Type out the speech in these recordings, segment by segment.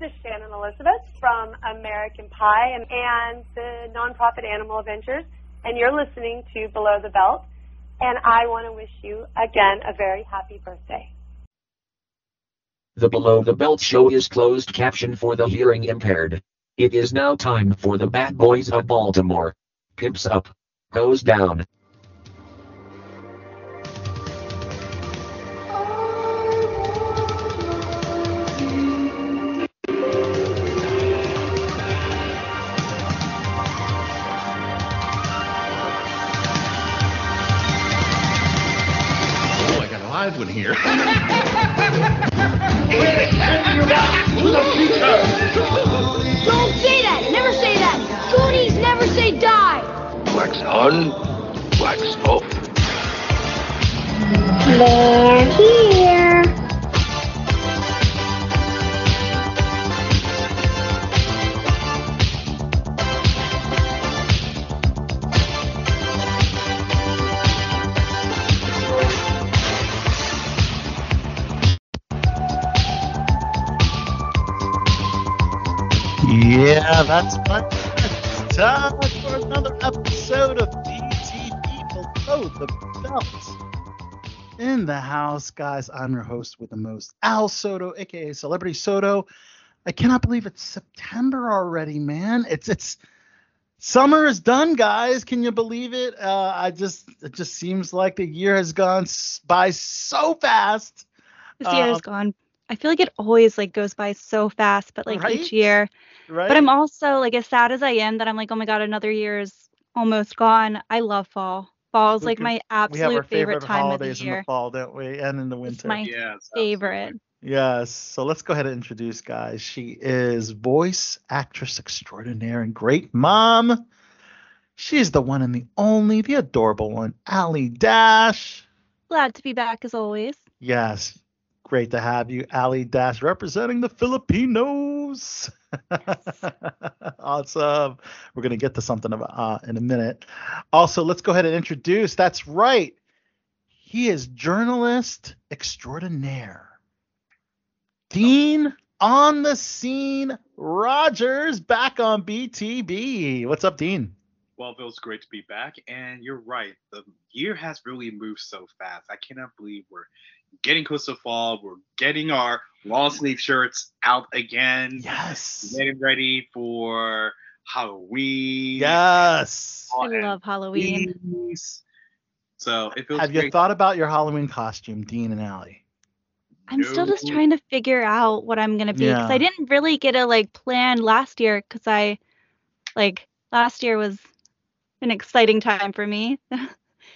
This is Shannon Elizabeth from American Pie and, and the nonprofit Animal Adventures, and you're listening to Below the Belt. And I want to wish you again a very happy birthday. The Below the Belt show is closed caption for the hearing impaired. It is now time for the Bad Boys of Baltimore. Pimps up. Goes down. I got a live one here. Don't say that! Never say that! Goonies never say die! Wax on, wax off. They're here! Yeah, that's right. It's time for another episode of BTB Below the Belt. In the house, guys, I'm your host with the most, Al Soto, aka Celebrity Soto. I cannot believe it's September already, man. It's it's summer is done, guys. Can you believe it? Uh, I just it just seems like the year has gone by so fast. This year Um, is gone. I feel like it always like goes by so fast, but like Right? each year. Right? But I'm also like as sad as I am that I'm like, oh my god, another year is almost gone. I love fall. Fall is like do- my we have absolute our favorite, time of the holidays in the year. fall, don't we? And in the winter. It's my yes. favorite. Yes. So let's go ahead and introduce, guys. She is voice actress extraordinaire and great mom. She's the one and the only, the adorable one, Allie Dash. Glad to be back as always. Yes. Great to have you, Ali Dash, representing the Filipinos. awesome. We're going to get to something uh, in a minute. Also, let's go ahead and introduce. That's right. He is journalist extraordinaire. Dean on the scene Rogers back on BTB. What's up, Dean? Well, feels great to be back. And you're right. The year has really moved so fast. I cannot believe we're getting close to fall. We're getting our long sleeve shirts out again. Yes. Getting ready for Halloween. Yes. I love Halloween. things. So it feels Have you thought about your Halloween costume, Dean and Allie? I'm still just trying to figure out what I'm gonna be because Yeah. I didn't really get a like plan last year because I like last year was an exciting time for me.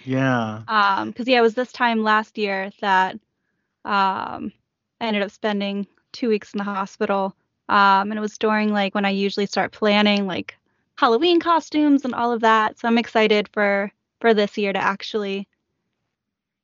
Yeah. um because yeah it was this time last year that um i ended up spending two weeks in the hospital. Um and it was during like when i usually start planning like halloween costumes and all of that. So i'm excited for for this year to actually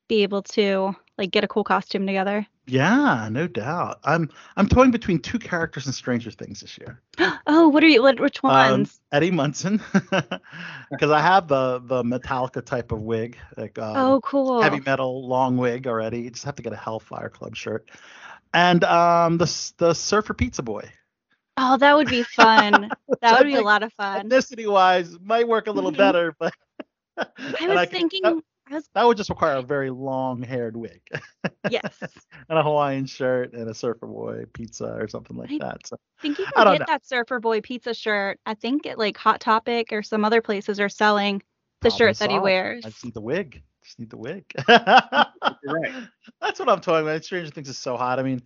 be able to like get a cool costume together Yeah, no doubt. I'm I'm toying between two characters in Stranger Things this year. oh what are you what which Um, ones Eddie Munson, because I have the the Metallica type of wig, like um, oh cool heavy metal long wig already. You just have to get a Hellfire Club shirt, and um the the Surfer Pizza Boy. oh that would be fun that would be a lot of fun Ethnicity wise, might work a little Mhm. better, but i was can- thinking that, i was that would just require a very long haired wig yes and a Hawaiian shirt and a Surfer Boy pizza or something like I- that. So think you I can get know. that Surfer Boy pizza shirt. I think at like Hot Topic or some other places are selling the problem shirt that he wears. I just need the wig. Just need the wig. Right. That's what I'm talking about. Stranger Things is so hot. I mean,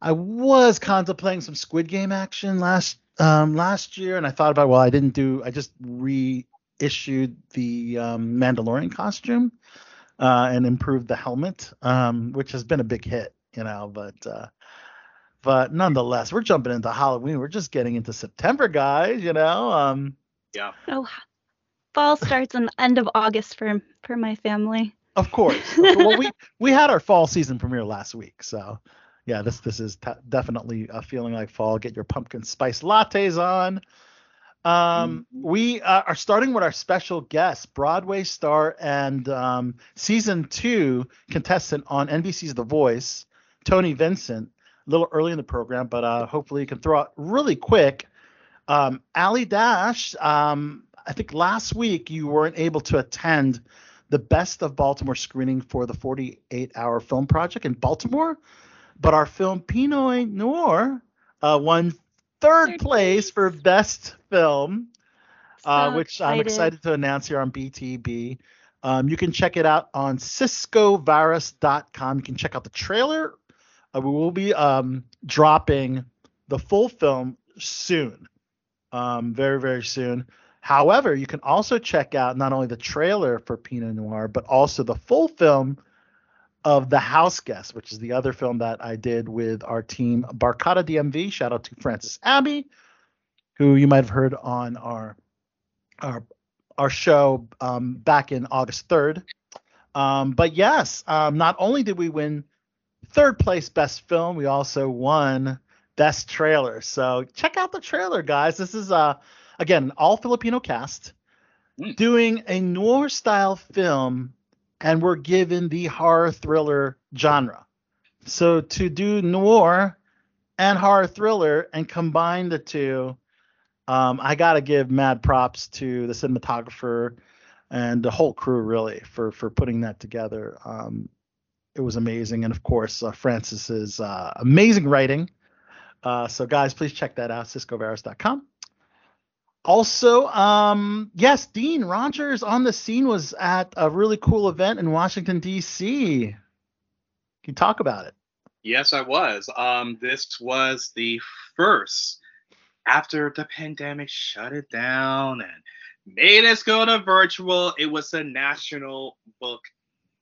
I was contemplating some Squid Game action last um, last year, and I thought about well, I didn't do. I just reissued the um, Mandalorian costume uh, and improved the helmet, um, which has been a big hit, you know. But uh, but nonetheless, we're jumping into Halloween. We're just getting into September, guys. You know. Um, Yeah. Oh, fall starts in the end of August for for my family. Of course. well, we we had our fall season premiere last week, so yeah, this this is t- definitely a feeling like fall. Get your pumpkin spice lattes on. Um, we uh, are starting with our special guest, Broadway star and um, season two contestant on NBC's The Voice, Tony Vincent. A little early in the program, but uh, hopefully you can throw out really quick. Um, Ali Dash, um, I think last week you weren't able to attend the Best of Baltimore screening for the 48 hour film project in Baltimore, but our film Pinoy Noir uh, won third place for Best Film, uh, So which I'm excited. excited to announce here on BTB. Um, you can check it out on CiscoVirus.com. You can check out the trailer. Uh, we will be um, dropping the full film soon, um, very, very soon. However, you can also check out not only the trailer for Pinoy Noir, but also the full film of The House Guest, which is the other film that I did with our team, Barkada DMV. Shout out to Francis Abbey, who you might have heard on our our our show um, back in August 3rd. Um, but yes, um, not only did we win third place best film, we also won best trailer. So check out the trailer, guys. This is uh again all Filipino cast Mm. doing a noir style film, and we're given the horror thriller genre. So to do noir and horror thriller and combine the two, um, I gotta give mad props to the cinematographer and the whole crew really for for putting that together. Um, it was amazing, and of course uh, Francis's uh, amazing writing. Uh, so guys, please check that out, CiscoVirus.com. Also, um, yes, Dean Rogers on the scene was at a really cool event in Washington D.C. Can you talk about it? Yes, I was. Um, this was the first after the pandemic shut it down and made us go to virtual. It was a national book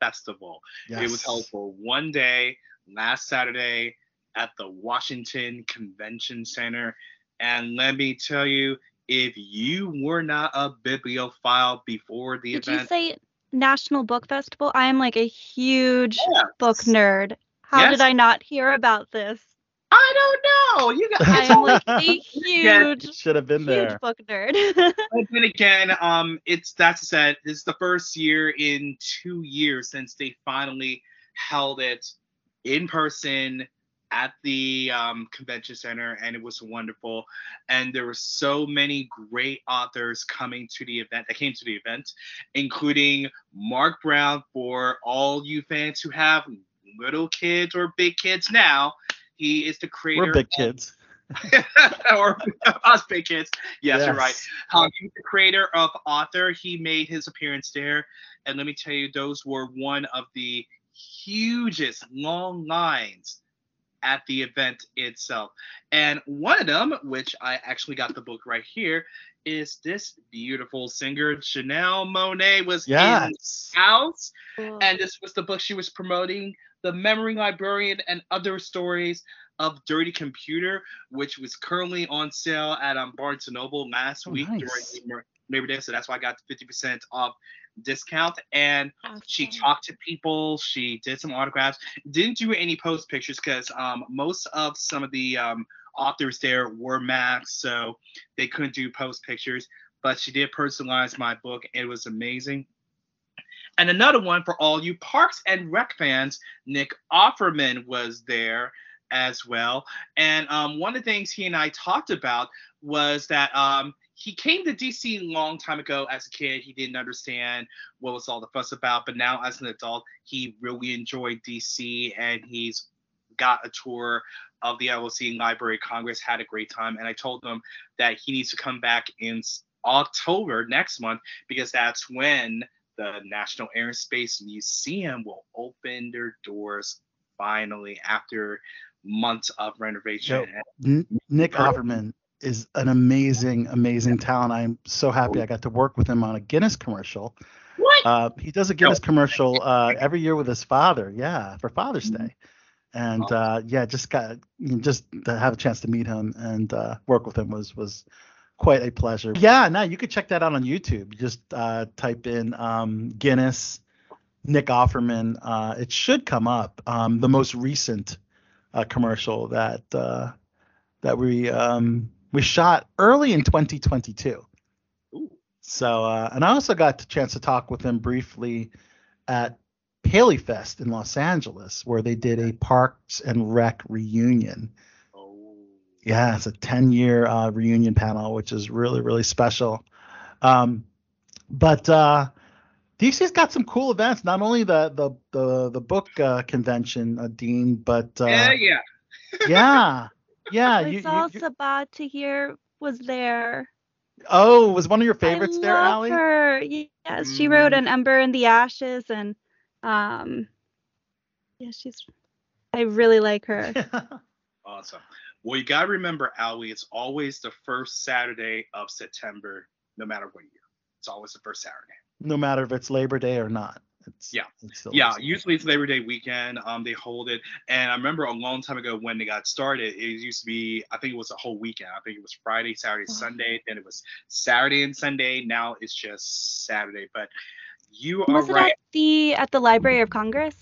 festival. Yes. It was held for one day last Saturday at the Washington Convention Center. And let me tell you, if you were not a bibliophile before the Did you event, say National Book Festival? I am like a huge Yes. book nerd. How Yes. did I not hear about this? I don't know. You got I am like a huge, Should have been huge there. book nerd. But then again, um, it's that's said. This is the first year in two years since they finally held it in person at the um, convention center, and it was wonderful. And there were so many great authors coming to the event. That came to the event, including Marc Brown for all you fans who have little kids or big kids now. He is the creator. We're big of- kids. or us big kids. Yes, you're right. Um, he's the creator of Arthur. He made his appearance there, and let me tell you, those were one of the hugest long lines at the event itself. And one of them, which I actually got the book right here, is this beautiful singer Janelle Monáe was in Yes. house, Cool. and this was the book she was promoting, The Memory Librarian and Other Stories of Dirty Computer, which was currently on sale at um, Barnes & Noble last Oh, week nice. during Labor- Labor Day, so that's why I got the 50% off discount. And she talked to people, she did some autographs, didn't do any post pictures because um, most of some of the um, authors there were Macs, so they couldn't do post pictures. But she did personalize my book. It was amazing. And another one for all you Parks and Rec fans, Nick Offerman was there as well. And um, one of the things he and I talked about was that um, he came to DC a long time ago as a kid. He didn't understand what was all the fuss about, but now as an adult, he really enjoyed DC and he's got a tour of the LOC Library of Congress, had a great time. And I told him that he needs to come back in October next month because that's when the National Air and Space Museum will open their doors finally after months of renovation. Nick Offerman is an amazing, amazing talent. I'm so happy I got to work with him on a Guinness commercial. What? Uh, he does a Guinness commercial uh, every year with his father. Yeah, for Father's Day. And Oh. uh, yeah, just got just to have a chance to meet him and uh, work with him was was quite a pleasure. Yeah, no, you could check that out on YouTube. Just uh, type in um, Guinness, Nick Offerman. Uh, it should come up. Um, the most recent uh, commercial that uh, that we um, we shot early in 2022. Ooh. So, uh, and I also got the chance to talk with him briefly at PaleyFest in Los Angeles, where they did a Parks and Rec reunion. Oh. Yeah, it's a 10 year uh, reunion panel, which is really, really special. Um, but uh, DC's got some cool events, not only the the the, the book uh, convention, uh, Dean, but uh, yeah, yeah. yeah, yeah. I you- saw you- you- Sabaa Tahir was there. oh, was one of your favorites I there, love Allie? her. Yes, she wrote Mm. an Ember in the Ashes, and um, yeah, she's. I really like her. Awesome. Well, you gotta remember, Allie, it's always the first Saturday of September, no matter what year. It's always the first Saturday. no matter if it's Labor Day or not. It's, Yeah. It's still Yeah, is. usually it's Labor Day weekend. Um, they hold it, and I remember a long time ago when they got started, it used to be I think it was a whole weekend. I think it was Friday, Saturday, Oh. Sunday. Then it was Saturday and Sunday. Now it's just Saturday. But you are Was it right. at the at the Library of Congress?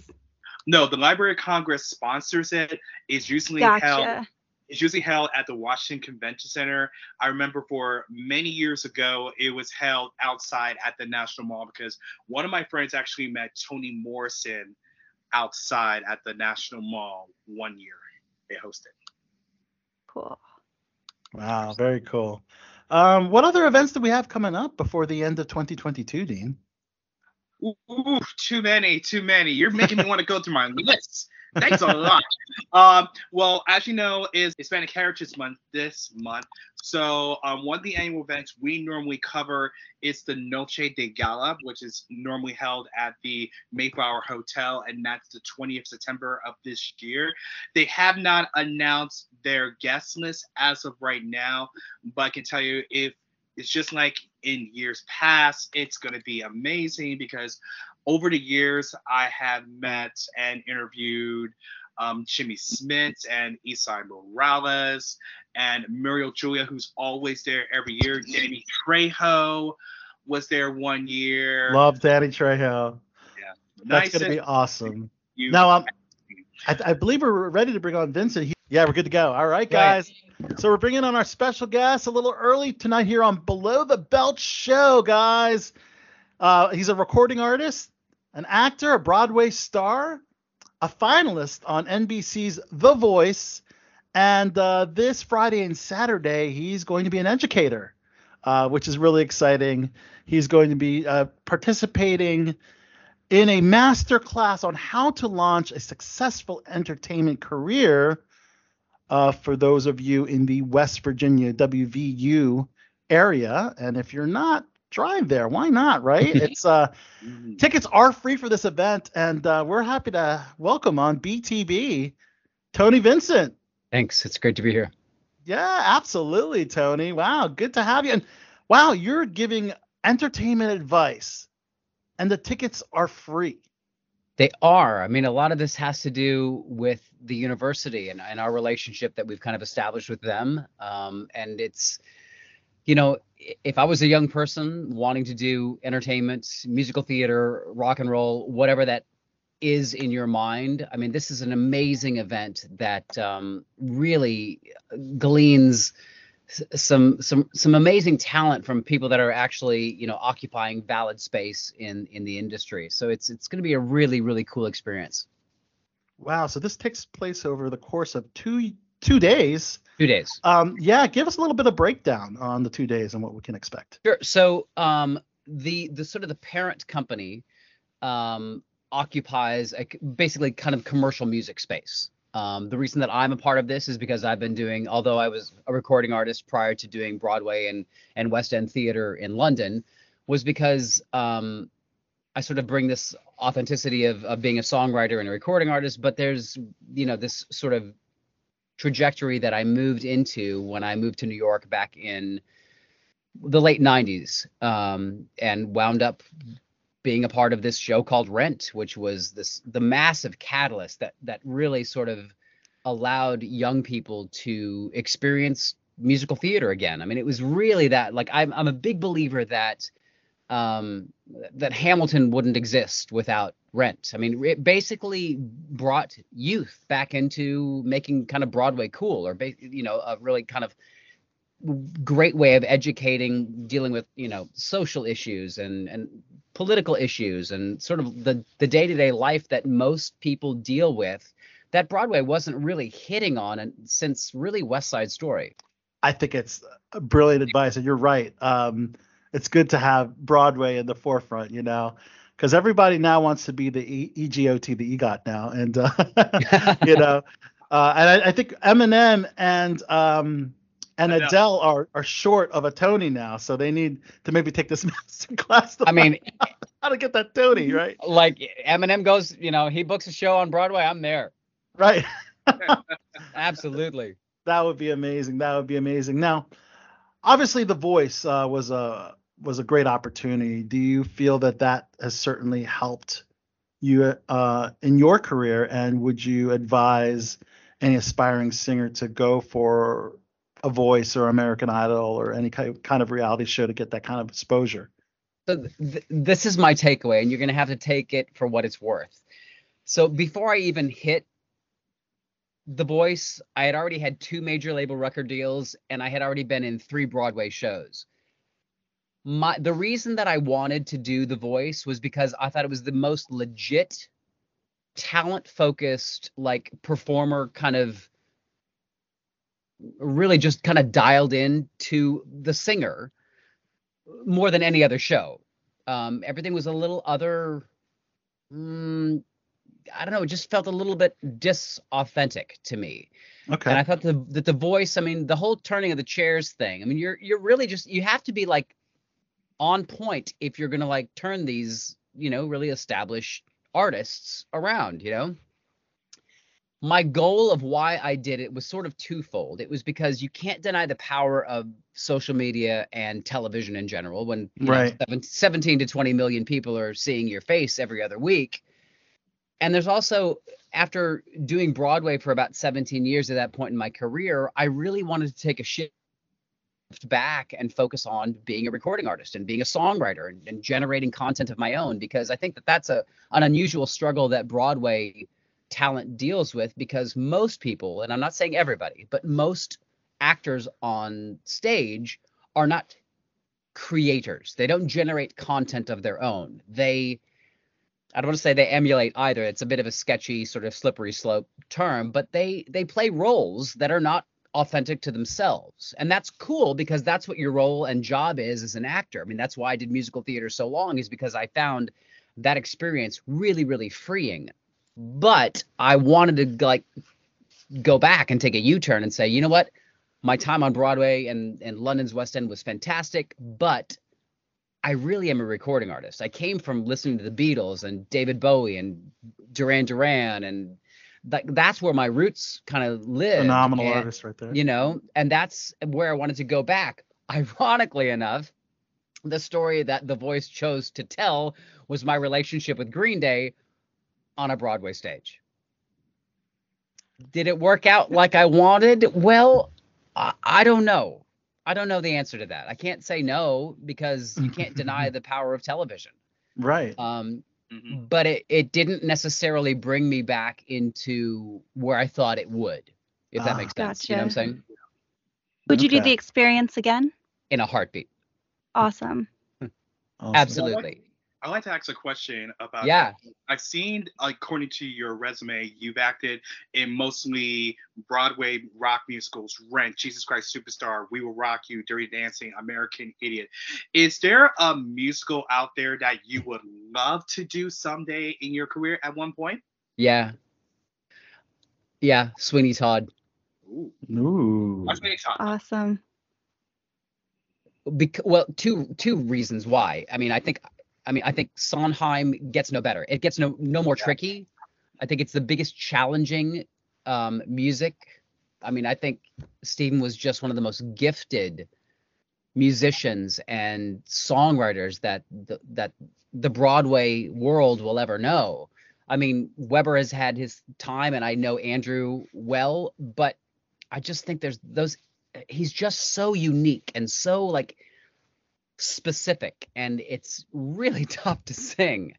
No, the Library of Congress sponsors it. It's usually held. Gotcha. It's usually held at the Washington Convention Center. I remember for many years ago, it was held outside at the National Mall because one of my friends actually met Toni Morrison outside at the National Mall one year. They hosted. Cool. Wow, very cool. Um, what other events do we have coming up before the end of 2022, Dean? Ooh, ooh, too many, too many. You're making me want to go through my list. Thanks a lot. Um, well, as you know, is Hispanic Heritage Month this month. So um, one of the annual events we normally cover is the Noche de Gala, which is normally held at the Mayflower Hotel, and that's the 20th September of this year. They have not announced their guest list as of right now, but I can tell you if it's just like in years past, it's going to be amazing because over the years, I have met and interviewed um, Jimmy Smits and Esai Morales and Muriel Julia, who's always there every year. Danny Trejo was there one year. Love Danny Trejo. Yeah, that's Nice going to be awesome. you- Now, um, I, I believe we're ready to bring on Vincent. He- yeah, we're good to go. All right, guys. So we're bringing on our special guest a little early tonight here on Below the Belt Show, guys. Uh, he's a recording artist, an actor, a Broadway star, a finalist on NBC's The Voice, and uh, this Friday and Saturday he's going to be an educator, uh, which is really exciting. He's going to be uh, participating in a master class on how to launch a successful entertainment career uh, for those of you in the West Virginia WVU area. And if you're not, drive there. Why not, right? it's uh, Mhm. tickets are free for this event, and uh, we're happy to welcome on BTB Tony Vincent. Thanks. It's great to be here. Yeah, absolutely, Tony. Wow, good to have you. And wow, you're giving entertainment advice, and the tickets are free. They are. I mean, a lot of this has to do with the university and, and our relationship that we've kind of established with them. Um, and it's, you know, if I was a young person wanting to do entertainment, musical theater, rock and roll, whatever that is in your mind, I mean, this is an amazing event that um, really gleans some some some amazing talent from people that are actually you know occupying valid space in in the industry. So it's it's going to be a really really cool experience. Wow, so this takes place over the course of two two days. two days Um, yeah, give us a little bit of breakdown on the two days and what we can expect. sure so um the the sort of the parent company um occupies a, basically kind of commercial music space um, the reason that I'm a part of this is because I've been doing, although I was a recording artist prior to doing Broadway and, and West End theater in London, was because um, I sort of bring this authenticity of, of being a songwriter and a recording artist, but there's, you know, this sort of trajectory that I moved into when I moved to New York back in the late 90s um, and wound up being a part of this show called Rent, which was this the massive catalyst that that really sort of allowed young people to experience musical theater again. I mean, it was really that like I'm I'm a big believer that um, that Hamilton wouldn't exist without Rent. I mean, it basically brought youth back into making kind of Broadway cool, or ba- you know, a really kind of great way of educating, dealing with you know social issues and and political issues and sort of the the day-to-day life that most people deal with that Broadway wasn't really hitting on and since really West Side Story. I think it's brilliant advice, and you're right. Um, it's good to have Broadway in the forefront, you know, because everybody now wants to be the e- EGOT, the EGOT now, and uh, you know, uh, and I, I, think Eminem and um, and Adele are are short of a Tony now, so they need to maybe take this master class. I mean, how to get that Tony right? Like Eminem goes, you know, he books a show on Broadway, I'm there. Right. Absolutely. That would be amazing. That would be amazing. Now, obviously, The Voice uh, was a was a great opportunity. Do you feel that that has certainly helped you uh, in your career? And would you advise any aspiring singer to go for a Voice or American Idol or any kind of reality show to get that kind of exposure? So th- this is my takeaway, and you're going to have to take it for what it's worth. So before I even hit the Voice, I had already had two major label record deals and I had already been in three Broadway shows. My the reason that I wanted to do The Voice was because I thought it was the most legit talent focused like performer kind of really just kind of dialed in to the singer more than any other show. Um, everything was a little other mm, I don't know, it just felt a little bit disauthentic to me. Okay. And I thought the, that the voice, I mean, the whole turning of the chairs thing. I mean, you're you're really just you have to be like on point if you're gonna like turn these, you know, really established artists around, you know. My goal of why I did it was sort of twofold. It was because you can't deny the power of social media and television in general. When right. know, 17 to 20 million people are seeing your face every other week, and there's also after doing Broadway for about 17 years at that point in my career, I really wanted to take a shift back and focus on being a recording artist and being a songwriter and, and, generating content of my own because I think that that's a an unusual struggle that Broadway talent deals with because most people and I'm not saying everybody but most actors on stage are not creators. They don't generate content of their own. They I don't want to say they emulate either. It's a bit of a sketchy, sort of slippery slope term, but they they play roles that are not authentic to themselves. And that's cool because that's what your role and job is as an actor. I mean, that's why I did musical theater so long is because I found that experience really really freeing. But I wanted to like go back and take a U-turn and say, "You know what? My time on Broadway and and London's West End was fantastic, but I really am a recording artist. I came from listening to the Beatles and David Bowie and Duran Duran and that, that's where my roots kind of live. Phenomenal and, artist right there. You know, and that's where I wanted to go back. Ironically enough, the story that The Voice chose to tell was my relationship with Green Day on a Broadway stage. Did it work out like I wanted? Well, I, I don't know. I don't know the answer to that. I can't say no because you can't deny the power of television. Right. Um, mm-hmm. but it, it didn't necessarily bring me back into where I thought it would, if that ah, makes sense. Gotcha. You know what I'm saying? Would you do the experience again? In a heartbeat. Awesome. awesome. Absolutely. I'd like to ask a question about. Yeah. I've seen, according to your resume, you've acted in mostly Broadway rock musicals: Rent, Jesus Christ Superstar, We Will Rock You, Dirty Dancing, American Idiot. Is there a musical out there that you would love to do someday in your career at one point? Yeah. Yeah, Sweeney Todd. Ooh. Ooh. Sweeney Todd. Awesome. Bec- well, two two reasons why. I mean, I think I mean, I think Sondheim gets no better. It gets no no more tricky. I think it's the biggest challenging um, music. I mean, I think Stephen was just one of the most gifted musicians and songwriters that the, that the Broadway world will ever know. I mean, Webber has had his time, and I know Andrew well, but I just think there's those. He's just so unique and so like specific and it's really tough to sing.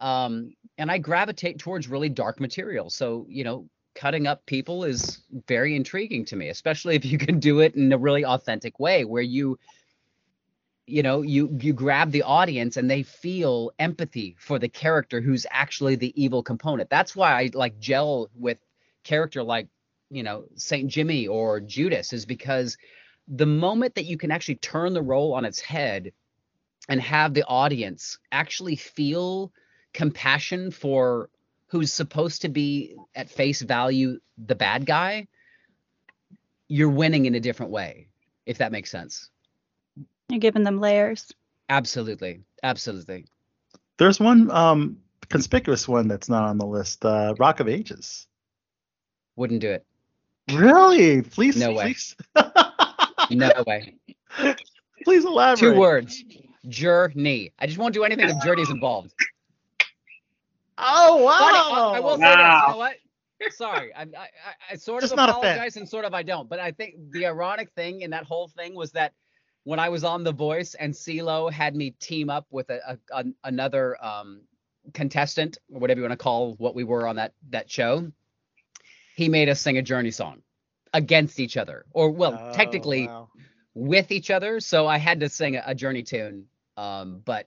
Um, and I gravitate towards really dark material. So, you know, cutting up people is very intriguing to me, especially if you can do it in a really authentic way where you you know you you grab the audience and they feel empathy for the character who's actually the evil component that's why i like gel with character like you know saint jimmy or judas is because the moment that you can actually turn the role on its head and have the audience actually feel compassion for who's supposed to be at face value the bad guy you're winning in a different way if that makes sense You're giving them layers. absolutely absolutely There's one um, conspicuous one that's not on the list. Uh, Rock of Ages. wouldn't do it Really? Please, No way. please, no way please elaborate. two words journey i just won't do anything if journey's involved Oh Funny, wow! I, I will say this. Wow. You know what? Sorry, I, I, I- I sort Just of not a fan. apologize and sort of I don't. But I think the ironic thing in that whole thing was that when I was on The Voice and CeeLo had me team up with a, a, an another um, contestant or whatever you want to call what we were on that that show, he made us sing a Journey song against each other, or well, Oh, technically wow. with each other. So I had to sing a, a Journey tune. Um, but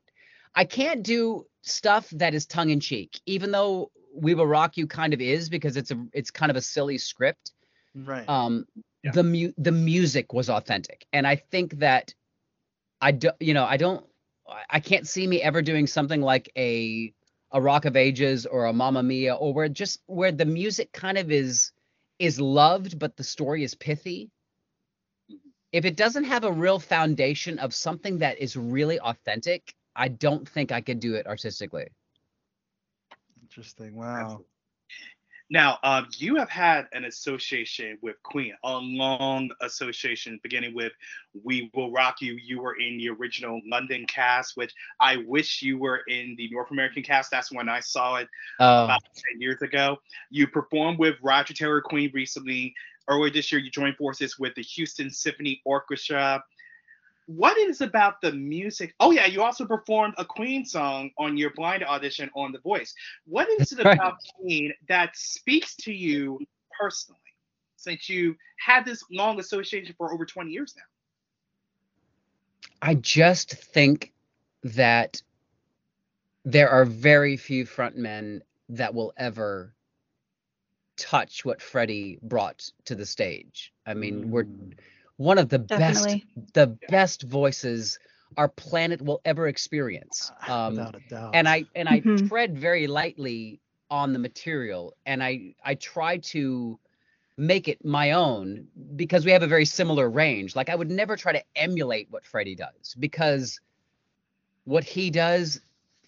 I can't do stuff that is tongue in cheek, even though We Will Rock You kind of is because it's a it's kind of a silly script. Right. Um, Yeah. the mu- the music was authentic, and I think that I don't, you know I don't I- I can't see me ever doing something like a a Rock of Ages or a Mamma Mia or where just where the music kind of is is loved but the story is pithy mm-hmm. if it doesn't have a real foundation of something that is really authentic, I don't think I could do it artistically. Interesting. Wow. Now, um, you have had an association with Queen, a long association, beginning with "We Will Rock You." You were in the original London cast, which I wish you were in the North American cast. That's when I saw it Uh, about 10 years ago. You performed with Roger Taylor Queen recently. Earlier this year, you joined forces with the Houston Symphony Orchestra. What is about the music? Oh, yeah, you also performed a Queen song on your blind audition on The Voice. What is it about Queen that speaks to you personally since you had this long association for over 20 years now? I just think that there are very few frontmen that will ever touch what Freddie brought to the stage. I mean, we're Mm. One of the Definitely. best the best voices our planet will ever experience. Um, Without a doubt. and I and I Mhm. tread very lightly on the material, and I I try to make it my own because we have a very similar range. Like I would never try to emulate what Freddie does because what he does,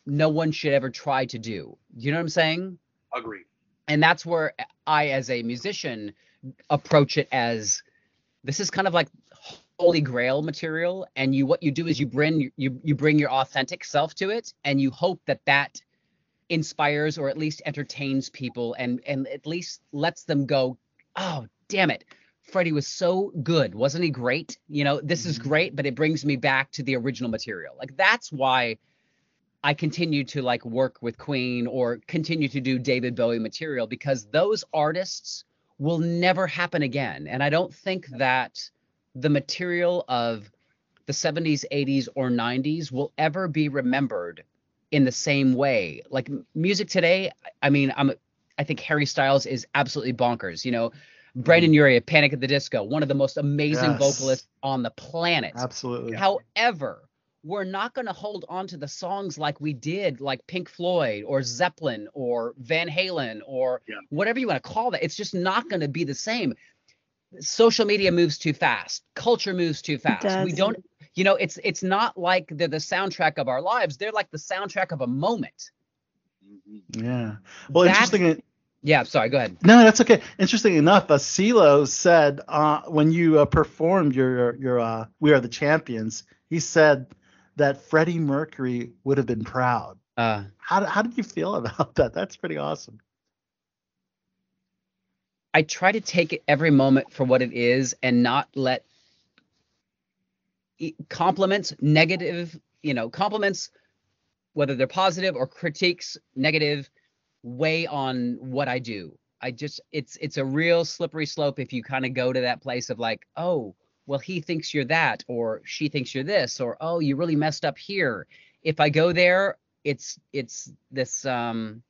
no one should ever try to do. You know what I'm saying? Agreed. and that's where I, as a musician, approach it as this is kind of like holy grail material, and you what you do is you bring you you bring your authentic self to it, and you hope that that inspires or at least entertains people, and and at least lets them go, oh damn it. Freddie was so good, wasn't he great? You know, this is Mhm. great, but it brings me back to the original material. Like that's why I continue to like work with Queen or continue to do David Bowie material because those artists will never happen again. And I don't think that the material of the 70s, 80s, or 90s will ever be remembered in the same way. Like music today, I mean, I'm I think Harry Styles is absolutely bonkers. You know, Brendon mm-hmm. Urie, of Panic at the Disco, one of the most amazing Yes. vocalists on the planet. Absolutely. However, we're not going to hold on to the songs like we did, like Pink Floyd or Zeppelin or Van Halen or Yeah. whatever you want to call that. It's just not going to be the same. Social media moves too fast. Culture moves too fast. We don't, you know, it's it's not like they're the soundtrack of our lives. They're like the soundtrack of a moment. Yeah. Well, That's- interesting. Yeah, sorry. Go ahead. No, that's okay. Interesting enough, uh, CeeLo said uh, when you uh, performed your your uh, "We Are the Champions," he said that Freddie Mercury would have been proud. Uh, How did- how did you feel about that? That's pretty awesome. I try to take it every moment for what it is and not let compliments, negative, you know, compliments, whether they're positive or critiques, negative, weigh on what I do. I just, it's, it's a real slippery slope if you kind of go to that place of like, oh, well, he thinks you're that, or she thinks you're this, or oh, you really messed up here. If I go there, it's it's this um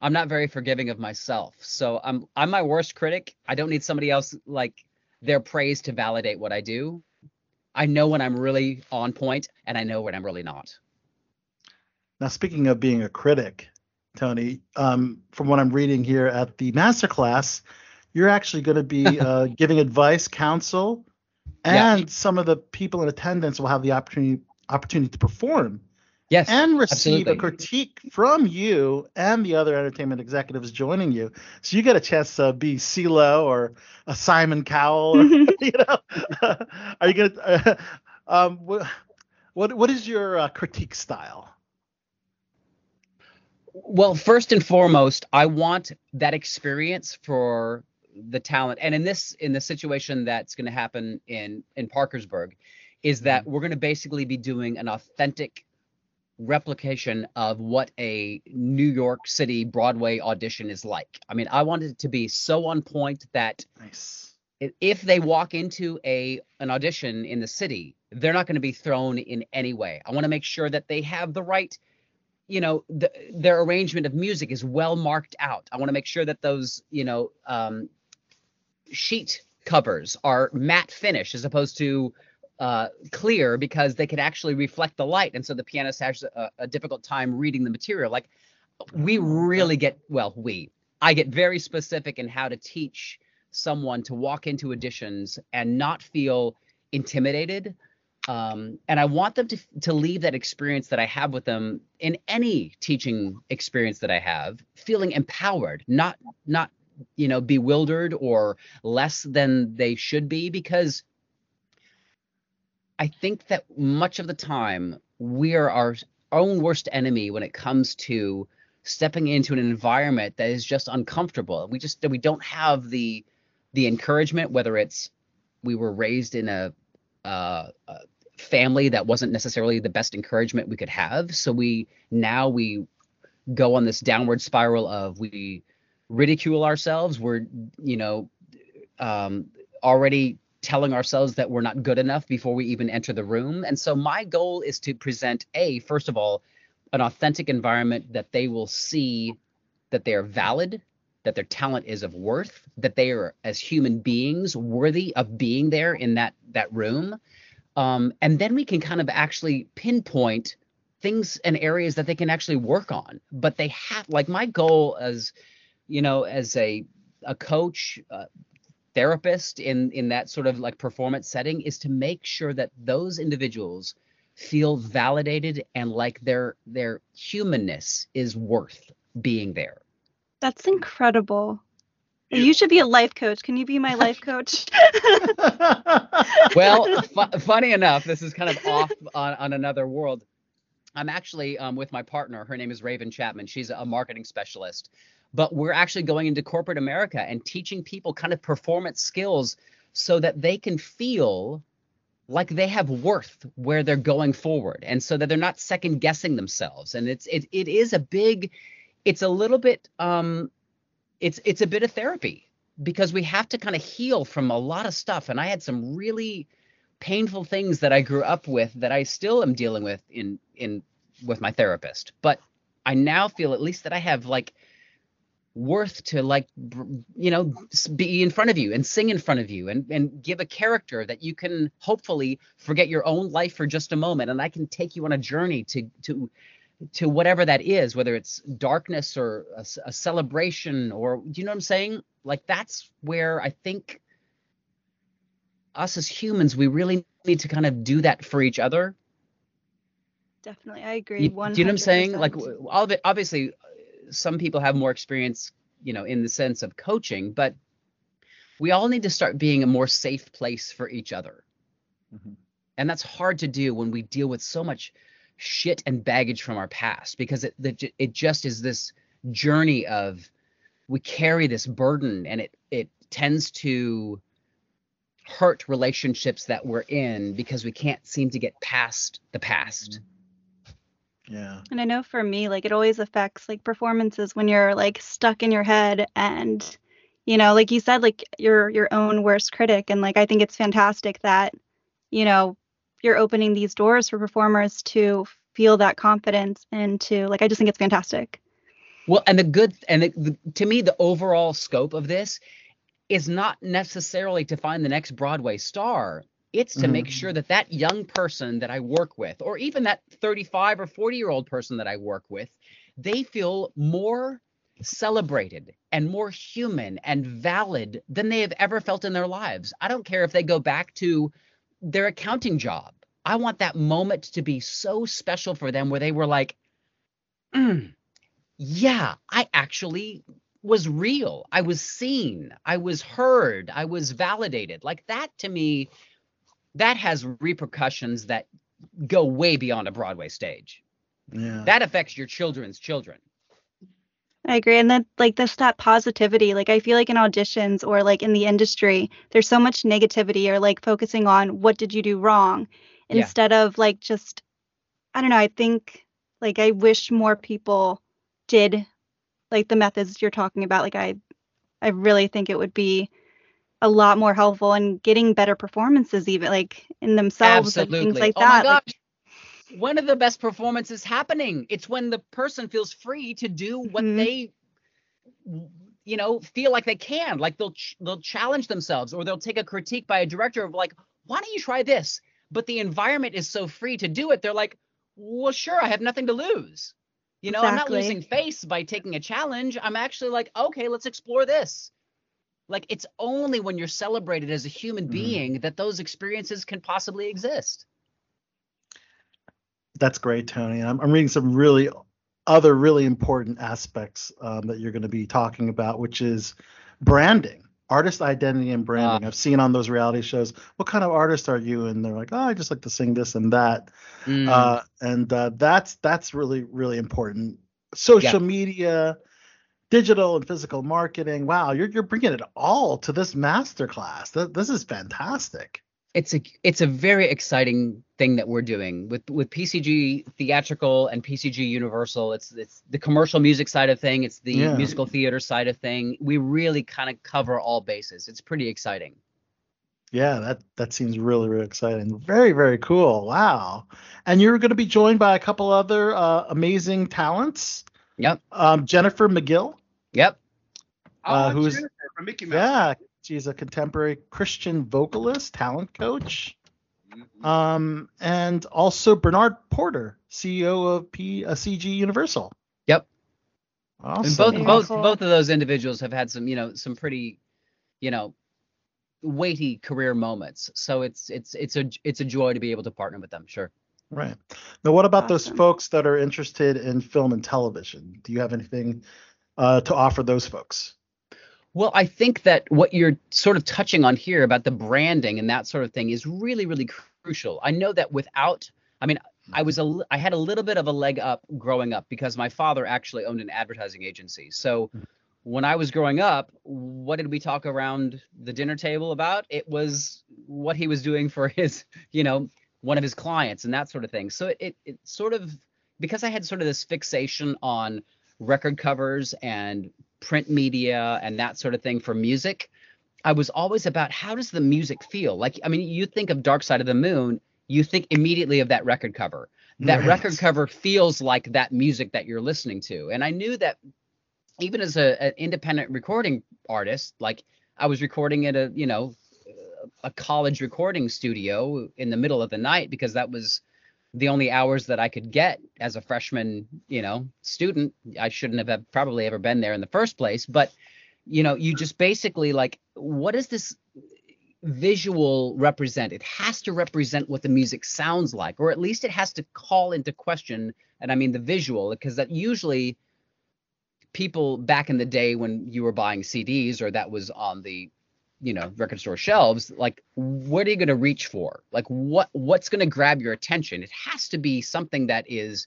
I'm not very forgiving of myself. So I'm I'm my worst critic. I don't need somebody else like their praise to validate what I do. I know when I'm really on point and I know when I'm really not. Now, speaking of being a critic, Tony, um, from what I'm reading here at the masterclass, you're actually going to be uh, giving advice, counsel, and Yeah. some of the people in attendance will have the opportunity opportunity to perform Yes. and receive a critique from you and the other entertainment executives joining you. So you get a chance to be CeeLo or a Simon Cowell. Or, you know, are you gonna? Uh, um, what what is your uh, critique style? Well, first and foremost, I want that experience for the talent. And in this in the situation that's going to happen in in Parkersburg is that we're going to basically be doing an authentic replication of what a New York City Broadway audition is like. I mean, I wanted it to be so on point that Nice. if they walk into a an audition in the city, they're not going to be thrown in any way. I want to make sure that they have the right, you know, the, their arrangement of music is well marked out. I want to make sure that those, you know, um, sheet covers are matte finish as opposed to uh, clear because they can actually reflect the light, and so the pianist has a, a difficult time reading the material. Like we really get well, we I get very specific in how to teach someone to walk into auditions and not feel intimidated. Um, and I want them to to leave that experience that I have with them in any teaching experience that I have, feeling empowered, not not you know bewildered or less than they should be, because I think that much of the time we are our own worst enemy when it comes to stepping into an environment that is just uncomfortable. We just we don't have the the encouragement, whether it's we were raised in a, uh, a family that wasn't necessarily the best encouragement we could have. So we now we go on this downward spiral of we ridicule ourselves. We're you know um, already telling ourselves that we're not good enough before we even enter the room. And so my goal is to present a first of all an authentic environment that they will see that they are valid, that their talent is of worth, that they are as human beings worthy of being there in that that room. Um, and then we can kind of actually pinpoint things and areas that they can actually work on. But they have like my goal as you know as a a coach, uh, therapist in in that sort of like performance setting is to make sure that those individuals feel validated and like their their humanness is worth being there. That's incredible. You should be a life coach. Can you be my life coach? Well, fu- funny enough, this is kind of off on, on another world. I'm actually um, with my partner. Her name is Raven Chapman. She's a marketing specialist. But we're actually going into corporate America and teaching people kind of performance skills so that they can feel like they have worth where they're going forward and so that they're not second guessing themselves. And it's it, it is a big it's a little bit um it's it's a bit of therapy because we have to kind of heal from a lot of stuff. And i had some really painful things that i grew up with that i still am dealing with in in with my therapist. But i now feel at least that i have like worth to like you know be in front of you and sing in front of you and and give a character that you can hopefully forget your own life for just a moment and i can take you on a journey to to to whatever that is whether it's darkness or a celebration or do you know what i'm saying like that's where i think us as humans we really need to kind of do that for each other Definitely, I agree. you, One. do you know what I'm saying? Like, all of it, obviously, some people have more experience, you know, in the sense of coaching, but we all need to start being a more safe place for each other. Mhm. And that's hard to do when we deal with so much shit and baggage from our past because it the, it just is this journey of we carry this burden and it it tends to hurt relationships that we're in because we can't seem to get past the past. Yeah. And I know for me, like it always affects like performances when you're like stuck in your head and you know, like you said, like you're your own worst critic. And like I think it's fantastic that, you know, you're opening these doors for performers to feel that confidence and to like I just think it's fantastic. Well, and the good and the, the, to me, the overall scope of this is not necessarily to find the next Broadway star. It's to Mhm. make sure that that young person that I work with, or even that 35 or 40 year old person that I work with, they feel more celebrated and more human and valid than they have ever felt in their lives. I don't care if they go back to their accounting job. I want that moment to be so special for them where they were like, "Mm, yeah, I actually was real. I was seen. I was heard. I was validated. Like that to me, that has repercussions that go way beyond a Broadway stage. Yeah. That affects your children's children. I agree. And then like this that positivity, like I feel like in auditions or like in the industry, there's so much negativity or like focusing on what did you do wrong Yeah. instead of like just I don't know, I think like I wish more people did like the methods you're talking about. Like I I really think it would be a lot more helpful in getting better performances even like in themselves and things like oh that. my Like, gosh. One of the best performances happening. It's when the person feels free to do what Mhm. they you know feel like they can like they'll ch- they'll challenge themselves or they'll take a critique by a director of like why don't you try this but the environment is so free to do it they're like well sure i have nothing to lose you know i'm not losing face by taking a challenge i'm actually like okay let's explore this like it's only when you're celebrated as a human Mhm. being that those experiences can possibly exist That's great, Tony. I'm, I'm reading some really other really important aspects um, that you're going to be talking about, which is branding, artist identity and branding. Ah. I've seen on those reality shows, what kind of artist are you? And they're like, oh, I just like to sing this and that. Mm. Uh, and uh, that's that's really really important. Social media, digital and physical marketing. Wow, you're you're bringing it all to this masterclass. Th- this is fantastic. it's a it's a very exciting thing that we're doing with with PCG theatrical and PCG Universal. It's it's the commercial music side of thing. It's the Yeah. musical theater side of thing. We really kind of cover all bases. It's pretty exciting. Yeah, that that seems really really exciting. Very very cool. Wow. And you're going to be joined by a couple other uh, amazing talents. Yep. Um, Jennifer McGill. Yep. Uh, Oh, who's- Jennifer from Mickey Mouse. Yeah, she's a contemporary Christian vocalist, talent coach. Mhm. Um, and also Bernard Porter, CEO of P, uh, CG Universal. Yep. Awesome. And both Very both both of those individuals have had some you know some pretty you know weighty career moments. So it's it's it's a it's a joy to be able to partner with them. Sure. Right. Now, what about those folks that are interested in film and television? Do you have anything uh, to offer those folks? Well, I think that what you're sort of touching on here about the branding and that sort of thing is really, really crucial. I know that without, I mean, I was a, I had a little bit of a leg up growing up because my father actually owned an advertising agency. So when I was growing up, what did we talk around the dinner table about? It was what he was doing for his, you know, one of his clients and that sort of thing. So it, it, sort of, because I had sort of this fixation on record covers and print media and that sort of thing for music, I was always about how does the music feel? Like, I mean, you think of Dark Side of the Moon, you think immediately of that record cover. That Right. record cover feels like that music that you're listening to. And I knew that even as a, an independent recording artist, like I was recording at a, you know, a college recording studio in the middle of the night because that was the only hours that I could get as a freshman, you know, student. I shouldn't have probably ever been there in the first place, but you know, you just basically like, what does this visual represent? It has to represent what the music sounds like, or at least it has to call into question, and I mean the visual, because that usually people back in the day when you were buying CDs or that was on the you know record store shelves like what are you going to reach for? Like what what's going to grab your attention? It has to be something that is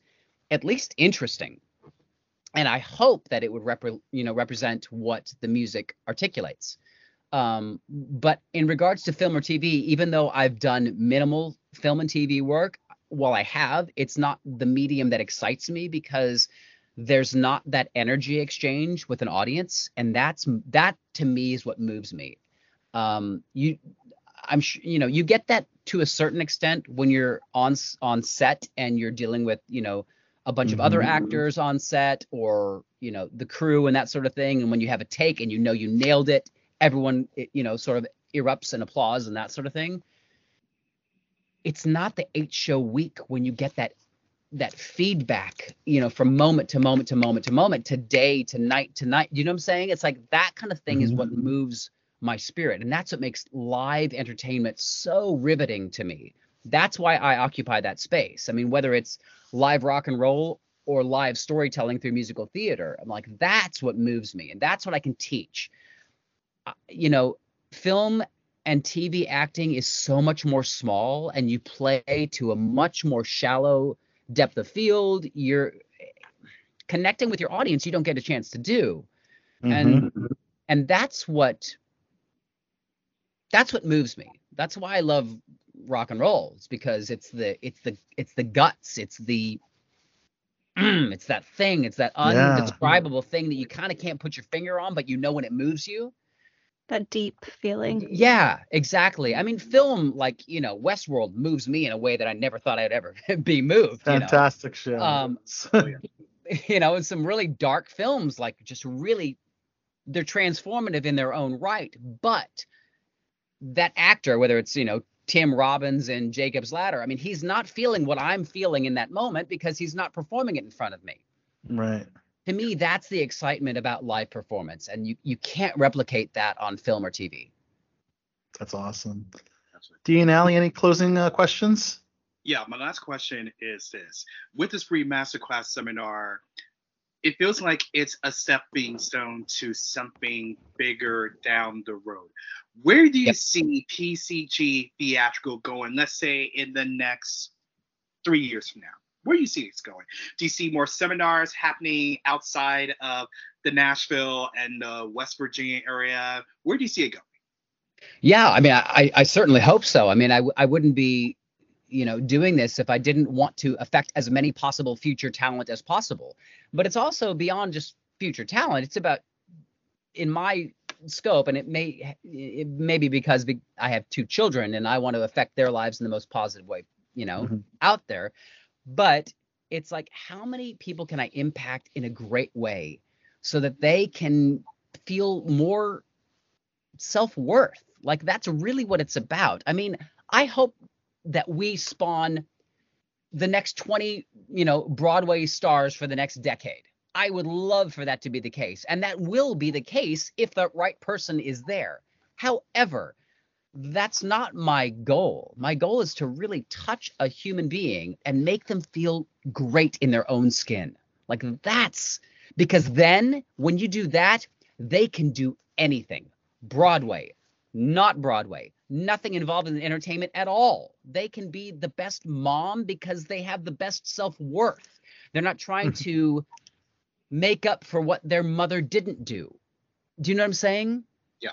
at least interesting. And i hope that it would repre- you know represent what the music articulates. Um but in regards to film or tv even though i've done minimal film and tv work while i have it's not the medium that excites me because there's not that energy exchange with an audience. And that's that to me is what moves me. Um, you, I'm sure you know you get that to a certain extent when you're on on set and you're dealing with you know a bunch of other Mhm. actors on set or you know the crew and that sort of thing. And when you have a take and you know you nailed it, everyone it, you know sort of erupts in applause and that sort of thing. It's not the eight show week when you get that that feedback, you know, from moment to moment to moment to moment, to day to night to night. You know what I'm saying? It's like that kind of thing is what moves my spirit. And that's what makes live entertainment so riveting to me. That's why I occupy that space. I mean, whether it's live rock and roll or live storytelling through musical theater, I'm like, that's what moves me. And that's what I can teach. You know, film and TV acting is so much more small and you play to a much more shallow depth of field. You're connecting with your audience you don't get a chance to do. And mm-hmm. and that's what that's what moves me. That's why I love rock and roll. It's because it's the it's the it's the guts. It's the mm, it's that thing. It's that Yeah. undescribable thing that you kind of can't put your finger on, but you know when it moves you. That deep feeling. Yeah, exactly. I mean, film like you know Westworld moves me in a way that I never thought I'd ever be moved. you know? Fantastic show. Um, you know, and some really dark films, like just really, they're transformative in their own right. But that actor, whether it's, you know, Tim Robbins and Jacob's Ladder, I mean, he's not feeling what I'm feeling in that moment because he's not performing it in front of me. right. To me, that's the excitement about live performance. And you, you can't replicate that on film or TV. That's awesome. Dean and Allie, any closing uh, questions? Yeah, my last question is this. With this free masterclass seminar, it feels like it's a stepping stone to something bigger down the road. Where do you Yep. see PCG theatrical going, let's say in the next three years from now? Where do you see it's going? Do you see more seminars happening outside of the Nashville and the West Virginia area? Where do you see it going? Yeah, I mean, I, I certainly hope so. I mean, I, I wouldn't be, you know, doing this if I didn't want to affect as many possible future talent as possible. But it's also beyond just future talent. It's about, in my scope, and it may it may be because I have two children and I want to affect their lives in the most positive way, you know, Mhm. out there. But it's like, how many people can I impact in a great way so that they can feel more self worth. Like that's really what it's about. I mean, I hope that we spawn the next 20, you know, Broadway stars for the next decade. I would love for that to be the case. And that will be the case if the right person is there. However, that's not my goal. My goal is to really touch a human being and make them feel great in their own skin. Like that's because then when you do that, they can do anything. Broadway, not Broadway, nothing involved in entertainment at all. They can be the best mom because they have the best self worth. They're not trying mm-hmm. to make up for what their mother didn't do. Do you know what I'm saying? Yeah.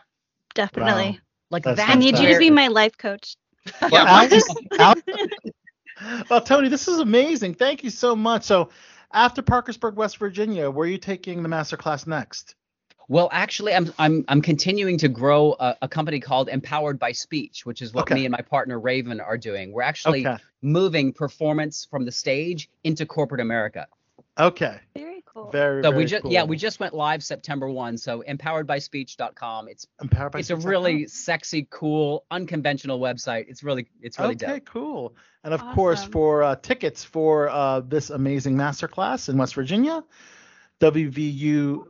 Definitely. Like That's that's I need you to be my life coach. Well, Al- Al- well, Tony, this is amazing. Thank you so much. So, after Parkersburg, West Virginia, where are you taking the master class next? Well, actually, I'm I'm I'm continuing to grow a, a company called Empowered by Speech, which is what Okay. me and my partner Raven are doing. We're actually Okay. moving performance from the stage into corporate America. Okay. Very cool. Very. So very we just cool. yeah, we just went live September 1. So empoweredbyspeech.com. It's Empowered by it's a really sexy, cool, unconventional website. It's really it's really okay, dope. cool. And of course, for uh, tickets for uh, this amazing masterclass in West Virginia, wvup.edu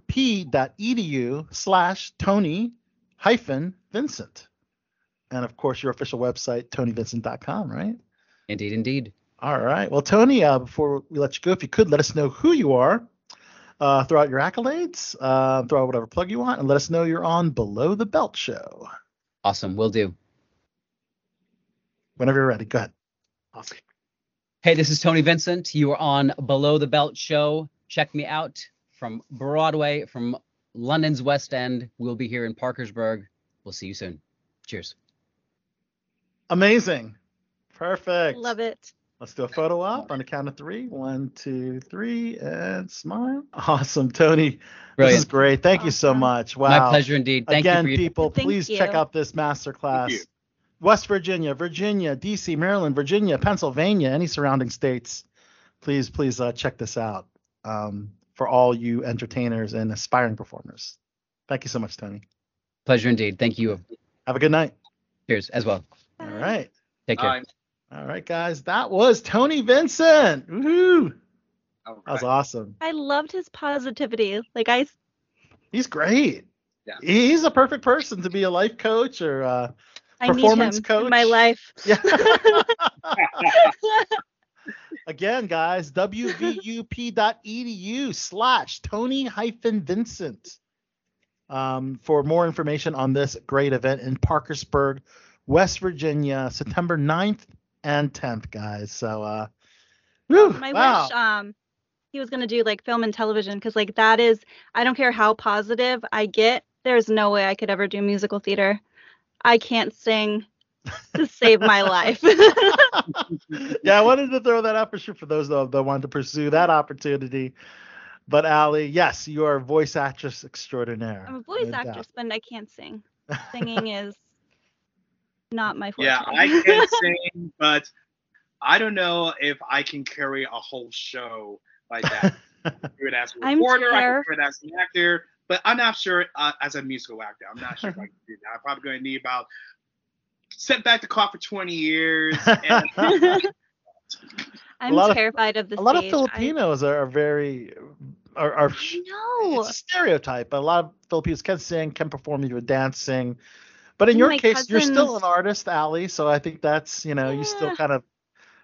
slash Tony hyphen Vincent. And of course, your official website, tonyvincent.com, right? Indeed, indeed. All right. Well, Tony, uh, before we let you go, if you could let us know who you are, uh, throw out your accolades, uh, throw out whatever plug you want, and let us know you're on Below the Belt Show. Awesome. We'll do. Whenever you're ready, go ahead. Awesome. Hey, this is Tony Vincent. You are on Below the Belt Show. Check me out from Broadway, from London's West End. We'll be here in Parkersburg. We'll see you soon. Cheers. Amazing. Perfect. Love it. Let's do a photo op on the count of three. One, two, three, and smile. Awesome, Tony. This is great. Thank you so much. Wow. My pleasure indeed. Thank Again, you for people, Thank please check out this masterclass. Thank you. West Virginia, Virginia, DC, Maryland, Virginia, Pennsylvania, any surrounding states. Please, please uh, check this out um, for all you entertainers and aspiring performers. Thank you so much, Tony. pleasure indeed. Thank you. Have a good night. Cheers as well. All right. Take care. Bye. All right, guys. That was Tony Vincent. Woohoo. All That was awesome. I loved his positivity. Like I He's great. Yeah. He's a perfect person to be a life coach or uh, I need him Performance in my life. yeah. Again, guys, wvup.edu slash Tony hyphen Vincent um, for more information on this great event in Parkersburg, West Virginia, September 9th and 10th, guys. So, uh, whew, I wow. wish um he was gonna do like film and television because like that is I don't care how positive I get. There's no way I could ever do musical theater. I can't sing to save my life. yeah, I wanted to throw that out for sure for those though that want to pursue that opportunity. But Allie, yes, you are a voice actress extraordinaire. I'm a voice no doubt. actress, but I can't sing. Singing is not my forte. Yeah, I can sing, but I don't know if I can carry a whole show like that. I can do it as a I'm reporter, I terrif- can do as an actor, but I'm not sure uh, as a musical actor. I'm not sure if I can do that. I'm probably going to need about sit back the clock for 20 years. And, I'm lot of- terrified of the a lot of. Filipinos are, are very are, are I know. it's a stereotype. but A lot of Filipinos can sing, can perform, you do a dance, sing. But in And your my case, you're still an artist, Allie. So I think that's you know you still kind of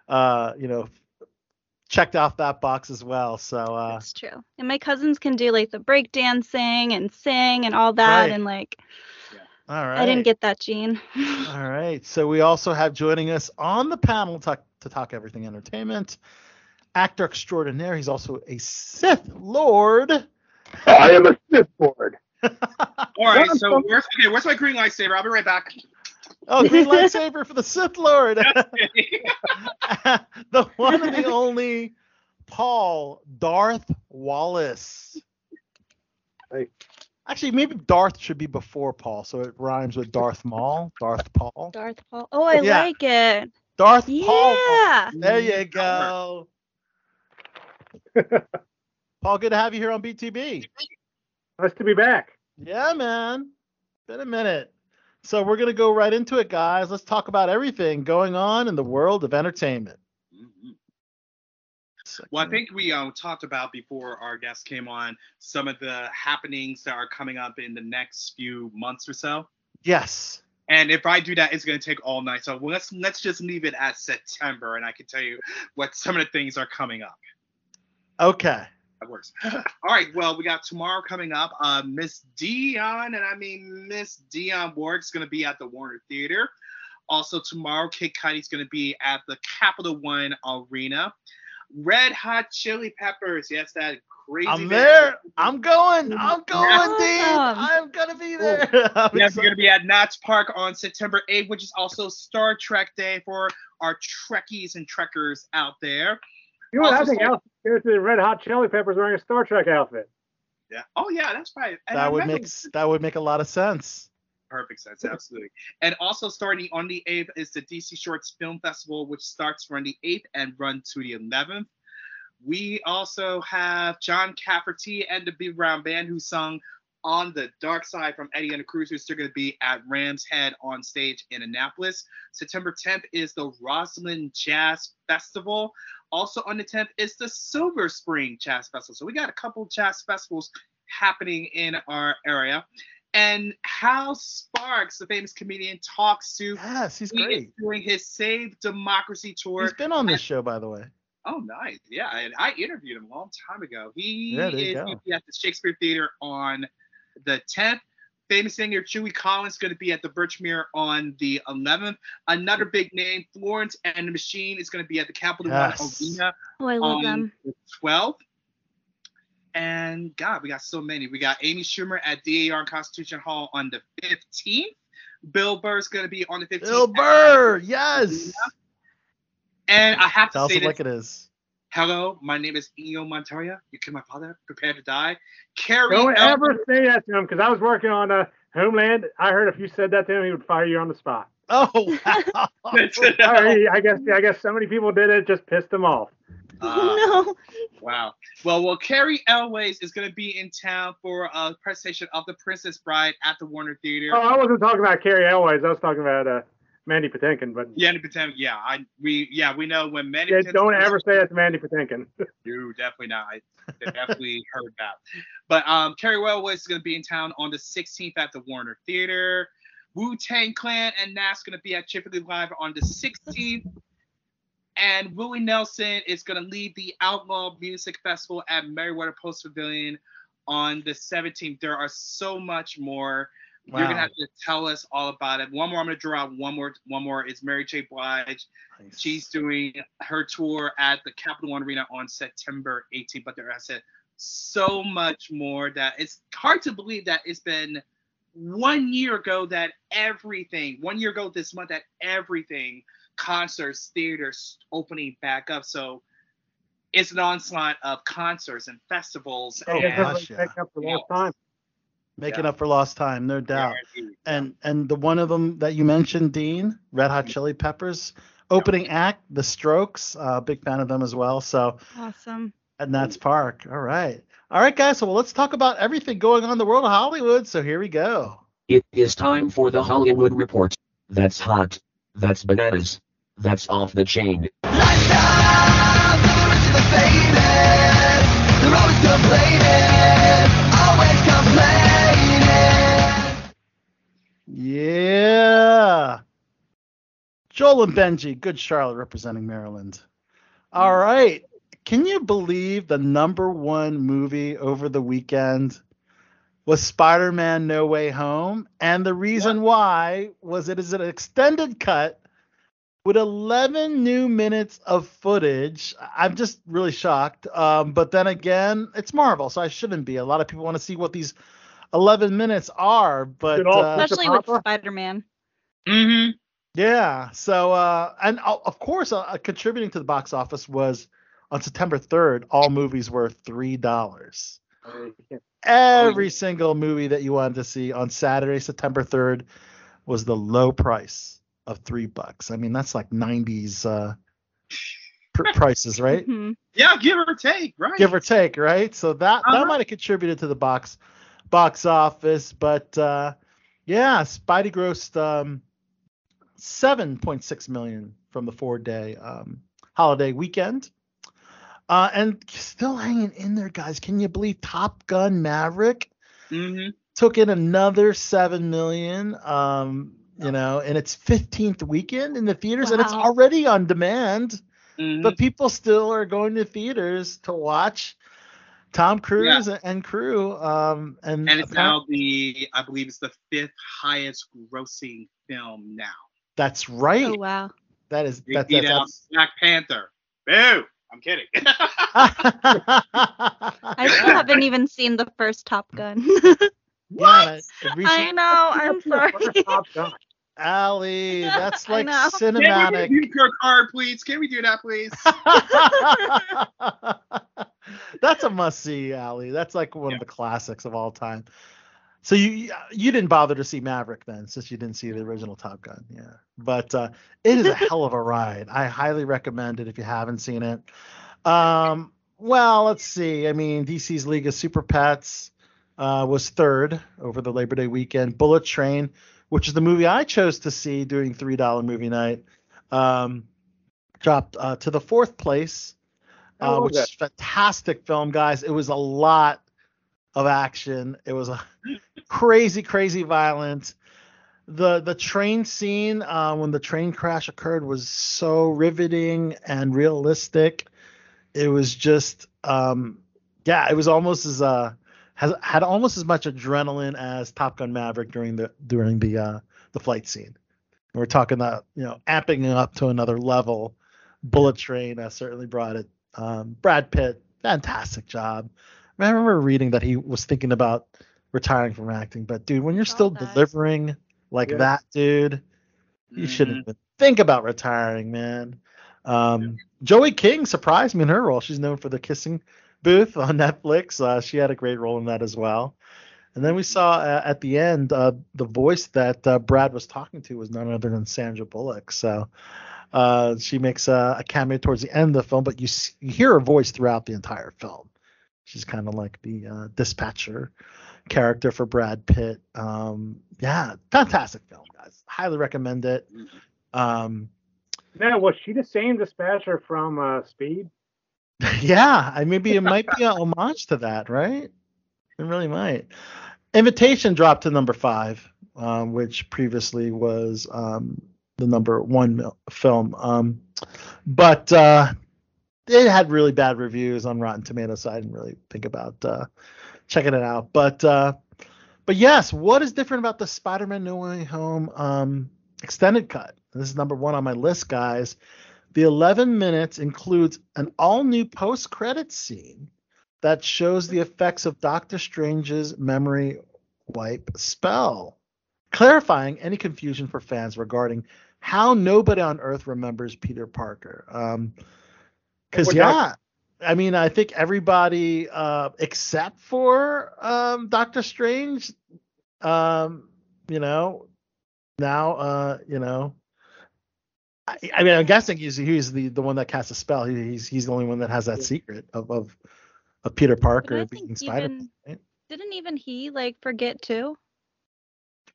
uh you know checked off that box as well. So uh That's true. And my cousins can do like the break dancing and sing and all that. Right. And like, all right. I didn't get that gene. All right. So we also have joining us on the panel to, to talk everything entertainment. Actor extraordinaire. He's also a Sith Lord. I am a Sith Lord. all right, so where's okay? Where's my green lightsaber? I'll be right back. Oh, green lightsaber for the Sith Lord. the one and the only Paul Darth Wallace. Hey. Actually, maybe Darth should be before Paul, so it rhymes with Darth Maul. Darth Paul. Darth Paul. Oh, I Yeah. like it. Darth Paul. Yeah. There you go. Paul, good to have you here on BTB. Nice to be back. Yeah, man. Been a minute. So we're gonna go right into it, guys. Let's talk about everything going on in the world of entertainment. Mhm. Well, I think we um, talked about before our guest came on some of the happenings that are coming up in the next few months or so. Yes. And if I do that, it's going to take all night. So let's let's just leave it at September, and I can tell you what some of the things are coming up. Okay. That works. All right. Well, we got tomorrow coming up. Uh, Miss Dionne, and I mean Miss Dion Ward's going to be at the Warner Theater. Also tomorrow, Kid Cudi's going to be at the Capital One Arena. Red Hot Chili Peppers, yes, that crazy. I'm band. there. I'm going. I'm going, Dean. Awesome. I'm gonna be there. I'm Yes, we're gonna be at Nats Park on September 8th, which is also Star Trek Day for our Trekkies and Trekkers out there. You know what I Also think? saw- Alex here's the Red Hot Chili Peppers wearing a Star Trek outfit. Yeah. Oh yeah, that's right. And I that would remember- make that would make a lot of sense. Perfect sense, absolutely. And also starting on the 8th is the DC Shorts Film Festival, which starts from the 8th and run to the 11th. We also have John Cafferty and the Big Brown Band who sung on the Dark Side from Eddie and the Cruisers. They're going to be at Rams Head on stage in Annapolis. September 10th is the Rosslyn Jazz Festival. Also on the 10th is the Silver Spring Jazz Festival. So we got a couple jazz festivals happening in our area. And Hal Sparks, the famous comedian, talks to Yes, he's he great. doing his Save Democracy tour. He's been on this show, by the way. Oh, nice. Yeah, and I interviewed him a long time ago. He Yeah, is gonna be at the Shakespeare Theater on the 10th. Famous singer Judy Collins is going to be at the Birchmere on the 11th. Another big name, Florence and the Machine, is going to be at the Capital Yes. One Arena Oh, I love on them. the 12th. And God, we got so many. We got Amy Schumer at DAR and Constitution Hall on the 15th. Bill Burr's going to be on the 15th. Bill at- Burr, yes. And I have to Tell say it this. like it is. Hello, my name is Inigo Montoya. You killed my father. Prepare to die. Cary. Don't Elwes- ever say that to him because I was working on uh, Homeland. I heard if you said that to him, he would fire you on the spot. Oh wow. Sorry, I guess I guess so many people did it, it just pissed him off. Uh, no. Wow. Well, well, Cary Elwes is going to be in town for a presentation of The Princess Bride at the Warner Theater. Oh, I wasn't talking about Cary Elwes. I was talking about uh, Mandy Patinkin. But Yeah, Mandy Patinkin. Yeah, I we yeah we know when Mandy. yeah, Patinkin- don't ever say that to Mandy Patinkin. You definitely not. I definitely heard that. But um, Cary Elwes is going to be in town on the 16th at the Warner Theater. Wu Tang Clan and Nas going to be at Jiffy Lube Live on the 16th. And Willie Nelson is going to lead the Outlaw Music Festival at Merriweather Post Pavilion on the 17th. There are so much more. You're gonna have to tell us all about it. One more, I'm gonna draw out one more. One more is Mary J. Blige. Nice. She's doing her tour at the Capital One Arena on September 18th. But there, I said so much more that it's hard to believe that it's been one year ago that everything, one year ago this month that everything, concerts, theaters opening back up. So it's an onslaught of concerts and festivals. Oh, and, Yeah, gosh, yeah. Take up the lost time. Making Yeah. up for lost time, no doubt. Guaranteed. And and the one of them that you mentioned, Dean, Red Hot Chili Peppers, opening act, The Strokes, uh, big fan of them as well. So Awesome. And that's Park. All right. All right, guys. So well, let's talk about everything going on in the world of Hollywood. So here we go. It is time for the Hollywood Report. That's hot. That's bananas. That's off the chain. Yeah. Joel and Benji, good Charlotte representing Maryland. All right. Can you believe the number one movie over the weekend was Spider Man No Way Home? And the reason why was it is an extended cut with 11 new minutes of footage. I'm just really shocked. Um, but then again, it's Marvel, so I shouldn't be. A lot of people want to see what these 11 minutes are. But uh, Especially with Spider-Man. Mm-hmm. yeah. So, uh, and uh, of course, uh, contributing to the box office was on September 3rd, all movies were $3. Every single movie that you wanted to see on Saturday, September 3rd, was the low price of three bucks. I mean, that's like 90s uh, pr- prices, right? Mhm. Yeah, give or take, right? Give or take, right? So that that Uh-huh. might have contributed to the box box office, but uh, yeah, Spidey grossed um, 7.6 million from the four day um, holiday weekend. Uh, and still hanging in there, guys. Can you believe Top Gun Maverick hmm took in another seven million? Um, you know, and its 15th weekend in the theaters, and it's already on demand hmm but people still are going to theaters to watch Tom Cruise and crew. Um, and, and it's now the I believe it's the fifth highest grossing film now. that's right. Oh wow. That is They that, out that's, Black Panther. Boo! I'm kidding. I still haven't even seen the first Top Gun. Yeah, it I know. I'm sorry. Top Gun. Allie, that's like cinematic. Can we cinematic. do your card, please? Can we do that, please? that's a must see, Allie. That's like one Yeah. of the classics of all time. So you you didn't bother to see Maverick then, since you didn't see the original Top Gun, yeah. But uh, it is a hell of a ride. I highly recommend it if you haven't seen it. Um, well, let's see. I mean, DC's League of Super Pets uh, was third over the Labor Day weekend. Bullet Train, which is the movie I chose to see during three dollar movie night, um, dropped uh, to the fourth place, uh, which that. is fantastic film, guys. It was a lot of action. It was a crazy, crazy violent. The the train scene uh, when the train crash occurred was so riveting and realistic. It was just um, yeah, it was almost as uh has had almost as much adrenaline as Top Gun Maverick during the during the uh the flight scene. We're talking about you know amping it up to another level. Bullet Train uh, certainly brought it. Um, Brad Pitt, fantastic job. I remember reading that he was thinking about retiring from acting, but dude, when you're still that. delivering like Yeah. that, dude, you shouldn't Mhm. even think about retiring, man. Um, Joey King surprised me in her role. She's known for the kissing booth on Netflix. Uh, she had a great role in that as well. And then we saw uh, at the end uh, the voice that uh, Brad was talking to was none other than Sandra Bullock. So uh, she makes a, a cameo towards the end of the film, but you, s- you hear her voice throughout the entire film. She's kind of like the uh, dispatcher character for Brad Pitt. Um, yeah, fantastic film, guys. Highly recommend it. Um, Now, was she the same dispatcher from uh, Speed? yeah, maybe it might be a homage to that, right? It really might. Invitation dropped to number five, um, which previously was um, the number one mil- film. Um, but uh, it had really bad reviews on Rotten Tomatoes, so I didn't really think about uh, checking it out. But uh, but yes, what is different about the Spider-Man No Way Home um, extended cut? This is number one on my list, guys. The 11 minutes includes an all new post credit scene that shows the effects of Doctor Strange's memory wipe spell, clarifying any confusion for fans regarding how nobody on Earth remembers Peter Parker. Um, because Well, yeah, I mean, I think everybody uh, except for um, Doctor Strange, um, you know, now, uh, you know, I, I mean, I'm guessing he's he's the, the one that casts a spell. He, he's he's the only one that has that secret of of, of Peter Parker being Spider. even- right? Didn't even he like forget too?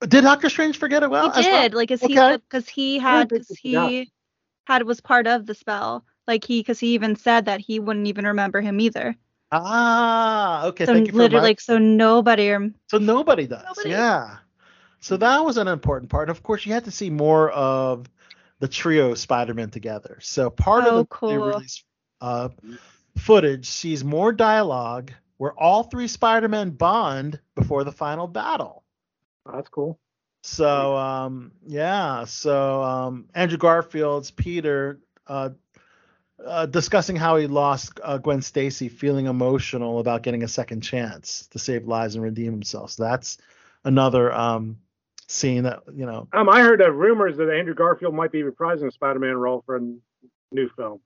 Did Doctor Strange forget it well? he as well? did, like, cause he because he had because he forgot. he had was part of the spell. Like he because he even said that he wouldn't even remember him either. Ah, okay. so thank you for literally, like, so nobody. rem- So nobody does. Nobody. Yeah. So that was an important part. Of course, you had to see more of the trio Spider-Man together. So part Oh, of the cool. release uh, footage sees more dialogue where all three Spider-Men bond before the final battle. Oh, that's cool. So um, yeah, so um, Andrew Garfield's Peter uh, uh, discussing how he lost uh, Gwen Stacy, feeling emotional about getting a second chance to save lives and redeem himself. So that's another um, scene that you know. Um, I heard uh, rumors that Andrew Garfield might be reprising the Spider-Man role for a new film.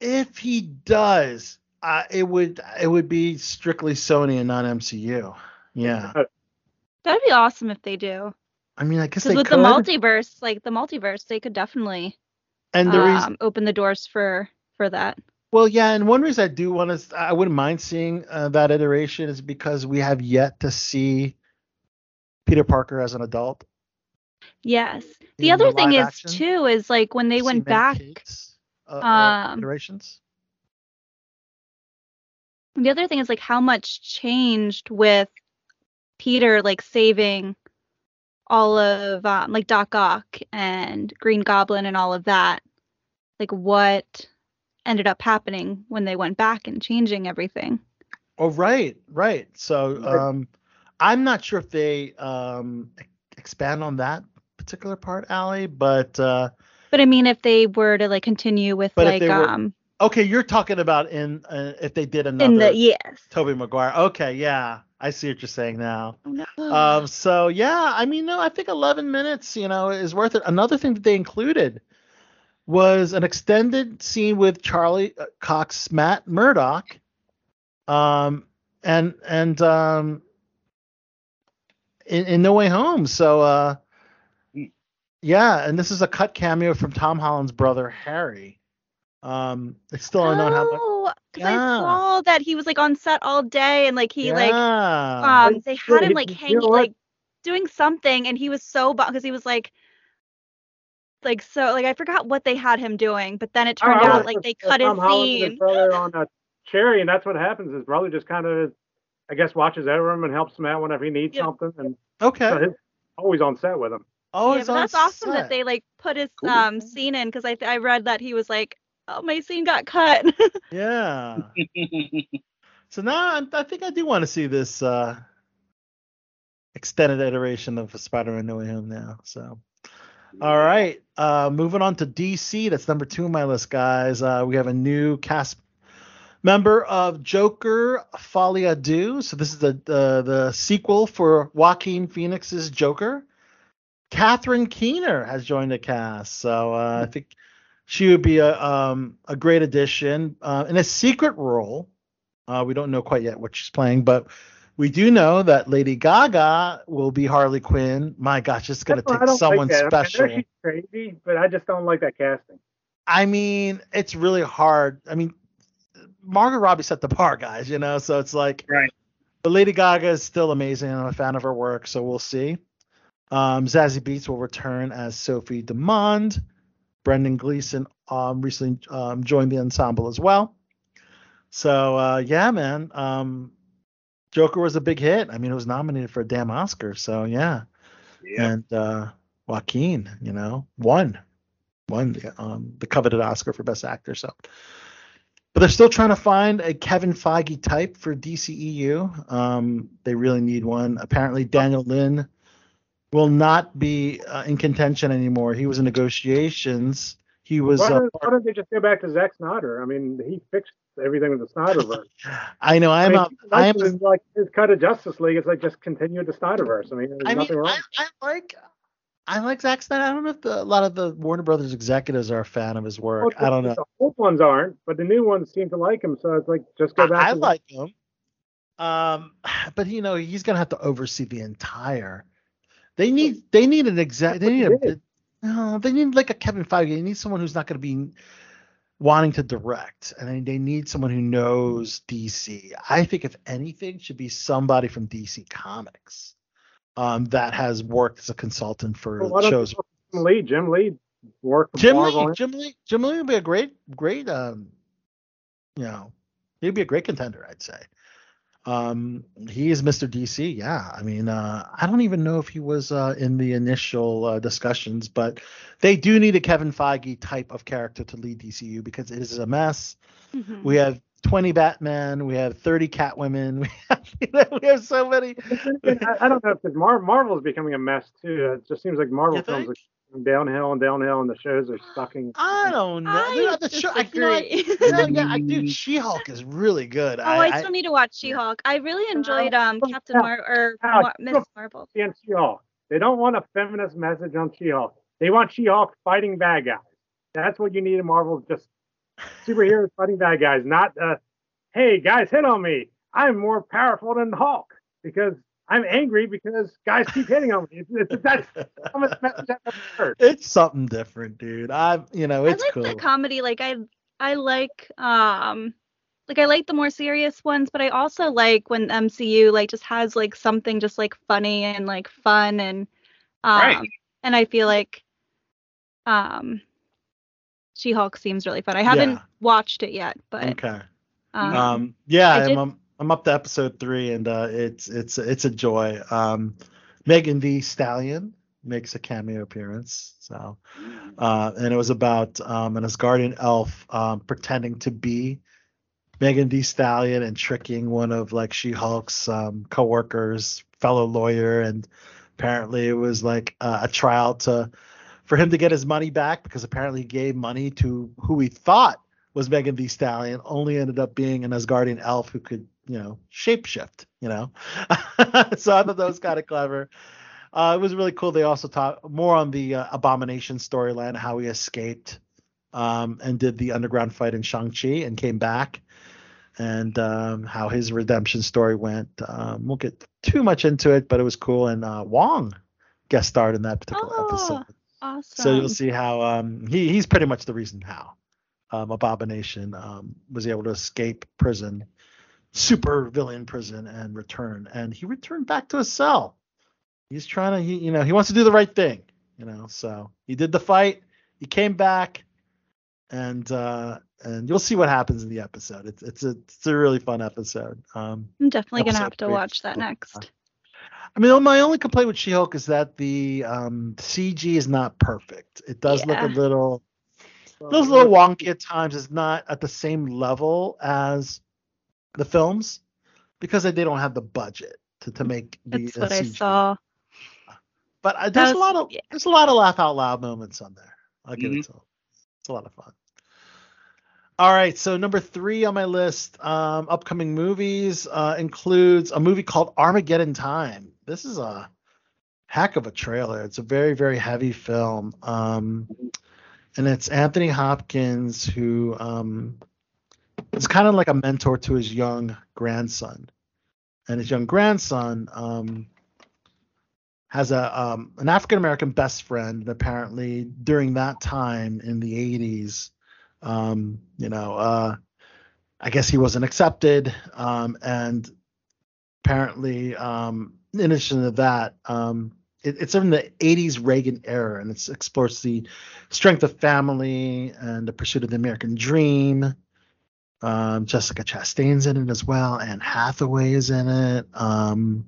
If he does, uh, it would it would be strictly Sony and not MCU. Yeah, That'd be awesome if they do. I mean, I guess they with could. the multiverse, like the multiverse, they could definitely and the reason um, open the doors for for that. Well, yeah, and one reason I do want to, I wouldn't mind seeing uh, that iteration is because we have yet to see Peter Parker as an adult. Yes. The in other thing live is action. too is like when they went back. kids, uh, uh, um, iterations. The other thing is like how much changed with Peter like saving all of um, like Doc Ock and Green Goblin and all of that. Like what ended up happening when they went back and changing everything. Oh, right, right. So, Right. um, I'm not sure if they um expand on that particular part, Allie, but uh, But I mean if they were to like continue with But if like they were um okay, you're talking about in uh, if they did another in the yes. Tobey Maguire. Okay, yeah, I see what you're saying now. Oh, no. Um, so yeah, I mean, no, I think 11 minutes, you know, is worth it. Another thing that they included was an extended scene with Charlie uh, Cox, Matt Murdock, um, and and um, in, in No Way Home. So uh, yeah, and this is a cut cameo from Tom Holland's brother Harry. Um, it's still unknown how much. Oh, because Yeah. I saw that he was like on set all day and like he like um they had him like know hanging what? like doing something and he was so because he was like like so like I forgot what they had him doing but then it Oh, turned I out like they cut his Tom Holland and his scene brother on a cherry, and that's what happens. His brother just kind of, I guess, watches over him and helps him out whenever he needs Yep. something, and okay. so always on set with him. Oh, yeah it's but that's awesome set. that they like put his Cool. um scene in because I I read that he was like oh my scene got cut Yeah. So now I'm, I think I do want to see this uh, extended iteration of Spider-Man No Way Home now. So, all right, uh, moving on to DC. That's number two on my list, guys. Uh, we have a new cast member of Joker Folie à Deux. So this is the the, the sequel for Joaquin Phoenix's Joker. Catherine Keener has joined the cast. So uh, I think she would be a um, a great addition uh, in a secret role. Uh, we don't know quite yet what she's playing, but we do know that Lady Gaga will be Harley Quinn. My gosh, it's gonna take someone like special. I, mean, I she's crazy, but I just don't like that casting. I mean, it's really hard. I mean, Margot Robbie set the bar, guys. You know, so it's like, Right. But Lady Gaga is still amazing. I'm a fan of her work, so we'll see. Um, Zazie Beetz will return as Sophie Dumond. Brendan Gleeson um, recently um, joined the ensemble as well. So uh, yeah, man. Um, Joker was a big hit. I mean, it was nominated for a damn Oscar. So yeah, Yeah. and uh, Joaquin, you know, won won the, um, the coveted Oscar for Best Actor. So, but they're still trying to find a Kevin Feige type for DCEU. Um, they really need one. Apparently, Daniel Lin will not be uh, in contention anymore. He was in negotiations. He was. Why, Uh, don't, why don't they just go back to Zack Snyder? I mean, he fixed everything with the Snyderverse. I know. I'm. I mean, a, I am. it's like his cut of Justice League. It's like just continue the Snyderverse. I mean, there's I mean, nothing wrong. I, I like. I like Zack Snyder. I don't know if the, a lot of the Warner Brothers executives are a fan of his work. Well, I don't know. The old ones aren't, but the new ones seem to like him. So it's like just go back. I, I like him. Um, but you know he's gonna have to oversee the entire. They need they need an exact. They need a no. They need like a Kevin Feige. They need someone who's not gonna be wanting to direct, and they need someone who knows DC. I think if anything, should be somebody from DC Comics, um, that has worked as a consultant for Well, why shows. you Jim Lee, Jim Lee worked Jim Marvel. Lee, Jim Lee, Jim Lee would be a great, great, um, you know, he'd be a great contender, I'd say. Um, he is Mr. DC, yeah. I mean, uh, I don't even know if he was uh, in the initial uh, discussions, but they do need a Kevin Feige type of character to lead DCU because it is a mess. Mhm. We have 20 Batman, we have 30 Catwomen, we have, you know, we have so many. I, I don't know if Mar- Marvel is becoming a mess too. It just seems like Marvel films are downhill and downhill, and the shows are sucking. I don't know. I You know, the show- I- you know, I- yeah, yeah, I do. She-Hulk is really good. Oh, I, still need to watch She-Hulk. I really enjoyed um Captain yeah. Mar or Ouch. Mar- Miss Marvel. And She-Hulk. They don't want a feminist message on She-Hulk. They want She-Hulk fighting bad guys. That's what you need in Marvel. Just superheroes fighting bad guys, not uh, hey guys, hit on me. I'm more powerful than Hulk because I'm angry because guys keep hitting on me. It's, it's, that's the message I've ever heard. It's something different, dude. I, you know, it's I like cool. the comedy. Like I I like um like I like the more serious ones, but I also like when MCU like just has like something just like funny and like fun and um Right. and I feel like um She-Hulk seems really fun. I haven't Yeah. watched it yet, but okay. um, Um, yeah, I I'm, did- I'm I'm up to episode three, and uh, it's it's it's a joy. Um, Megan Thee Stallion makes a cameo appearance, so uh, and it was about um, an Asgardian elf um, pretending to be Megan Thee Stallion and tricking one of like She-Hulk's um, coworkers, fellow lawyer, and apparently it was like uh, a trial to for him to get his money back because apparently he gave money to who he thought was Megan Thee Stallion, only ended up being an Asgardian elf who could, you know, shapeshift, you know. so I thought that was kind of clever. Uh, it was really cool. They also talked more on the uh, Abomination storyline, how he escaped um, and did the underground fight in Shang-Chi and came back, and um, how his redemption story went. Um, we'll get too much into it, but it was cool. And uh, Wong guest starred in that particular Oh, episode. Awesome. So you'll see how um, he he's pretty much the reason how um, Abomination um, was able to escape prison, super villain prison, and return. And he returned back to his cell. He's trying to, he, you know, he wants to do the right thing, you know. So he did the fight. He came back, and uh, and you'll see what happens in the episode. It's it's a it's a really fun episode. Um, I'm definitely gonna have to watch that next. I mean, my only complaint with She-Hulk is that the um, CG is not perfect. It does look a little, those little wonky at times. It's not at the same level as the films because they don't have the budget to, to make the That's what I saw. But uh, there's That a lot of yeah. there's a lot of laugh out loud moments on there. I'll give Mhm. it to them. It's a lot of fun. All right, so number three on my list, um, upcoming movies uh, includes a movie called Armageddon Time. This is a heck of a trailer. It's a very very heavy film. Um, and it's Anthony Hopkins who um, is kind of like a mentor to his young grandson, and his young grandson um, has a um, an African American best friend. Apparently, during that time in the 80s, um, you know, uh, I guess he wasn't accepted, um, and apparently, um, in addition to that, um, it, it's in the 80s Reagan era, and it explores the strength of family and the pursuit of the American dream. Um, Jessica Chastain's in it as well, and Hathaway is in it. Um,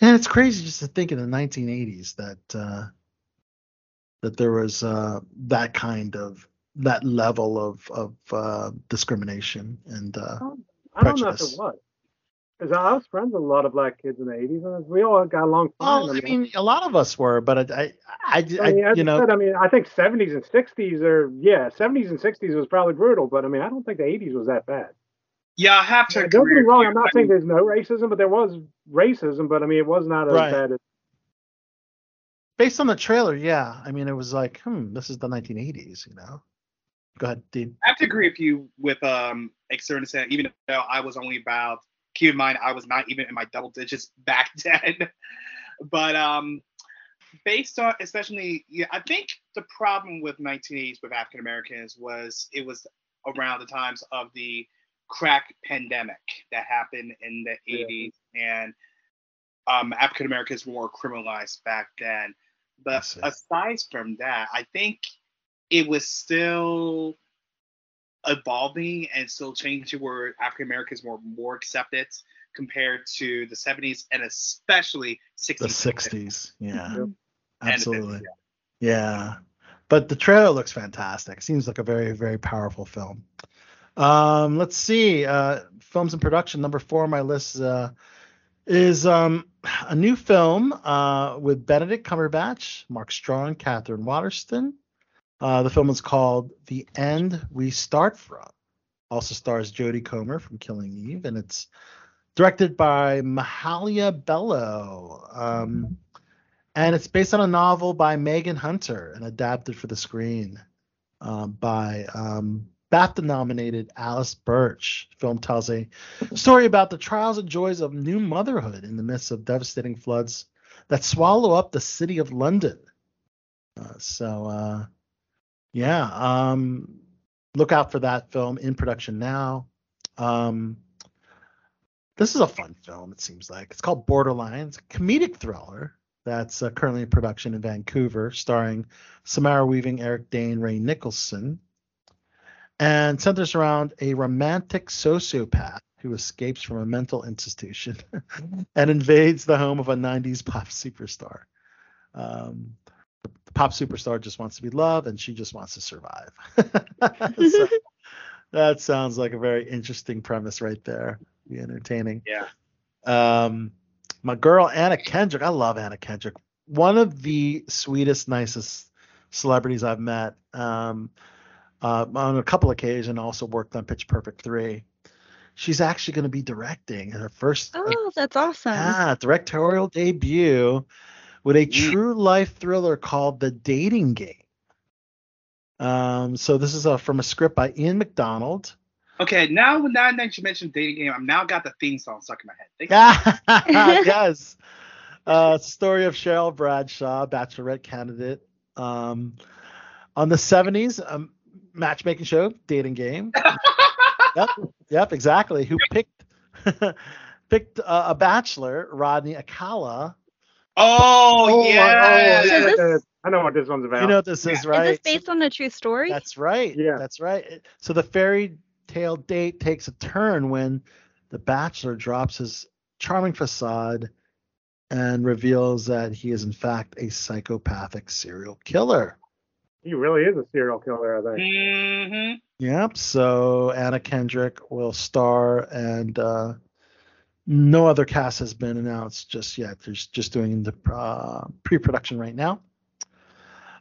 and it's crazy just to think in the 1980s that uh, that there was uh, that kind of that level of of uh, discrimination and uh, I don't know if prejudice. it was. Because I was friends with a lot of black kids in the 80s, and we all got along fine. Well, I mean, a lot of us were, but I, I, I, I, I mean, as you know, said, I mean, I think 70s and 60s are, yeah, 70s and 60s was probably brutal, but I mean, I don't think the 80s was that bad. Yeah, I have to. Don't get me wrong, you. I'm not I saying mean, there's no racism, but there was racism, but I mean, it was not as Right. bad as. based on the trailer, yeah. I mean, it was like, hmm, this is the 1980s, you know. Go ahead, Dean. I have to agree with you with um a certain extent, even though I was only about keep in mind I was not even in my double digits back then. but um based on especially yeah, I think the problem with 1980s with African Americans was it was around the times of the crack pandemic that happened in the Yeah. 80s and um African Americans were more criminalized back then. But aside from that, I think it was still evolving and still changing where African Americans were more accepted compared to the 70s and especially 60s. The 60s, yeah, Yep. absolutely, yeah. But the trailer looks fantastic. Seems like a very, very powerful film. Um, let's see. Uh, films in production. Number four on my list uh, is um, a new film uh, with Benedict Cumberbatch, Mark Strong, Katherine Waterston. Uh, the film is called The End We Start From. Also stars Jodie Comer from Killing Eve, and it's directed by Mahalia Belo. Um, and it's based on a novel by Megan Hunter and adapted for the screen um, by um, BAFTA nominated Alice Birch. The film tells a story about the trials and joys of new motherhood in the midst of devastating floods that swallow up the city of London. Uh, so, uh, yeah, um, look out for that film in production now. Um, this is a fun film, it seems like. It's called Borderline. It's a comedic thriller that's uh, currently in production in Vancouver, starring Samara Weaving, Eric Dane, Ray Nicholson, and centers around a romantic sociopath who escapes from a mental institution and invades the home of a 90s pop superstar. Um, the pop superstar just wants to be loved, and she just wants to survive. So, that sounds like a very interesting premise right there. Be entertaining. Yeah. Um, my girl Anna Kendrick. I love Anna Kendrick. One of the sweetest, nicest celebrities I've met. Um, uh, on a couple occasions, also worked on Pitch Perfect three. She's actually going to be directing her first uh, Oh, that's awesome. ah, directorial debut with a true life thriller called The Dating Game. Um, so this is uh from a script by Ian McDonald. Okay, now now that you mentioned dating game, I've now got the theme song stuck in my head. Thank you. yes. Uh, story of Cheryl Bradshaw, bachelorette candidate. Um, on the 70s, um, matchmaking show, dating game. yep, yep, exactly. Who picked picked uh, a bachelor, Rodney Alcala. Oh, my- yeah. oh, So this- I know what this one's about. You know what this is, right? Is this based on a true story? That's right. Yeah. That's right. So the fairy tale date takes a turn when the bachelor drops his charming facade and reveals that he is in fact a psychopathic serial killer. he really is a serial killer, I think. Mm-hmm. Yep. So Anna Kendrick will star, and uh, no other cast has been announced just yet. There's just doing the uh, pre-production right now.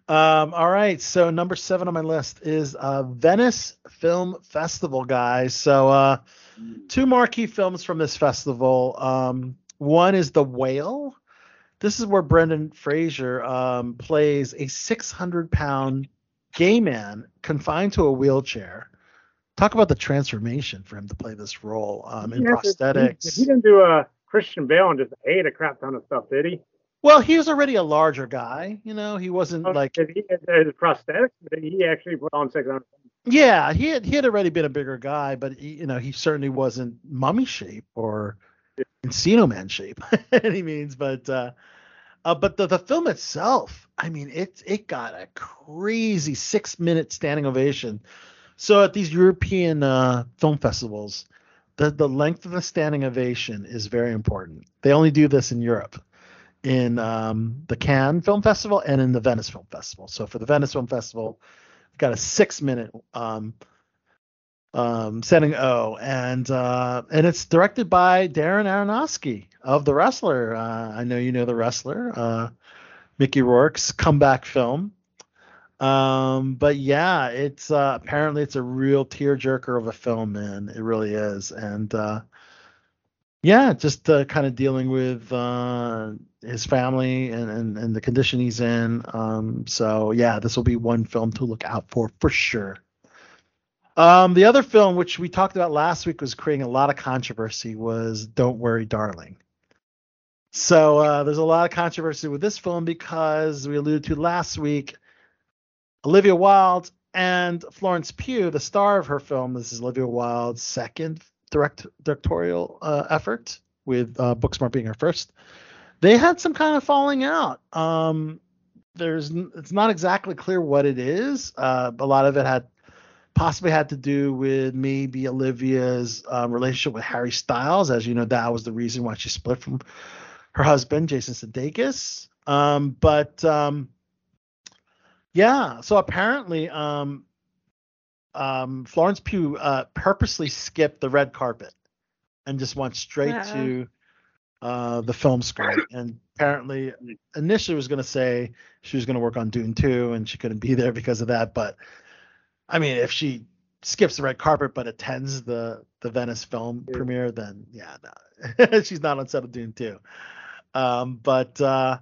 Um, all right. So number seven on my list is uh, Venice Film Festival, guys. So uh, two marquee films from this festival. Um, one is The Whale. This is where Brendan Fraser um, plays a 600 pound gay man confined to a wheelchair. Talk about the transformation for him to play this role um, in He has to- prosthetics. He, he didn't do a Christian Bale and just ate a crap ton of stuff, did he? Well, he was already a larger guy. You know, he wasn't Oh, like he the prosthetics? He actually put on 600? yeah, he had he had already been a bigger guy, but he, you know, he certainly wasn't mummy shape or Encino Man shape by any means. But uh, uh, but the the film itself, I mean, it it got a crazy six minute standing ovation. So at these European uh, film festivals, the the length of the standing ovation is very important. They only do this in Europe, in um, the Cannes Film Festival and in the Venice Film Festival. So for the Venice Film Festival, we've got a six minute um, um, standing O, and uh, and it's directed by Darren Aronofsky of The Wrestler. Uh, I know you know The Wrestler, uh, Mickey Rourke's comeback film. Um, but yeah, it's uh, apparently it's a real tearjerker of a film, man. It really is, and uh, yeah, just uh, kind of dealing with uh, his family and, and and the condition he's in. Um, so yeah, this will be one film to look out for for sure. Um, the other film, which we talked about last week, was creating a lot of controversy, was "Don't Worry, Darling." So uh, there's a lot of controversy with this film because we alluded to last week. Olivia Wilde and Florence Pugh, the star of her film, this is Olivia Wilde's second direct directorial uh, effort, with uh, Booksmart being her first. They had some kind of falling out. Um, there's it's not exactly clear what it is. Uh, a lot of it had possibly had to do with maybe Olivia's um, relationship with Harry Styles. As you know, that was the reason why she split from her husband, Jason Sudeikis. Um, but um, yeah, so apparently, um, um, Florence Pugh uh, purposely skipped the red carpet and just went straight to uh, the film screen. And apparently, initially was going to say she was going to work on Dune 2 and she couldn't be there because of that. But I mean, if she skips the red carpet but attends the the Venice film Yeah. premiere, then yeah, no, she's not on set of Dune 2. Um, but uh,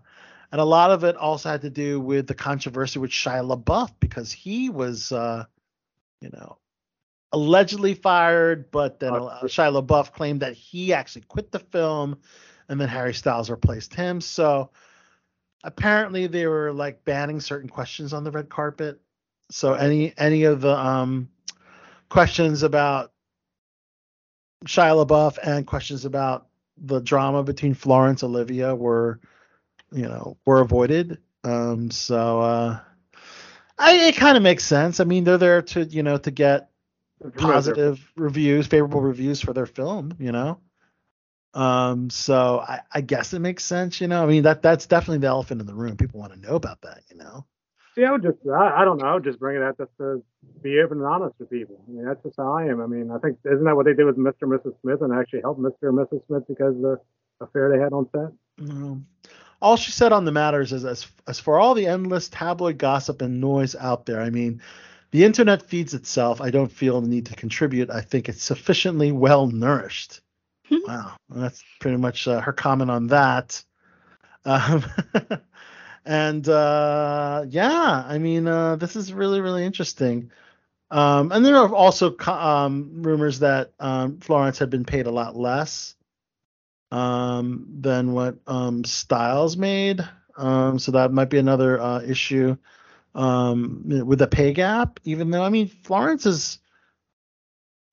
and a lot of it also had to do with the controversy with Shia LaBeouf because he was, uh, you know, allegedly fired, but then Uh, Shia LaBeouf claimed that he actually quit the film, and then Harry Styles replaced him. So apparently they were like banning certain questions on the red carpet. So any any of the um questions about Shia LaBeouf and questions about the drama between Florence Olivia were, you know, were avoided. Um, so uh, I, it kind of makes sense. I mean, they're there to, you know, to get positive reviews, favorable reviews for their film, you know. Um, so I, I guess it makes sense, you know. I mean, that that's definitely the elephant in the room. People want to know about that, you know. See, I would just, I, I don't know, just bring it out just to be open and honest with people. I mean, that's just how I am. I mean, I think, isn't that what they did with Mr. and Mrs. Smith and actually helped Mr. and Mrs. Smith because of the affair they had on set? No. All she said on the matters is as as for all the endless tabloid gossip and noise out there, I mean, the internet feeds itself. I don't feel the need to contribute. I think it's sufficiently well nourished. wow, that's pretty much uh, her comment on that. Um, and uh, yeah, I mean, uh, this is really really interesting. Um, and there are also co- um, rumors that um, Florence had been paid a lot less um, than what um, Styles made. Um, so that might be another uh, issue um, with the pay gap. Even though I mean Florence is,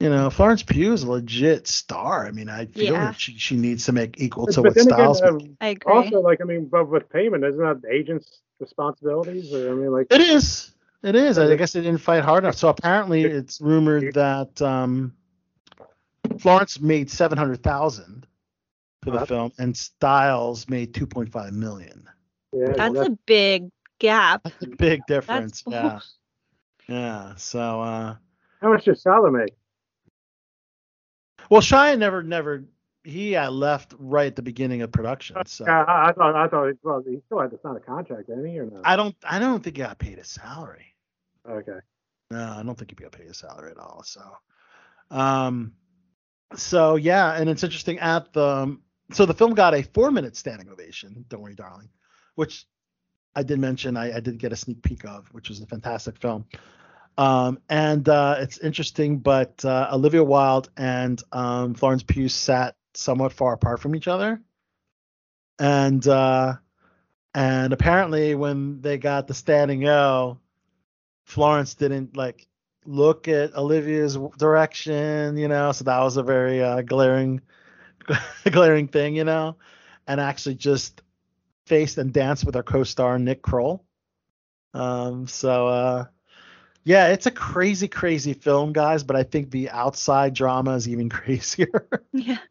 you know, Florence Pugh is a legit star. I mean, I feel Yeah. that she, she needs to make equal But to what then again, Styles. um. I agree. also, like, I mean, but with payment, isn't that agent's responsibilities? Or, I mean, like, It is. It is. I guess they didn't fight hard enough. So apparently, it's rumored that um, Florence made seven hundred thousand for the film, and Styles made two point five million. yeah, That's that's, a big gap. That's a big difference. That's Yeah. Yeah. So, uh, how much did Salah make? well, Shia never, never, he uh, left right at the beginning of production. So Yeah, I, I thought, I thought, well, he still had to sign a contract, didn't he, or no? I don't, I don't think he got paid a salary. okay. No, I don't think he got paid a salary at all. So, um, so yeah, and it's interesting at the, so the film got a four minute standing ovation. Don't worry, darling, which I did mention I, I did get a sneak peek of, which was a fantastic film. Um, and uh, it's interesting, but uh, Olivia Wilde and um, Florence Pugh sat somewhat far apart from each other, and uh, and apparently when they got the standing O, Florence didn't like look at Olivia's direction, you know, so that was a very uh, glaring glaring thing, you know, and actually just faced and danced with our co-star Nick Kroll. Um, so uh, yeah, it's a crazy, crazy film, guys. But I think the outside drama is even crazier. Yeah.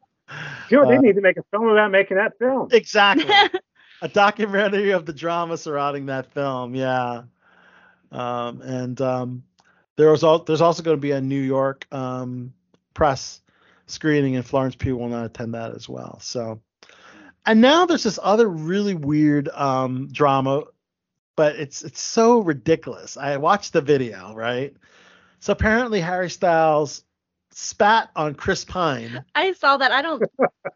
You know, they Uh, need to make a film about making that film. exactly. a documentary of the drama surrounding that film. Yeah. Um, and um, there was al- there's also going to be a New York um, press screening, and Florence Pugh will not attend that as well. So, and now there's this other really weird um, drama, but it's it's so ridiculous. I watched the video, right? So apparently Harry Styles spat on Chris Pine I saw that. I don't.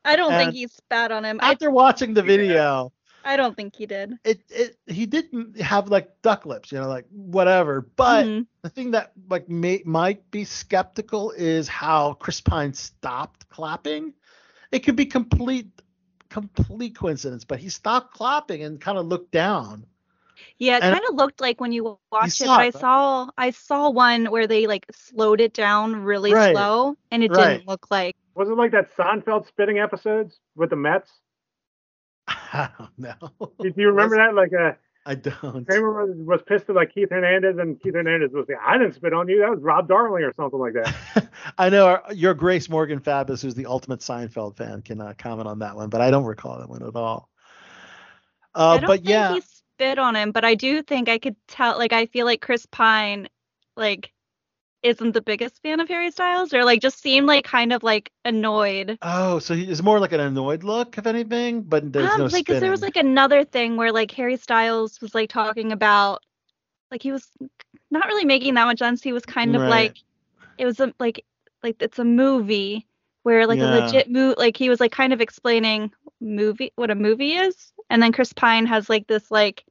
I don't think he spat on him. I, after watching the video. I don't think he did. it it he didn't have like duck lips, you know, like whatever. But Mhm. the thing that like may, might be skeptical is how Chris Pine stopped clapping. It could be complete complete coincidence, but he stopped clapping and kind of looked down. Yeah, it kind of looked like when you watched it, but I saw I saw one where they like slowed it down really Right. slow, and it Right. didn't look like. Was it like that Seinfeld spitting episodes with the Mets? I don't know. Do do you remember that? Like, uh, I don't. Kramer was, was pissed at like Keith Hernandez, and Keith Hernandez was like, "I didn't spit on you. That was Rob Darling or something like that." I know our, your Grace Morgan Fabus, who's the ultimate Seinfeld fan, can uh, comment on that one, but I don't recall that one at all. Uh, I don't but think yeah, he spit on him, but I do think I could tell. Like, I feel like Chris Pine, like, isn't the biggest fan of Harry Styles, or like just seemed like kind of like annoyed. Oh, so he is more like an annoyed look, if anything, but there's um, no like, 'cause there was like another thing where like Harry Styles was like talking about, like he was not really making that much sense. He was kind of Right. like, it was a, like, like it's a movie where like Yeah. a legit movie, like he was like kind of explaining movie what a movie is, and then Chris Pine has like this like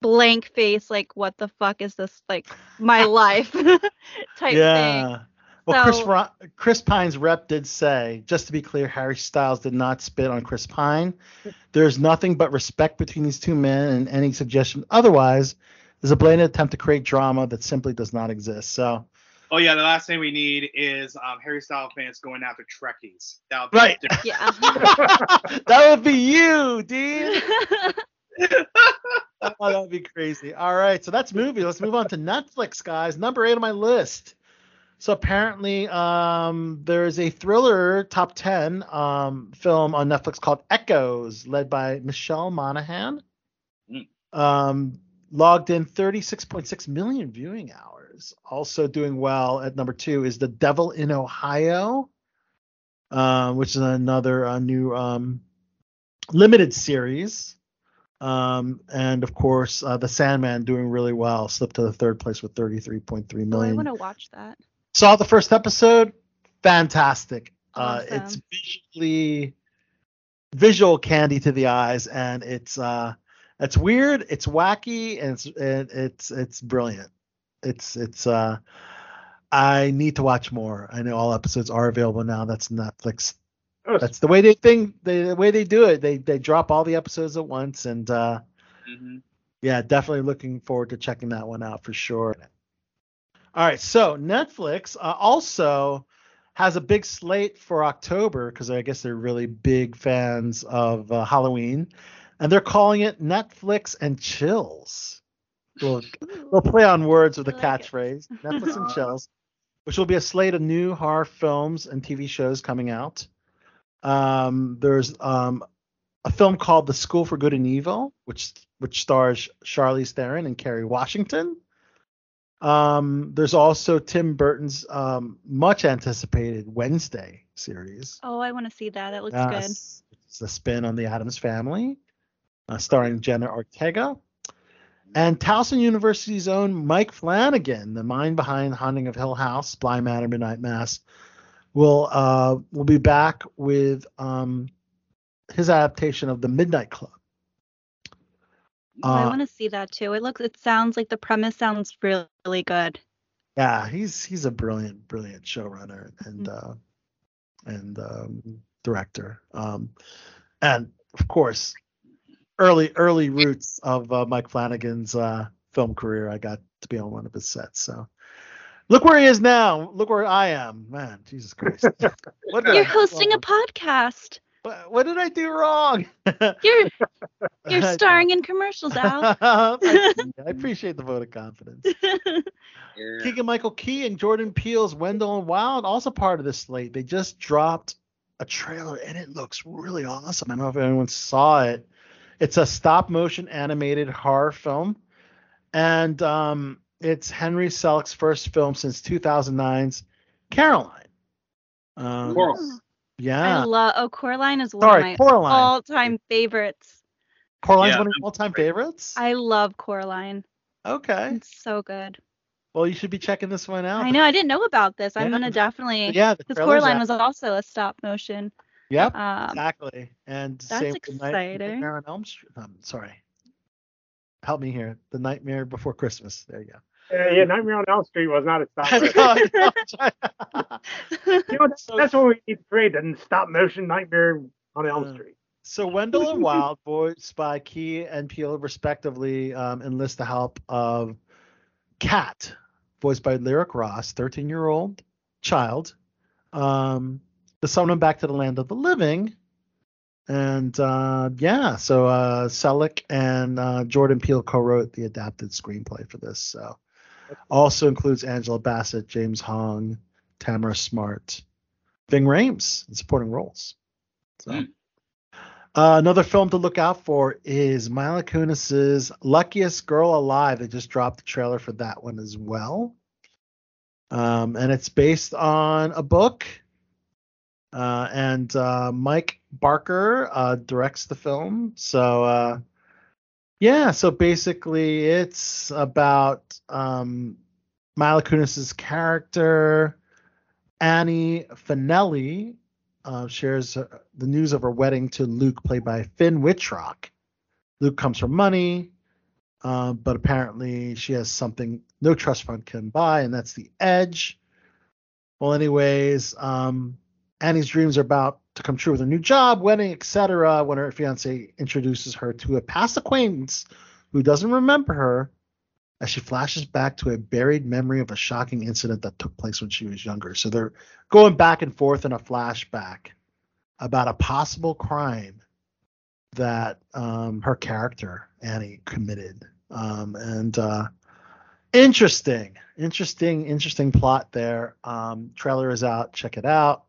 blank face, like what the fuck is this like my life type thing. yeah. Well, Chris So- Ro- Chris Pine's rep did say, just to be clear, Harry Styles did not spit on Chris Pine. There's nothing but respect between these two men, and any suggestion otherwise is a blatant attempt to create drama that simply does not exist. So, Oh yeah, the last thing we need is um, Harry Styles fans going after Trekkies. That would be Right. Yeah. that would be you, dude. Oh, that would be crazy. All right, so that's movie. Let's move on to Netflix, guys. Number eight on my list. So apparently, um, there is a thriller top ten um, film on Netflix called Echoes, led by Michelle Monaghan. Mm. Um, logged in 36.6 million viewing hours. Also doing well at number two is The Devil in Ohio, uh, which is another uh, new um, limited series. Um, and of course, uh, The Sandman doing really well, slipped to the third place with 33.3 million. Oh, I want to watch that. Saw the first episode, fantastic. Uh, it's visually visual candy to the eyes, and it's uh, it's weird, it's wacky, and it's it, it's it's brilliant. It's it's uh, I need to watch more. I know all episodes are available now. That's Netflix That's the way they think they, the way they do it they they drop all the episodes at once and uh Mhm. yeah definitely looking forward to checking that one out for sure all right so netflix uh, also has a big slate for october because i guess they're really big fans of uh, halloween and they're calling it netflix and chills we'll, we'll play on words with the I like it. catchphrase netflix and chills which will be a slate of new horror films and tv shows coming out um, there's um, a film called The School for Good and Evil, which which stars Charlize Theron and Kerry Washington. Um, there's also Tim Burton's um, much anticipated Wednesday series. Oh, I want to see that. That looks good. It's a spin on the Addams Family, uh, starring Jenna Ortega. And Towson University's own Mike Flanagan, the mind behind Haunting of Hill House, Bly Manor, Midnight Mass, will uh, will be back with um, his adaptation of The Midnight Club. Oh, I Uh, want to see that too. It looks. It sounds like the premise sounds really, really good. Yeah, he's he's a brilliant, brilliant showrunner and uh, and um, director. Um, and of course, early early roots of uh, Mike Flanagan's uh, film career. I got to be on one of his sets. So look where he is now. Look where I am. Man, Jesus Christ. what You're do hosting a podcast. What, what did I do wrong? You're you're starring in commercials, Al. I, I appreciate the vote of confidence. Yeah. Keegan Michael Key and Jordan Peele's Wendell and Wild also part of this slate. They just dropped a trailer and it looks really awesome. I don't know if anyone saw it. It's a stop motion animated horror film, and um, it's Henry Selick's first film since 2009's Caroline. Um, Coral. yeah, I love. Oh, Coraline is one Sorry, of my Coraline. all-time favorites. Coraline's Yeah. one of your all-time favorites. I love Coraline. okay, It's so good. well you should be checking this one out. I know. I didn't know about this. I'm gonna definitely. Yeah, Because trailer's Coraline out. was also a stop motion. Yep. Um, Exactly. And that's same with exciting. Nightmare on Elm Street. Um, sorry. Help me here. The Nightmare Before Christmas. There you go. Yeah, yeah, Nightmare on Elm Street was not a stop I motion. know, I know. You know, that's, So- that's what we need to create, a stop motion Nightmare on Elm Uh, Street. So Wendell and Wild, voiced by Key and Peele, respectively, um, enlist the help of Kat, voiced by Lyric Ross, 13-year-old child, um, to summon him back to the land of the living. And uh, yeah, so uh, Selick and uh, Jordan Peele co-wrote the adapted screenplay for this. So also includes Angela Bassett, James Hong, Tamara Smart, Ving Rhames in supporting roles. So. Hmm. Uh, another film to look out for is Mila Kunis's Luckiest Girl Alive. They just dropped the trailer for that one as well. Um, and it's based on a book. Uh, and uh, Mike Barker uh, directs the film. So, uh, yeah, so basically it's about um, Mila Kunis's character, Annie FaNelli, uh, shares the news of her wedding to Luke, played by Finn Wittrock. Luke comes from money, uh, but apparently she has something no trust fund can buy, and that's the edge. Well, anyways, um, Annie's dreams are about to come true with a new job, wedding, etc. When her fiance introduces her to a past acquaintance who doesn't remember her, as she flashes back to a buried memory of a shocking incident that took place when she was younger. So they're going back and forth in a flashback about a possible crime that um, her character Annie committed. Um, and uh, interesting, interesting, interesting plot there. Um, trailer is out. Check it out.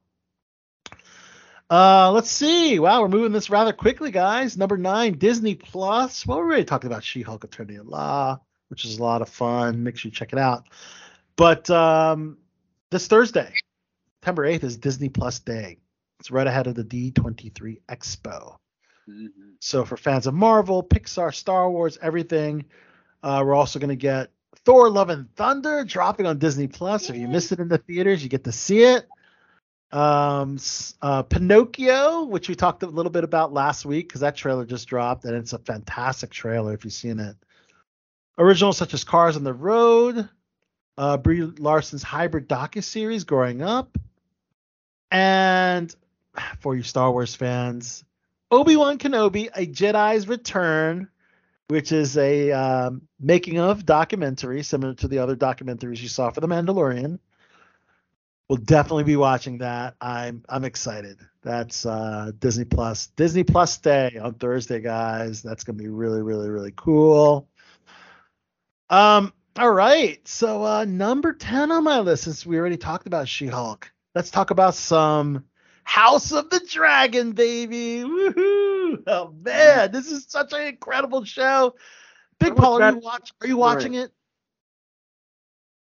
Uh, let's see. Wow, we're moving this rather quickly, guys. Number nine, Disney Plus. Well, we're already talking about She-Hulk: Attorney at Law, which is a lot of fun. Make sure you check it out. But um, this Thursday, September 8th, is Disney Plus Day. It's right ahead of the D23 Expo. Mhm. So for fans of Marvel, Pixar, Star Wars, everything, uh, we're also going to get Thor: Love and Thunder dropping on Disney Plus. If you missed it in the theaters, you get to see it. Um, uh, Pinocchio, which we talked a little bit about last week, because that trailer just dropped, and it's a fantastic trailer if you've seen it. Originals such as Cars on the Road, uh, Brie Larson's hybrid docu series, Growing Up, and for you Star Wars fans, Obi Wan Kenobi: A Jedi's Return, which is a um, making of documentary similar to the other documentaries you saw for The Mandalorian. We'll definitely be watching that. I'm I'm excited. That's uh, Disney Plus. Disney Plus Day on Thursday, guys. That's gonna be really, really, really cool. Um, all right. So uh number 10 on my list, since we already talked about She-Hulk, let's talk about some House of the Dragon, baby. Woohoo! Oh man, this is such an incredible show. Big Paul, are you watch are you watching it?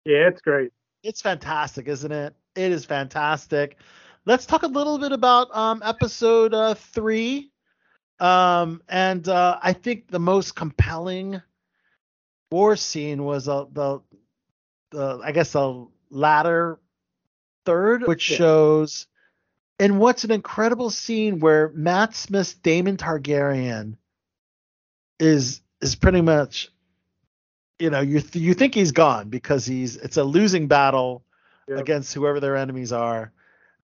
Yeah, it's great. It's fantastic, isn't it? It is fantastic. Let's talk a little bit about um, episode uh, three. Um, and uh, I think the most compelling war scene was uh, the the I guess the latter third, which Yeah. shows and what's an incredible scene where Matt Smith's Daemon Targaryen is is pretty much, you know, you th- you think he's gone because he's it's a losing battle Yeah. against whoever their enemies are,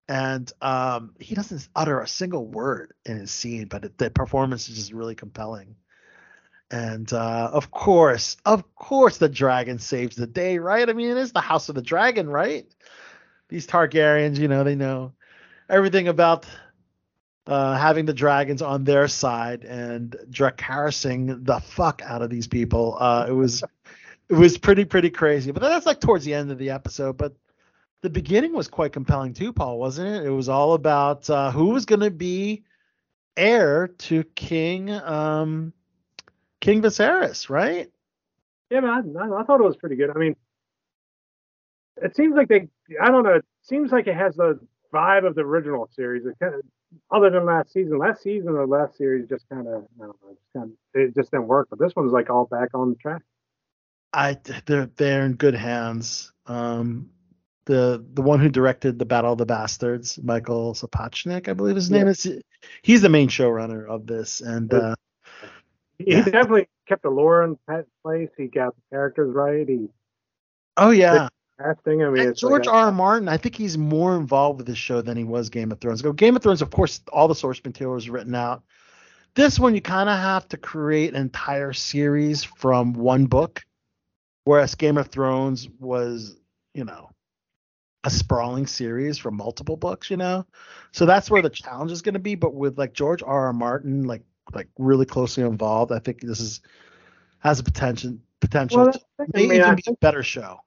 and um, he doesn't utter a single word in his scene, but it, the performance is just really compelling. And uh, of course, of course, the dragon saves the day, right? I mean, it is the House of the Dragon, right? These Targaryens, you know, they know everything about uh, having the dragons on their side and Dracarysing the fuck out of these people. Uh, it was it was pretty pretty crazy. But that's like towards the end of the episode. But the beginning was quite compelling too, Paul, wasn't it? It was all about uh, who was going to be heir to King um, King Viserys, right? Yeah, man, I, I thought it was pretty good. I mean, it seems like they, I don't know, it seems like it has the vibe of the original series. It kind of, other than last season, last season or last series just kind of, I don't know, just kind of, it just didn't work. But this one's like all back on track. I they're they're in good hands. Um, the the one who directed the Battle of the Bastards, Michael Sapochnik, I believe his name is. He's the main showrunner of this, and uh, He Yeah. definitely kept the lore in place. He got the characters right. He oh yeah, casting. I mean, George like, R. R. Martin, I think he's more involved with the show than he was Game of Thrones. Go Game of Thrones, of course, all the source material was written out. This one, you kind of have to create an entire series from one book, whereas Game of Thrones was, you know, a sprawling series from multiple books. You know, so that's where the challenge is going to be. But with like George R. R. Martin, like like really closely involved, I think this is has a potential potential Well, to may thing, I mean, I be a better show.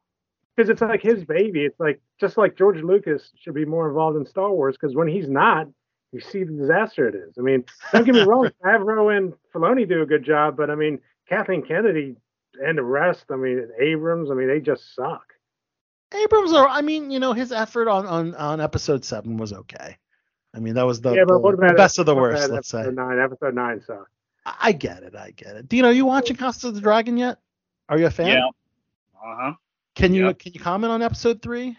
because it's like his baby. It's like just like George Lucas should be more involved in Star Wars because when he's not, you see the disaster it is. I mean, don't get me wrong, Favreau and Filoni do a good job, but I mean, Kathleen Kennedy and the rest, I mean, Abrams, I mean, they just suck. Abrams are I mean, you know, his effort on on on episode 7 was okay. I mean, that was the, yeah, but the- what about the best of the worst, let's say. episode Nine, episode nine sucked. I I get it. I get it. Dino, are you watching House of the Dragon yet? Are you a fan? Yeah. Uh huh. Can you Yeah. can you comment on episode 3? I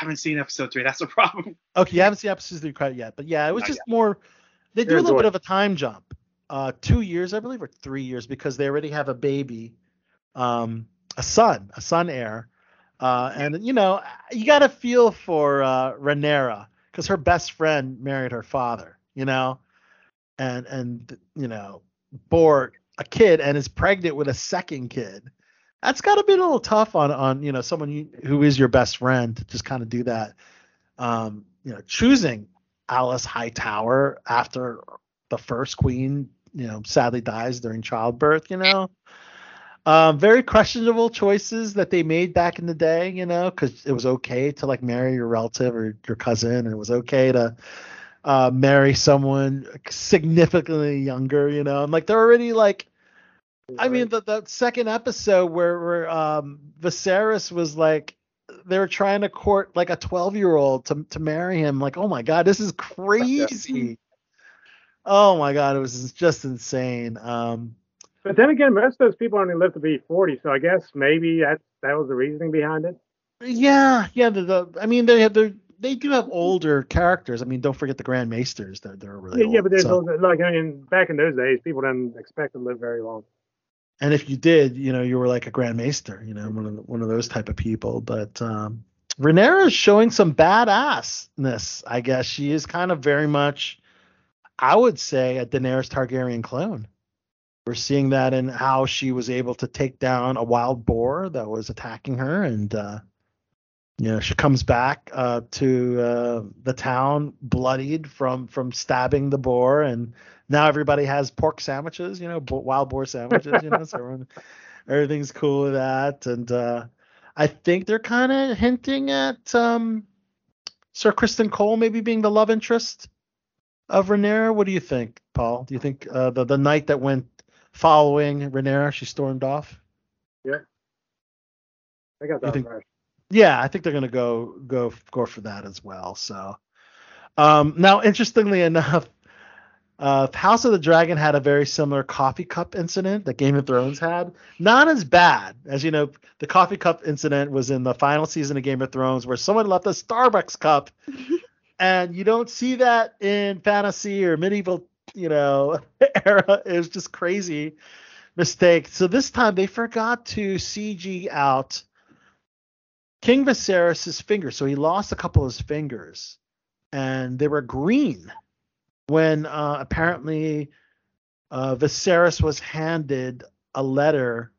Haven't seen episode three. That's a problem. Okay, you haven't seen episode 3 quite yet, but yeah, it was Not just more they do You're a little bit of a time jump. Uh 2 years, I believe, or 3 years because they already have a baby um a son, a son heir. Uh, and you know, you got to feel for uh, Rhaenyra because her best friend married her father, you know, and and you know, bore a kid and is pregnant with a second kid. That's got to be a little tough on on you know someone you, who is your best friend to just kind of do that. Um, you know, choosing Alice Hightower after the first queen, you know, sadly dies during childbirth, you know. Um, very questionable choices that they made back in the day, you know, because it was okay to like marry your relative or your cousin, and it was okay to uh, marry someone significantly younger, you know. And like they're already like, I mean, the, the second episode where where um, Viserys was like, they were trying to court like a twelve year old to to marry him. Like, oh my god, this is crazy. Oh my god, it was just insane. Um, But then again, most of those people only live to be 40, so I guess maybe that that was the reasoning behind it. Yeah, yeah. The, the I mean, they have they they do have older characters. I mean, don't forget the Grand Maesters. They're they're really Yeah, old. yeah, but there's so- those, like I mean, back in those days, people didn't expect to live very long. and if you did, you know, you were like a Grand Maester. You know, one of the, one of those type of people. But um, Rhaenyra is showing some badassness. I guess she is kind of very much, I would say, a Daenerys Targaryen clone. We're seeing that in how she was able to take down a wild boar that was attacking her, and uh, you know she comes back uh, to uh, the town bloodied from from stabbing the boar, and now everybody has pork sandwiches, you know, bo- wild boar sandwiches, you know, so everyone, everything's cool with that, and uh, I think they're kind of hinting at um, Sir Criston Cole maybe being the love interest of Rhaenyra. What do you think, Paul? Do you think uh, the the knight that went following Rhaenyra, she stormed off? Yeah. I got that think- impression. Yeah, I think they're gonna go go go for that as well. So, um, now interestingly enough, uh, House of the Dragon had a very similar coffee cup incident that Game of Thrones had. Not as bad as you know, the coffee cup incident was in the final season of Game of Thrones where someone left a Starbucks cup, and you don't see that in fantasy or medieval, you know, era. It was just crazy. mistake. So this time they forgot to CG out King Viserys' fingers. So he lost a couple of his fingers, and they were green when uh, apparently uh, Viserys was handed a letter,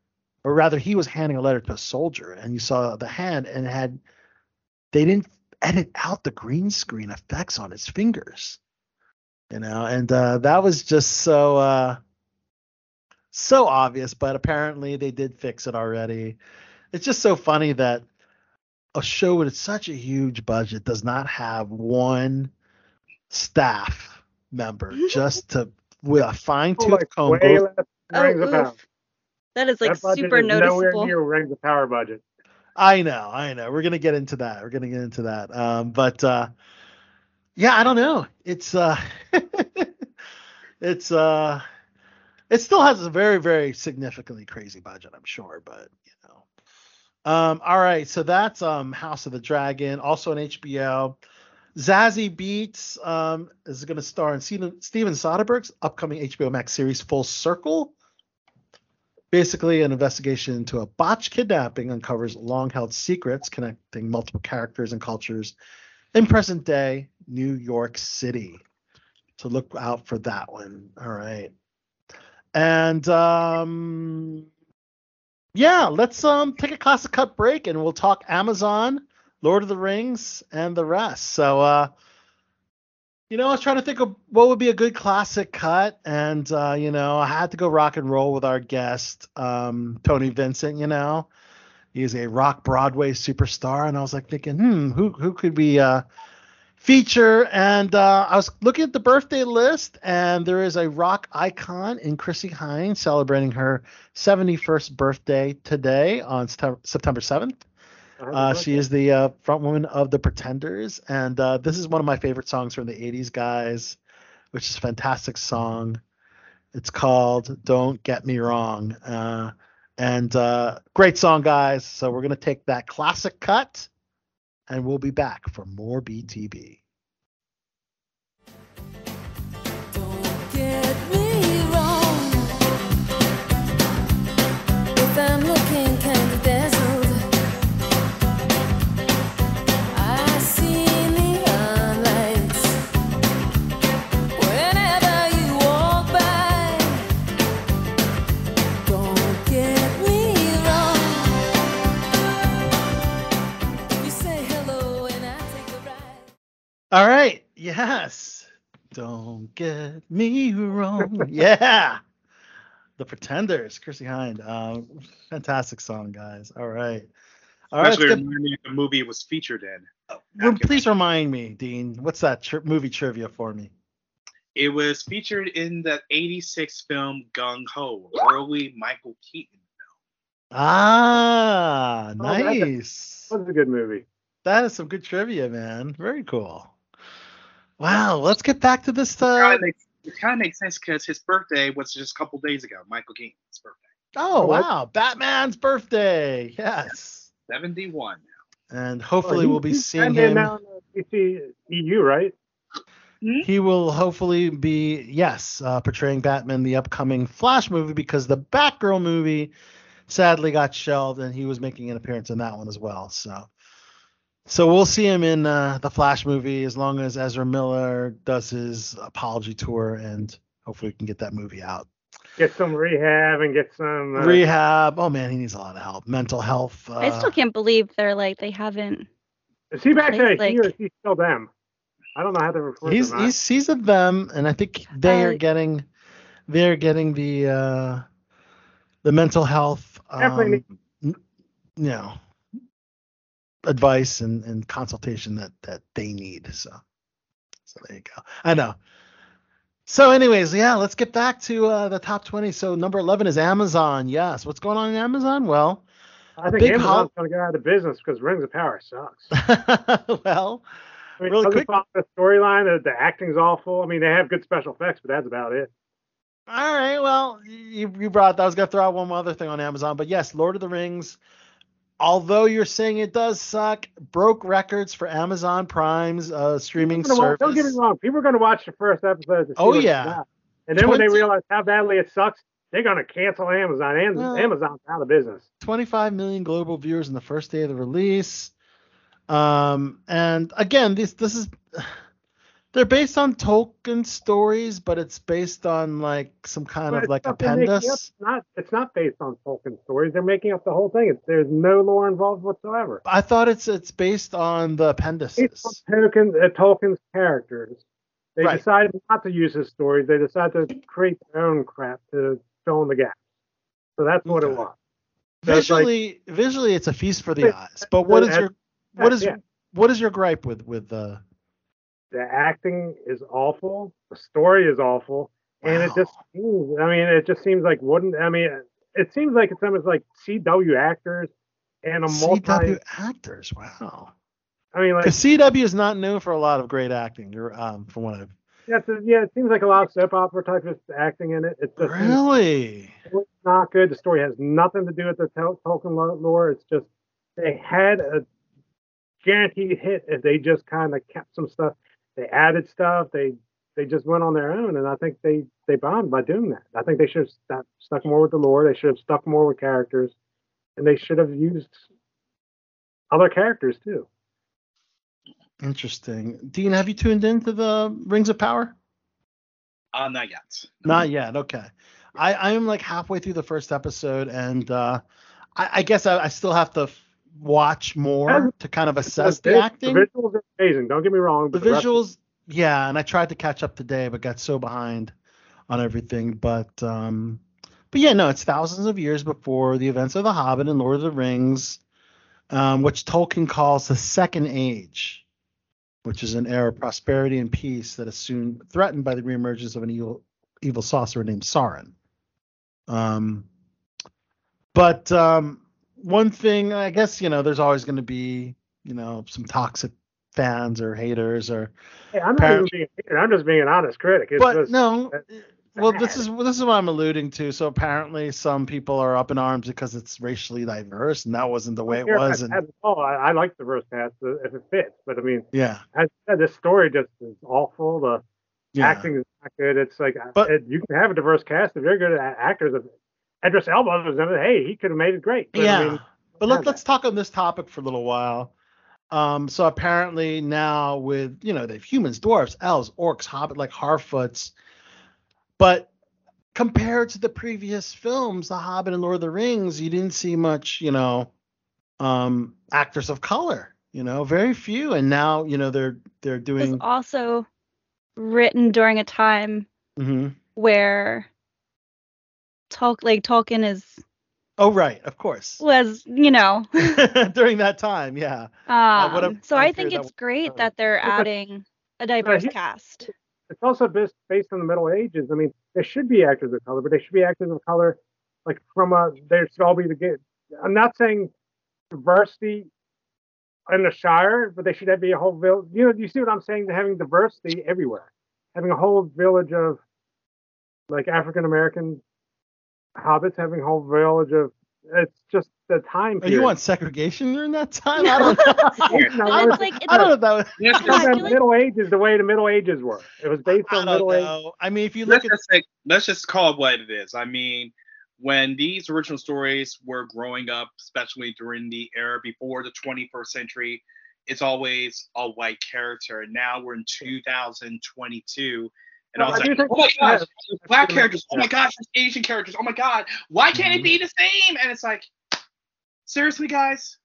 or rather, he was handing a letter to a soldier, and you saw the hand, and had they didn't edit out the green screen effects on his fingers, you know, and uh, that was just so uh, so obvious. But apparently, they did fix it already. It's just so funny that a show with such a huge budget does not have one staff member just to with a fine tooth Like, comb. way less than Oh, of That is like that super is nowhere noticeable. near Rings of Power budget. I know, I know. We're gonna get into that. We're gonna get into that. Um, but uh, yeah, I don't know. It's uh, it's uh, it still has a very, very significantly crazy budget, I'm sure. But you know, um, all right. So that's um, House of the Dragon, also on HBO. Zazie Beetz um, is going to star in Steven, Steven Soderbergh's upcoming HBO Max series Full Circle. Basically, an investigation into a botched kidnapping uncovers long held secrets connecting multiple characters and cultures in present day New York City. So look out for that one. All right. And um yeah, let's um take a classic cut break and we'll talk Amazon, Lord of the Rings, and the rest. So uh you know, I was trying to think of what would be a good classic cut, and uh, you know, I had to go rock and roll with our guest, um, Tony Vincent. You know, he's a rock Broadway superstar, and I was like thinking, hmm, who who could we uh, feature? And uh, I was looking at the birthday list, and there is a rock icon in Chrissie Hynde celebrating her 71st birthday today on September September 7th. Uh, she is the uh, front woman of the Pretenders, and uh, this is one of my favorite songs from the '80s, guys, which is a fantastic song. It's called "Don't Get Me Wrong," uh, and uh, great song, guys. So we're gonna take that classic cut, and we'll be back for more BTB. All right, yes. Don't get me wrong. yeah. The Pretenders, Chrissie Hynde. Um, fantastic song, guys. All right. All right. let's Especially get- reminding me of the movie it was featured in. Well, please remind me, Dean. What's that tri- movie trivia for me? It was featured in the 86 film Gung Ho, early Michael Keaton. film. Ah, Oh, that's a- nice. That was a good movie. That is some good trivia, man. Very cool. Wow. Let's get back to this. It Uh, kind of makes, it kind of makes sense because his birthday was just a couple days ago, Michael Keaton's birthday. oh, what? wow. Batman's birthday. Yes. 71 now. And Oh, hopefully he- we'll be he's seeing Batman him. now in the DC EU, right? He will hopefully be, yes, uh, portraying Batman in the upcoming Flash movie because the Batgirl movie sadly got shelved and he was making an appearance in that one as well. So, so we'll see him in uh, the Flash movie as long as Ezra Miller does his apology tour and hopefully we can get that movie out. Get some rehab and get some. Uh, Rehab. Oh man, he needs a lot of help. Mental health. Uh, I still can't believe they're like they haven't. Is he actually Like- he or is he still them? I don't know how to refer he's to them. he's he's of them, and I think they are getting they're getting the uh, the mental health Definitely um, n- you know advice and, and consultation that that they need. So so there you go. I know. So, anyways, yeah, let's get back to uh, the top 20. So, number 11 is Amazon. Yes. What's going on in Amazon? Well, I think Amazon's hol- going to go out of business because Rings of Power sucks. well, I mean, Really quick- the storyline, the, the acting's awful. I mean, they have good special effects, but that's about it. All right. Well, you, you brought. I was gonna throw out one other thing on Amazon, but yes, Lord of the Rings. Although you're saying it does suck, broke records for Amazon Prime's uh, streaming People are gonna wa- service. Don't get me wrong. People are going to watch the first episode. To Oh, yeah. And then when they realize how badly it sucks, they're gonna cancel Amazon. Am- Well- Amazon's out of business. 25 million global viewers in the first day of the release. Um, and again, this this is they're based on Tolkien stories, but it's based on like some kind But of like up, appendix. It's not it's not based on Tolkien stories. They're making up the whole thing. It's, there's no lore involved whatsoever. I thought it's it's based on the It's appendices. on Tolkien, uh, Tolkien's characters. They Right. decided not to use his stories. They decided to create their own crap to fill in the gaps. So that's what it was. So it's like- Visually, visually, it's a feast for the eyes. But what is your what is yeah. what is your gripe with with uh the acting is awful. The story is awful, and it just seems, I mean, it just seems like wouldn't. I mean, it seems like it's almost like CW actors and a multi. CW actors? Wow. I mean, like Because CW is not known for a lot of great acting. You're um from what I've yeah, it's, yeah, it seems like a lot of soap opera type of acting in it. It's just really it's not good. The story has nothing to do with the Tol- Tolkien lo- lore. It's just they had a guaranteed hit if they just kind of kept some stuff. They added stuff. They they just went on their own, and I think they they bombed by doing that. I think they should have stuck, stuck more with the lore. They should have stuck more with characters, and they should have used other characters too. interesting. Dean, have you tuned into the Rings of Power? Uh, not yet. Not yet. Okay. I I am like halfway through the first episode, and uh, I, I guess I, I still have to f- watch more to kind of assess the The acting. The visuals are amazing. Don't get me wrong. The rest- visuals, yeah, and I tried to catch up today, but got so behind on everything. But um, but yeah, no, it's thousands of years before the events of The Hobbit and Lord of the Rings, um, which Tolkien calls the Second Age, which is an era of prosperity and peace that is soon threatened by the reemergence of an evil evil sorcerer named Sauron. Um, but um, one thing, I guess, you know, there's always going to be, you know, some toxic fans or haters or Hey, I'm not even being. hater, I'm just being an honest critic. It's but just, no uh, well this is this is what i'm alluding to so apparently some people are up in arms because it's racially diverse and that wasn't the way it was and I, oh, I, I like the verse cast uh, if it fits, but I mean, yeah as I said, this story just is awful. The yeah acting is not good. It's like uh, But- it, you can have a diverse cast if you're good at actors. If Idris Elba was in it, hey, he could have made it great. But, yeah. I mean, but have let, let's talk on this topic for a little while. Um so apparently now with you know they have humans dwarves elves orcs hobbit like harfoots. But compared to the previous films the hobbit and lord of the rings you didn't see much you know um actors of color you know very few. And now you know they're they're It was doing also written during a time Mhm. where Tol- like Tolkien is oh right of course was, you know. during that time yeah Um, whatever so time I think period that it's great uh, that they're adding a diverse he- cast. it's also based based on the Middle Ages. I mean, there should be actors of color, but they should be actors of color like from a. There should all be the good. I'm not saying diversity in the Shire, but they should have be a whole village. You know, you see what I'm saying? Having diversity everywhere, having a whole village of like African American hobbits, having whole village of. It's just the time Oh, period. you want segregation during that time i don't know No, I was like, I don't know if that was, Let's it's I just, the feel like- Middle Ages the way the Middle Ages were. It was based I on don't Middle Ages. know. I mean, if you look let's at just say, let's just call it what it is. I mean, when these original stories were growing up, especially during the era before the 21st century, it's always a white character. And now we're in 2022. And I was I like, think oh my gosh, has- black characters. Oh my gosh, there's Asian characters. Oh my god, why can't it be mm-hmm. the same? And it's like, seriously, guys,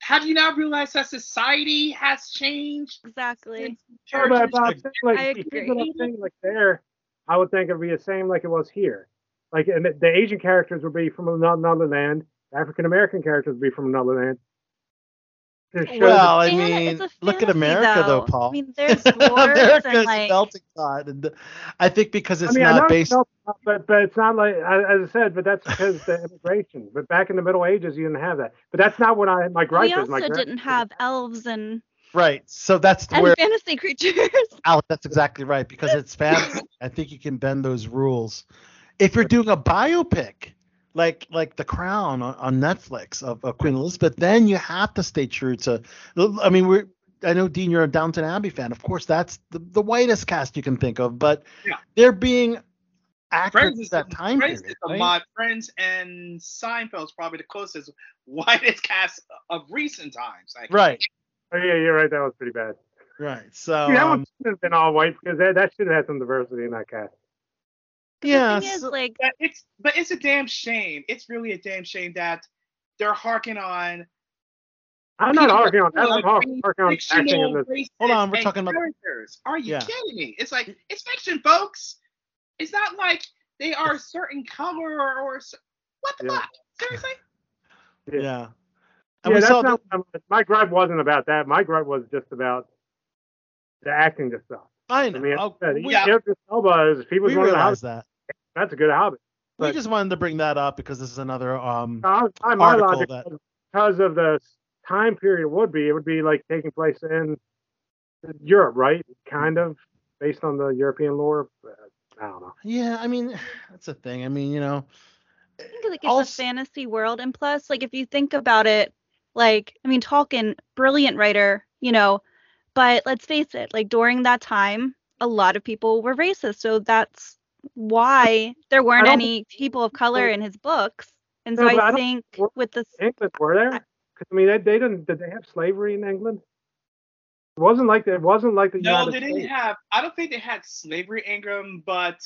have you not realized that society has changed? Exactly. No, but, but I'm like, I here's what I'm agree. saying, like there, I would think it'd be the same like it was here. Like, and the, the Asian characters would be from another land. African American characters would be from another land. There should- well, I mean, it's look at America though, though. Paul. I mean, there's America's and like melting pot, and I think because it's I know not it's based. not- but but it's not like as I said, but that's because the immigration. But back in the Middle Ages, you didn't have that. But that's not what I my gripe we is. also My gripe didn't have elves and, Right. So that's and where fantasy creatures. Alex, that's exactly right because it's fantasy. I think you can bend those rules. If you're doing a biopic like like The Crown on, on Netflix of, of Queen Elizabeth, then you have to stay true to. I mean, we're. I know Dean, you're a Downton Abbey fan. Of course, that's the, the whitest cast you can think of, but Yeah. they're being accurate Friends to is that time Friends period. is the right? mod. Friends and Seinfeld's probably the closest whitest cast of recent times. Like, Right, Oh yeah, you're right. That was pretty bad. right. So See, that um, one should have been all white because that, that should have had some diversity in that cast. Yeah, the thing is, so- like, But it's but it's a damn shame. It's really a damn shame that they're harking on. I'm not people arguing on that. who I'm are harking on acting in fictional this. Hold on, we're and talking about- characters. Are you Yeah. kidding me? It's like it's fiction, folks. It's not like they are a certain color or, or what the Yeah. fuck? Seriously? yeah. Yeah, And we that's not. the, my gripe wasn't about that. My gripe was just about the acting just sucked. I I know. mean, oh, uh, we, Yeah. Idris Elba is if he was we one of the realize hobbits, that. that's a good hobbit. We just wanted to bring that up because this is another um Uh, my, my article logic that- because of the time period it would be, it would be like taking place in Europe, right? Kind of based on the European lore. But I don't know. yeah, I mean that's a thing. I mean, you know, I think like it's Also- a fantasy world, and plus, like if you think about it, like I mean, Tolkien, brilliant writer, you know, but let's face it, like during that time, a lot of people were racist, so that's why there weren't any people of color in his books. And so No, I I think think- with the England were there? Because I mean, they, they didn't. Did they have slavery in England? It wasn't like it wasn't like the No, United they didn't States. have. I don't think they had slavery, Ingram, but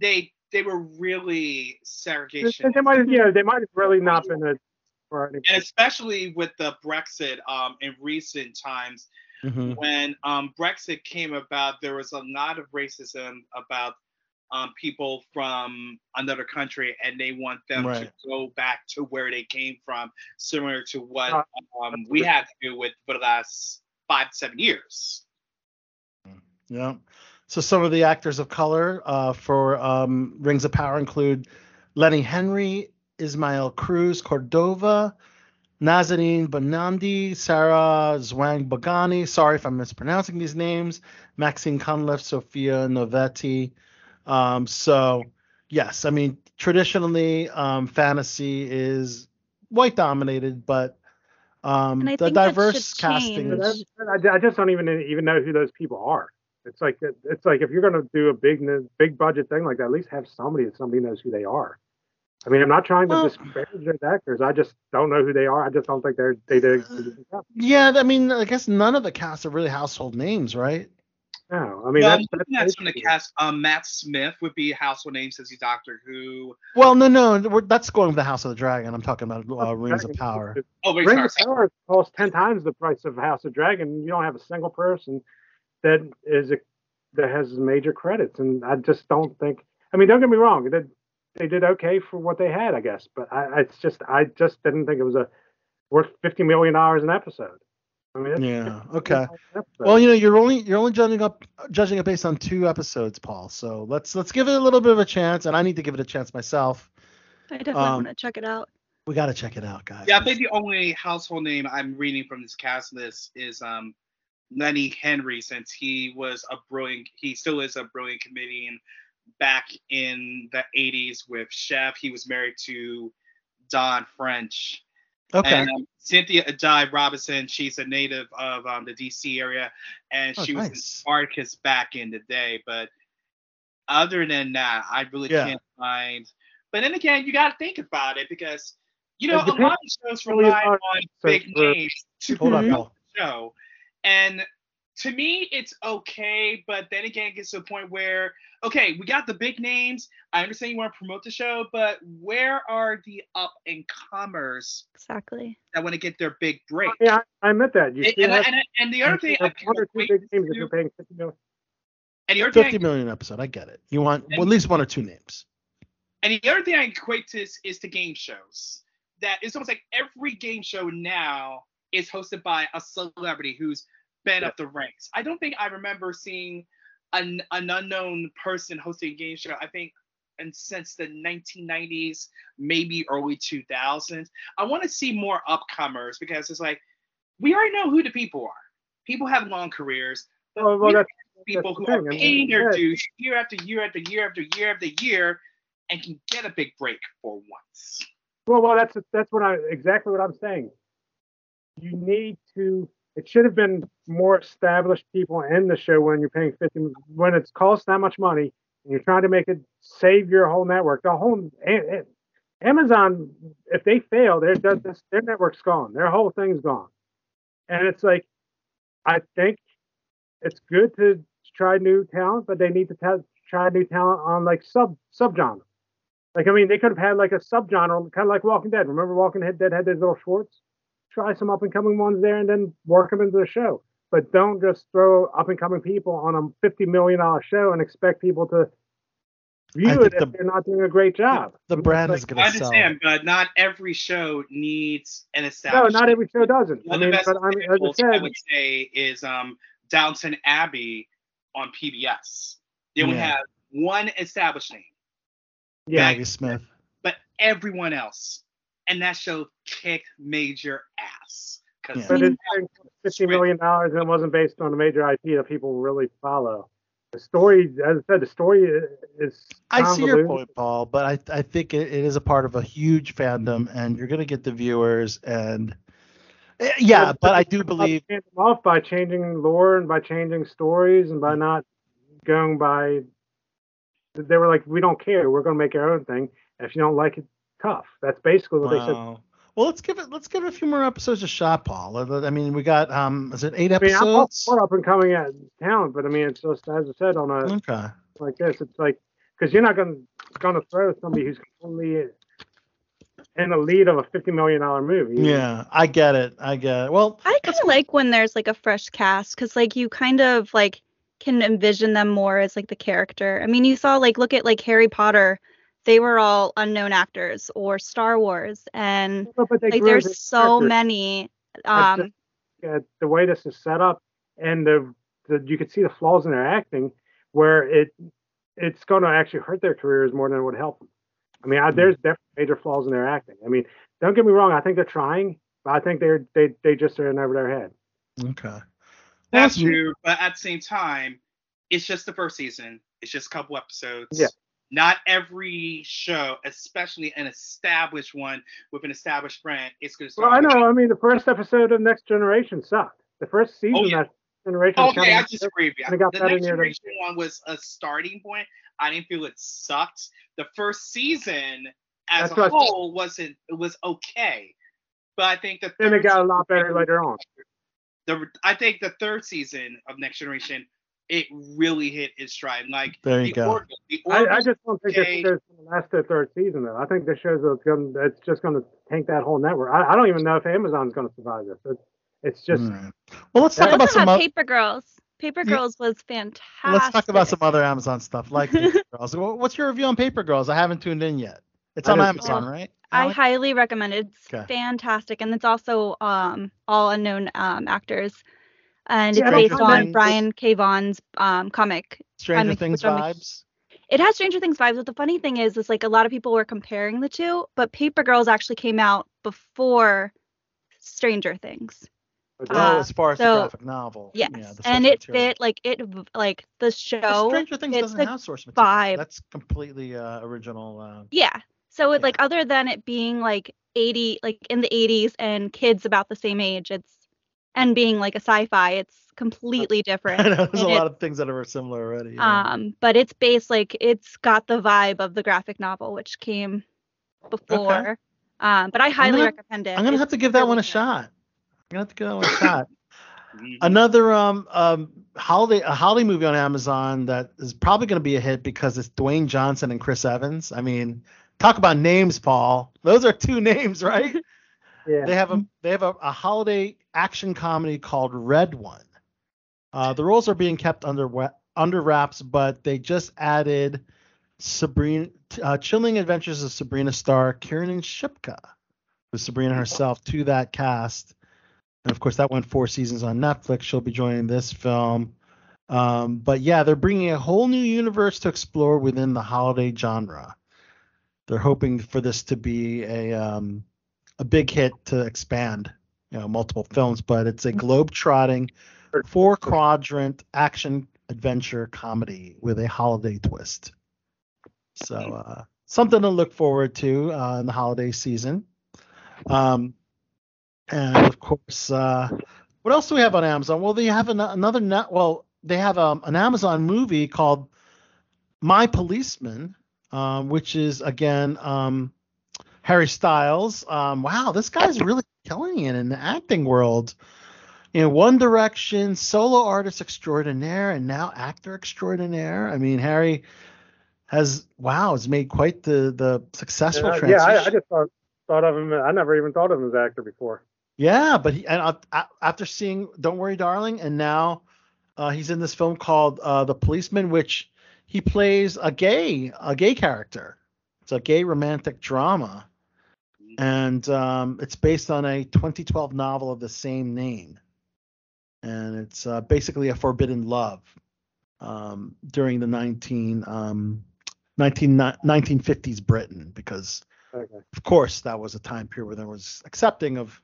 they they were really segregation. they might have, yeah, they might have really not been a. For and especially with the Brexit um, in recent times, mhm. when um, Brexit came about, there was a lot of racism about um, people from another country, and they want them Right. to go back to where they came from, similar to what Uh, um, we had to do with for the last five seven years. Yeah. So some of the actors of color uh, for um, Rings of Power include Lenny Henry, Ismael Cruz Cordova, Nazanin Bonandi, Sarah Zwang Bagani, Sorry if I'm mispronouncing these names. Maxine Cunliffe, Sophia Novetti. Um, so yes, I mean traditionally um, fantasy is white dominated, but um, the think that should diverse casting. is- I, I just don't even even know who those people are. It's like it's like if you're gonna do a big big budget thing like that, at least have somebody that somebody knows who they are. I mean, I'm not trying to Well- disparage those actors. I just don't know who they are. I just don't think they're they did. a. Yeah, I mean, I guess none of the cast are really household names, right? No, I mean no, that's, I'm looking at some of the cast. Um, Matt Smith would be a household name since he's Doctor Who. Well, no, no, we're, that's going with the House of the Dragon. I'm talking about uh, Rings of Power. Oh, wait, Rings sorry. of Power costs ten times the price of House of Dragon. You don't have a single person that is a, that has major credits, and I just don't think. I mean, don't get me wrong. They, they did okay for what they had, I guess, but I, it's just I just didn't think it was a worth fifty million dollars an episode. I mean, Yeah. Okay. Well, you know, you're only you're only judging up judging it based on two episodes, Paul. So let's let's give it a little bit of a chance, and I need to give it a chance myself. I definitely Um, want to check it out. We got to check it out, guys. Yeah, I think the only household name I'm reading from this cast list is um Lenny Henry, since he was a brilliant, he still is a brilliant comedian. Back in the 80s with Chef, he was married to Dawn French. Okay. And um, Cynthia Addai Robinson, she's a native of um, the DC area, and Oh, she was in nice. Spartacus back in the day. But other than that, I really Yeah. can't find. But then again, you got to think about it because you know a lot of shows rely on- on big names to Hold on, the show, and to me, it's okay. But then again, it gets to a point where okay, we got the big names. I understand you want to promote the show, but where are the up and comers Exactly. that want to get their big break? yeah, I, I admit that. You And, still and, have, and, and the other thing, still I can one or two equate big names if you're paying fifty million. and the other thing, I Fifty million episode. I get it. You want well, at least one or two names. And the other thing I equate to is, is to game shows. That it's almost like every game show now is hosted by a celebrity who's been up the ranks. I don't think I remember seeing an, an unknown person hosting a game show. I think and since the 1990s, maybe early 2000s. I want to see more upcomers because it's like we already know who the people are. People have long careers. But Well, that's, people that's who are thing. I mean, paying their yeah. dues year after year after year after year after year and can get a big break for once. Well, well, that's that's what I exactly what I'm saying. You need to. It should have been more established people in the show when you're paying fifty. When it's cost that much money, and you're trying to make it save your whole network, the whole Amazon, if they fail, their their network's gone. Their whole thing's gone. And it's like, I think it's good to try new talent, but they need to ta- try new talent on like sub subgenre. Like I mean, they could have had like a subgenre, kind of like Walking Dead. Remember Walking Dead had those little shorts? Try some up and coming ones there, and then work them into the show. But don't just throw up and coming people on a fifty million dollar show and expect people to view it think if they're not doing a great job. The brand like- is going to sell. I understand, but not every show needs an No, not every show doesn't. I mean, of the best but I mean, as I examples I would say is um, Downton Abbey on PBS. They only Yeah. have one established name, yeah, Maggie Smith. but everyone else, and that show kicked major ass. Because Yeah. but it's fifty million dollars and it wasn't based on a major IP that people really follow. The story, as I said, the story i- is. I see your point, Paul, but I I think it, it is a part of a huge fandom, and you're going to get the viewers, and Eh, yeah, but I do believe them off by changing lore and by changing stories and by not going by. They were like, we don't care. We're going to make our own thing. If you don't like it, tough. That's basically what they said. Well, let's give it let's give it a few more episodes a shot, Paul. I mean, we got um, is it eight I mean, I'm all up and coming at talent, but I mean, it's just as I said on a Okay. like this, it's like because you're not going to going to throw somebody who's only in the lead of a fifty million dollar movie. Yeah, I get it. I get it. Well, I kind of like when there's like a fresh cast because like you kind of like can envision them more as like the character. I mean, you saw like look at like Harry Potter, they were all unknown actors or Star Wars, and But, but like there's so characters. many. I Um, just- uh, the way this is set up and the, the you could see the flaws in their acting where it it's going to actually hurt their careers more than it would help them. I mean, I, Hmm. there's definitely major flaws in their acting. I mean, don't get me wrong. I think they're trying, but I think they're they they just are in over their head. okay. That's true, but at the same time, it's just the first season. It's just a couple episodes. Yeah. Not every show, especially an established one with an established brand, is going to Well, I know. I mean, the first episode of Next Generation sucked. The first oh, season Oh, of yeah. Next Generation. was Okay, I disagree with you. kinda got The next near the- generation one was a starting point. I didn't feel it sucked. The first season as That's a whole wasn't it was okay. But I think the Then it got a lot better later on. The I think the third season of Next Generation it really hit its stride. Like There you the go. Orville, the I, I just don't think okay. this show's going to last the third season though. I think this show's it's going it's just going to tank that whole network. I, I don't even know if Amazon's going to survive this. It's, it's just All right. Well, let's talk Yeah. about some. about o- Paper Girls. Paper Yeah. Girls was fantastic. let's talk about some other Amazon stuff like Paper Girls. What's your review on Paper Girls? I haven't tuned in yet. It's on didn't- Amazon, right? I Alec? highly recommend it. It's Okay. fantastic, and it's also um, all unknown um, actors, and it's I based on that- Brian K. Vaughan's um, comic. Stranger I'm Things which I'm a- vibes. It has Stranger Things vibes, but the funny thing is, is like a lot of people were comparing the two, but Paper Girls actually came out before Stranger Things. Oh, Uh, as far as the graphic novel. Yes, Yeah, the and source it material. fit like it like the Well, show. Stranger Things doesn't have source material. vibe. That's completely uh, original. Uh, Yeah. So it Yeah. like other than it being like 80 like in the 80s and kids about the same age, it's and being like a sci-fi, it's completely different. I know there's a lot of things that are similar already. yeah. Um, but it's based like it's got the vibe of the graphic novel which came before. Um, but I highly gonna- recommend it. I'm gonna It's have to give that really one a good. shot. I'm gonna have to give that one a shot. Mhm. Another um um holiday a holiday movie on Amazon that is probably gonna be a hit because it's Dwayne Johnson and Chris Evans. I mean, talk about names, Paul. Those are two names, right? yeah. They have a they have a, a holiday action comedy called Red One. Uh, the roles are being kept under under wraps, but they just added Sabrina, uh, Chilling Adventures of Sabrina star Kiernan Shipka, with Sabrina herself, to that cast. And of course, that went four seasons on Netflix. She'll be joining this film. Um, but yeah, they're bringing a whole new universe to explore within the holiday genre. They're hoping for this to be a um, a big hit to expand, you know, multiple films. But it's a globe-trotting, four-quadrant action adventure comedy with a holiday twist. So uh, something to look forward to uh, in the holiday season. Um, and of course, uh, what else do we have on Amazon? Well, they have an, another net. Well, they have um, an Amazon movie called My Policeman, um, which is again um, Harry Styles. Um, wow, this guy's really killing it in the acting world. In One Direction, solo artist extraordinaire, and now actor extraordinaire. I mean, Harry has wow, has made quite the the successful Uh, transition. yeah, I, I just thought, thought of him. I never even thought of him as actor before. Yeah, but he, and uh, after seeing Don't Worry, Darling, and now uh, he's in this film called uh, The Policeman, which he plays a gay a gay character. It's a gay romantic drama, and um, it's based on a 2012 novel of the same name, and it's uh, basically a forbidden love um, during the 19 um, 19, 1950s Britain because Okay. of course that was a time period where there was accepting of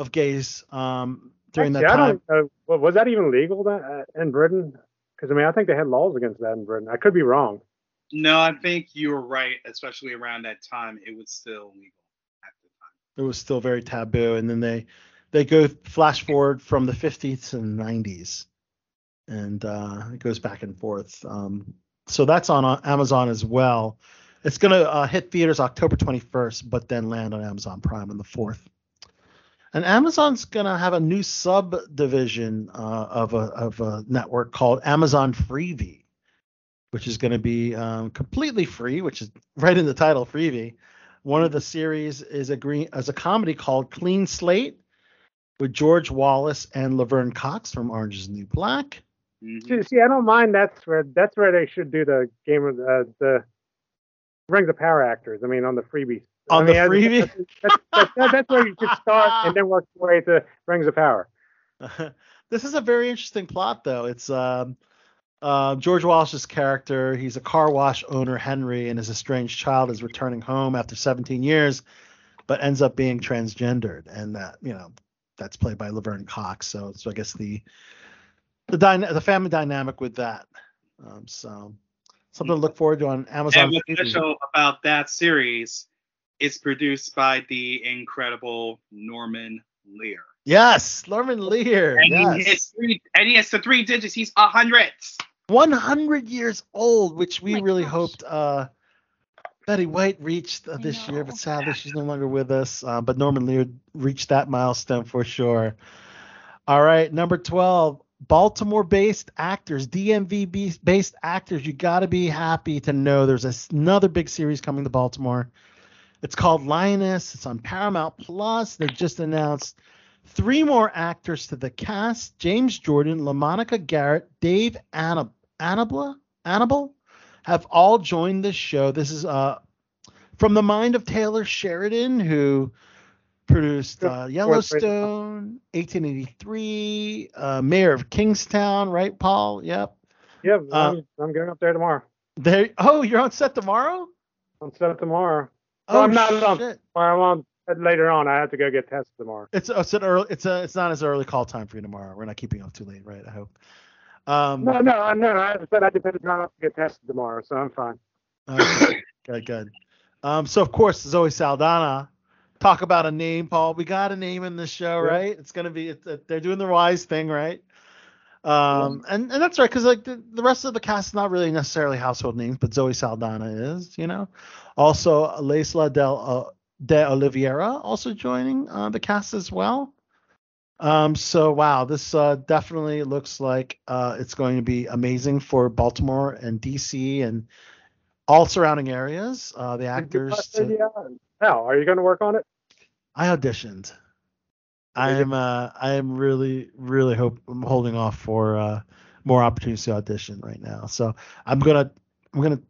of gays um during Actually, that I time don't. Uh, was that even legal that, uh, in Britain? Because I mean, I think they had laws against that in Britain. I could be wrong. No, I think you were right, especially around that time. It was still legal at the time. It was still very taboo. And then they they go flash forward from the 50s and 90s and uh it goes back and forth. Um so that's on uh, amazon as well. It's going to uh, hit theaters october 21st but then land on amazon prime on the 4th and amazon's going to have a new subdivision uh, of a of a network called amazon freevee which is going to be um, completely free which is right in the title freevee one of the series is a green as a comedy called Clean Slate with George Wallace and Laverne Cox from Orange Is the New Black. Mhm. See, see, I don't mind. That's where that's where they should do the game of uh, the Rings of Power actors. I mean, on the Freevee. On I the mean, I- Freevee? That's, that's, that's, that's where you should start and then work your way to Rings of Power. this is a very interesting plot, though. It's um, uh, George Wallace's character. He's a car wash owner, Henry, and his estranged child is returning home after 17 years, but ends up being transgendered, and that you know that's played by Laverne Cox. So, so I guess the the dyna- the family dynamic with that. Um, so something to look forward to on Amazon. And what's special about that series, it's produced by the incredible Norman Lear. Yes, Norman Lear. And he Yes. three, and he has the three digits. He's a hundred. 100 years old, which we my really gosh. hoped uh, Betty White reached uh, this year, but sadly she's no longer with us. Uh, but Norman Lear reached that milestone for sure. All right, number 12, Baltimore based actors, DMV-based actors. You got to be happy to know there's a s- another big series coming to Baltimore. It's called Lioness. It's on Paramount Plus. They just announced three more actors to the cast James Jordan, LaMonica Garrett, Dave Annab- Annabla, Annabelle have all joined this show. This is uh, from the mind of Taylor Sheridan, who produced uh, Yellowstone, 1883, uh, Mayor of Kingstown, right, Paul? Yep. Yep, Uh, I'm, I'm going up there tomorrow. There. Oh, you're on set tomorrow. I'm set tomorrow. Oh, Well, I'm not on. shit. I'm on later on. I have to go get tested tomorrow. It's it's an early. It's a. It's not as early call time for you tomorrow. We're not keeping you up too late, right? I hope. Um, No, no, no. I said I depended on to get tested tomorrow, so I'm fine. Okay, good, good. Um, so of course Zoe Saldana. Talk about a name, Paul. We got a name in this show, Yeah. right? It's gonna be. It's, it, they're doing the wise thing, right? Um, and and that's right, because like the, the rest of the cast is not really necessarily household names, but Zoe Saldana is, you know. Also, Lesla del uh, de Oliveira also joining uh, the cast as well. Um, so wow, this uh, definitely looks like uh, it's going to be amazing for Baltimore and DC and all surrounding areas. Uh, the actors. To- uh, Hal, are you going to work on it? I auditioned. I am uh, I am really really hope I'm holding off for uh, more opportunities to audition right now. So I'm gonna I'm gonna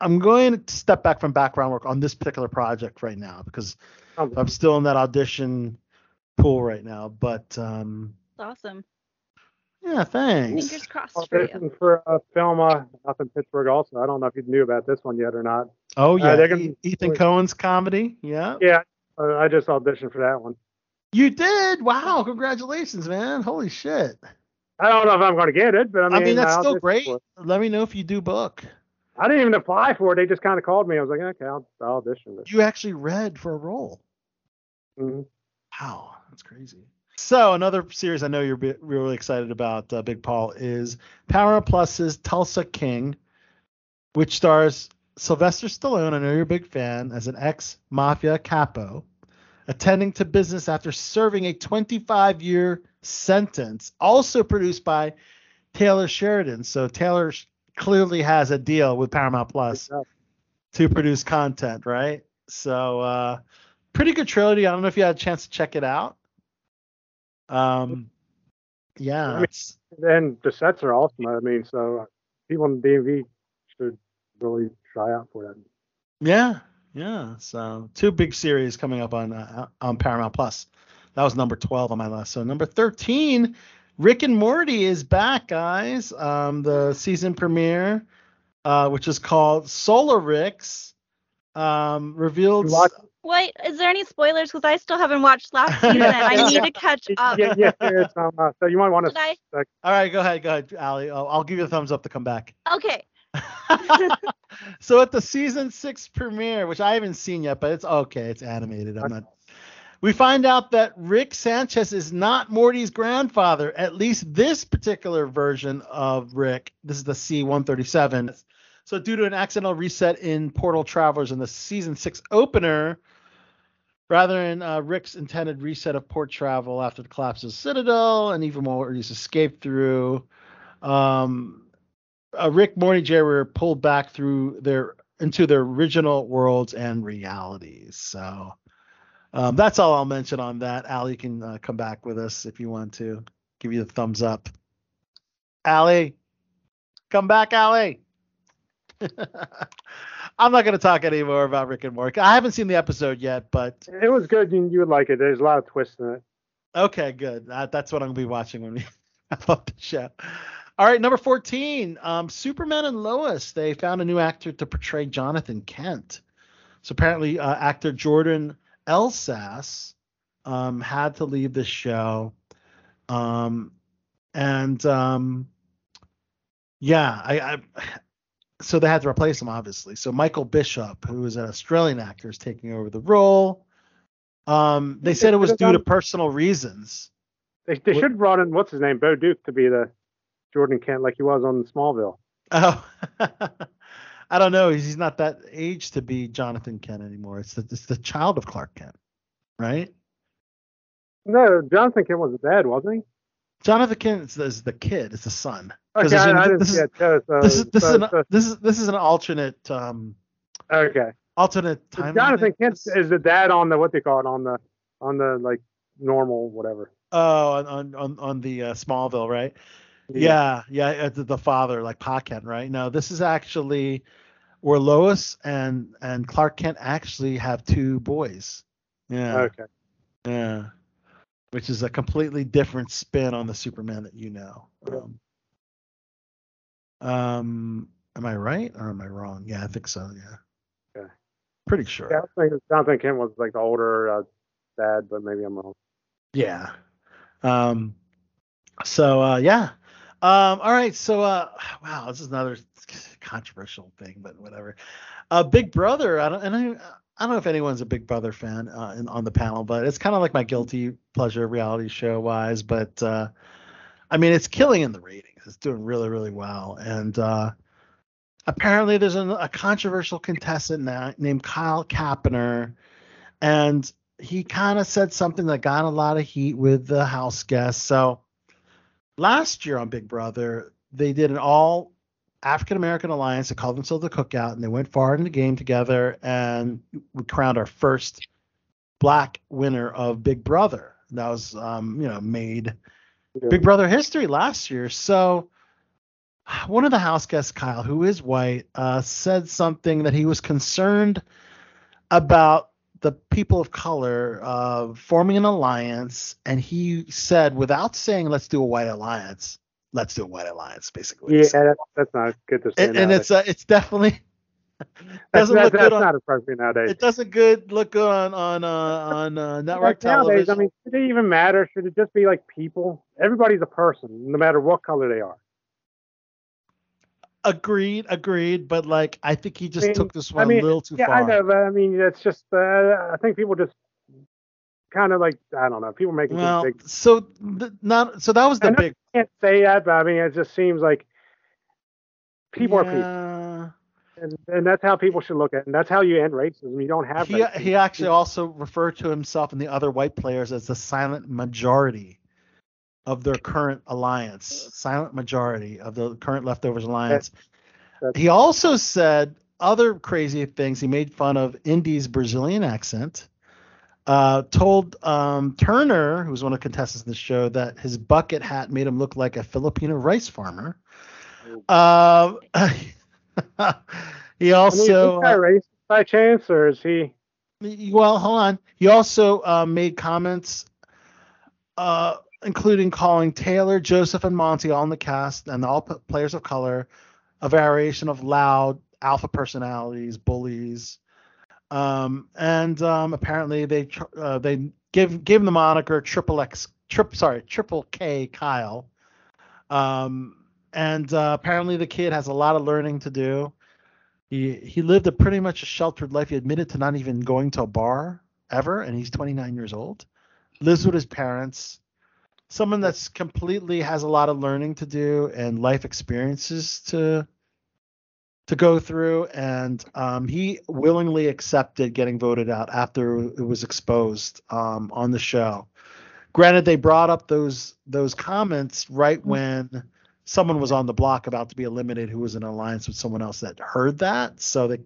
I'm going to step back from background work on this particular project right now because Um, I'm still in that audition pool right now. But um, It's awesome. yeah, thanks. Fingers crossed for you. audition for a film uh, up in Pittsburgh. Also, I don't know if you knew about this one yet or not. Oh yeah, they're gonna- Ethan Coen's comedy. Yeah, Yeah, uh, I just auditioned for that one. you did. Wow, congratulations, man. Holy shit. I don't know if I'm going to get it, but I I mean, mean, that's I still great. Let me know if you do book. I didn't even apply for it. They just kind of called me. I was like, okay, I'll, I'll audition this. You actually read for a role. Mhm. Wow, that's crazy. So another series I know you're really excited about, uh, Big Paul, is Paramount Plus's Tulsa King, which stars Sylvester Stallone. I know you're a big fan as an ex mafia capo, attending to business after serving a 25 year sentence. Also produced by Taylor Sheridan. So Taylor clearly has a deal with Paramount Plus to produce content, right? So uh pretty good trilogy. I don't know if you had a chance to check it out. Um yeah. I mean, And the sets are awesome. I mean, so uh, people in the DMV should really try out for that. Yeah, yeah. So two big series coming up on uh, on Paramount Plus. That was number twelve on my list. So number thirteen, Rick and Morty is back, guys. Um, the season premiere, uh, which is called Solar Ricks, um, revealed. You Wait, is there any spoilers? Because I still haven't watched last season. I need to catch up. Yeah, yeah, there is some. Uh, so you might want to. I? All right, go ahead, go ahead, Ali. I'll, I'll give you a thumbs up to come back. Okay. so at the season six premiere, which I haven't seen yet, but it's okay, it's animated. I'm not. We find out that Rick Sanchez is not Morty's grandfather. At least this particular version of Rick. This is the C137. So due to an accidental reset in Portal Travelers in the season six opener, rather than uh, Rick's intended reset of port travel after the collapse of Citadel and even Morty's escape through, um, uh, Rick, Morty, Jerry were pulled back through their into their original worlds and realities. So um, that's all I'll mention on that. Ali can uh, come back with us if you want to. Give you the thumbs up. Ali, come back, Ali. I'm not going to talk anymore about Rick and Morty. I haven't seen the episode yet, but It was good. You, you would like it. There's a lot of twists in it. Okay, good. Uh, that's what I'm gonna be watching when we wrap up the show. All right, number 14. Um, Superman and Lois. They found a new actor to portray Jonathan Kent. So apparently, uh, actor Jordan Elsass um, had to leave the show. Um, and um, yeah, I, I so they had to replace him, obviously. So Michael Bishop, who is an Australian actor, is taking over the role. Um, they said it was due to personal reasons. They, they What- should have brought in what's his name, Bo Duke, to be the Jordan Kent like he was on Smallville. Oh, I don't know. He's he's not that age to be Jonathan Kent anymore. It's the it's the child of Clark Kent, right? No, Jonathan Kent was the dad, wasn't he? Jonathan Kent is the, is the kid. It's the son. Okay, I, I didn't this is it. So, so, this is this is an so- this is this is an alternate um okay. alternate time. Jonathan Kent is the dad on the what they call it on the on the like normal whatever. Oh, on on on, on the uh, Smallville, right? Yeah, yeah, uh, the, the father, like Pa Kent, right? No, this is actually where Lois and and Clark Kent actually have two boys. Yeah, Okay. yeah, which is a completely different spin on the Superman that you know. Um, um, am I right or am I wrong? Yeah, I think so. Yeah, Okay. pretty sure. Yeah, I think Jonathan Kent was like the older uh, dad, but maybe I'm wrong. Yeah. Um so uh yeah. Um all right, so uh wow, this is another controversial thing, but whatever. Uh Big Brother, I don't and I I don't know if anyone's a Big Brother fan uh, in, on the panel, but it's kind of like my guilty pleasure reality show wise, but uh I mean, it's killing in the ratings. It's doing really really well and uh apparently there's an, a controversial contestant na- named Kyle Capener and he kind of said something that got a lot of heat with the house guests. So last year on Big Brother, they did an all African American alliance. They called themselves the Cookout, and they went far in the game together, and we crowned our first black winner of Big Brother. That was, um, you know, made Big Brother history last year. So one of the house guests, Kyle, who is white, uh, said something that he was concerned about the people of color uh, forming an alliance, and he said, without saying "let's do a white alliance," let's do a white alliance, basically. Yeah, that's, that's not good to say. and, and it's uh, it's definitely that's, doesn't look that's good on not appropriate nowadays. it doesn't good look good on on uh, on uh, network Like nowadays, television. I mean, should it even matter? Should it just be like people? Everybody's a person, no matter what color they are. Agreed, agreed, but like I think he just I mean- took this I one mean, a little too yeah, far. I know, but I mean, it's just. Uh, I think people just kind of like I don't know. People too Well, big. so th- not so that was the I big you can't say that, but I mean, it just seems like people are people. And, and that's how people should look at it. And that's how you end racism. You don't have He, racism. he actually also referred to himself and the other white players as the silent majority of their current alliance. Silent majority of the current leftovers alliance. that's- He also said other crazy things. He made fun of Indy's Brazilian accent. Uh, told um, Turner, who was one of the contestants in the show, that his bucket hat made him look like a Filipino rice farmer. Um, he I mean, also guy racist by chance, or is he? well, hold on. He also uh, made comments, uh, including calling Taylor, Joseph, and Monty all in the cast and all players of color a variation of loud alpha personalities, bullies, um, and um, apparently they uh, they give him the moniker Triple X, trip sorry Triple K Kyle, um, and uh, apparently the kid has a lot of learning to do. He he lived a pretty much a sheltered life. He admitted to not even going to a bar ever, and he's 29 years old. Lives with his parents. Someone that's completely has a lot of learning to do and life experiences to to go through, and um, he willingly accepted getting voted out after it was exposed um, on the show. Granted, they brought up those those comments right when someone was on the block about to be eliminated who was in alliance with someone else that heard that. So they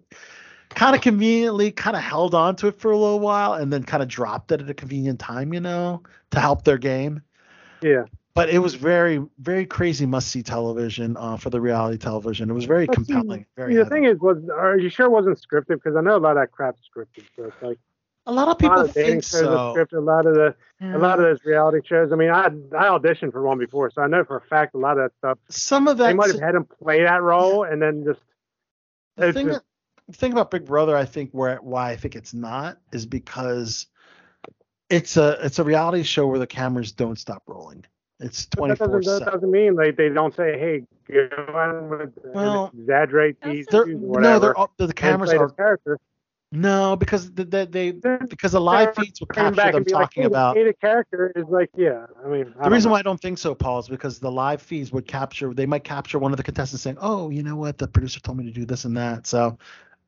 kind of conveniently kind of held on to it for a little while and then kind of dropped it at a convenient time, you know, to help their game. Yeah. But it was very, very crazy must see television uh, for the reality television. It was very But see, compelling. Very the heavy. thing is, was are you sure it wasn't scripted? Because I know a lot of that crap's scripted. So it's like a lot of a lot people of think shows so. are scripted. A lot of the Yeah. a lot of those reality shows. I mean, I I auditioned for one before, so I know for a fact a lot of that stuff. Some of that They that might have had him play that role and then just. the it's thing, just- the thing about Big Brother, I think, where why I think it's not is because it's a it's a reality show where the cameras don't stop rolling. It's but twenty that doesn't, that seven. doesn't mean like they don't say, "Hey, go on with Well, exaggerate these They're, issues or no, they're all- the, the cameras are character. no because the, the, they because the live feeds will capture back them and be like, talking hey, the about. hated character is like, yeah. I mean, I The reason know. why I don't think so, Paul, is because the live feeds would capture. They might capture one of the contestants saying, "Oh, you know what? The producer told me to do this and that." So,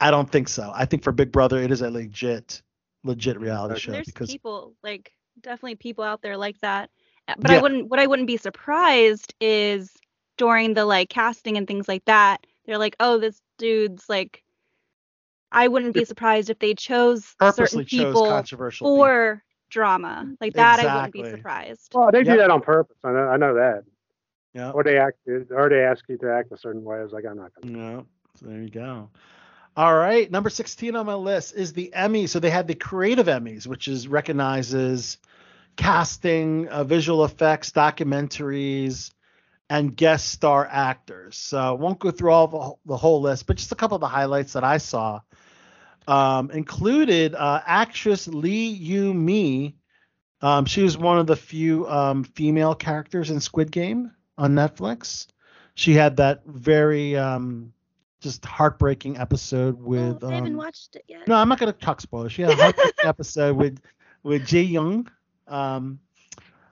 I don't think so. I think for Big Brother, it is a legit, legit reality show There's because people like definitely people out there like that. Uh, But I wouldn't what I wouldn't be surprised is during the like casting and things like that, they're like, "Oh, this dude's like I wouldn't be surprised if they chose purposely certain chose people controversial. people. for drama. Like that I wouldn't be surprised. Well, they do Yep. that on purpose. I know. I know that. Yeah. Or they act, or they ask you to act a certain way. I was like, I'm not gonna. Yeah, so there you go. All right, number 16 on my list is the Emmy. So they had the creative Emmys, which is recognizes casting, uh, visual effects, documentaries, and guest star actors. So I won't go through all the, whole- the whole list, but just a couple of the highlights that I saw. Um, included uh, actress Lee Yu Mi. Um, she was one of the few um, female characters in Squid Game on Netflix. She had that very um, just heartbreaking episode with. Oh, I haven't um, watched it yet. no, I'm not going to talk spoilers. She had a heartbreaking episode with with Jae Young, um,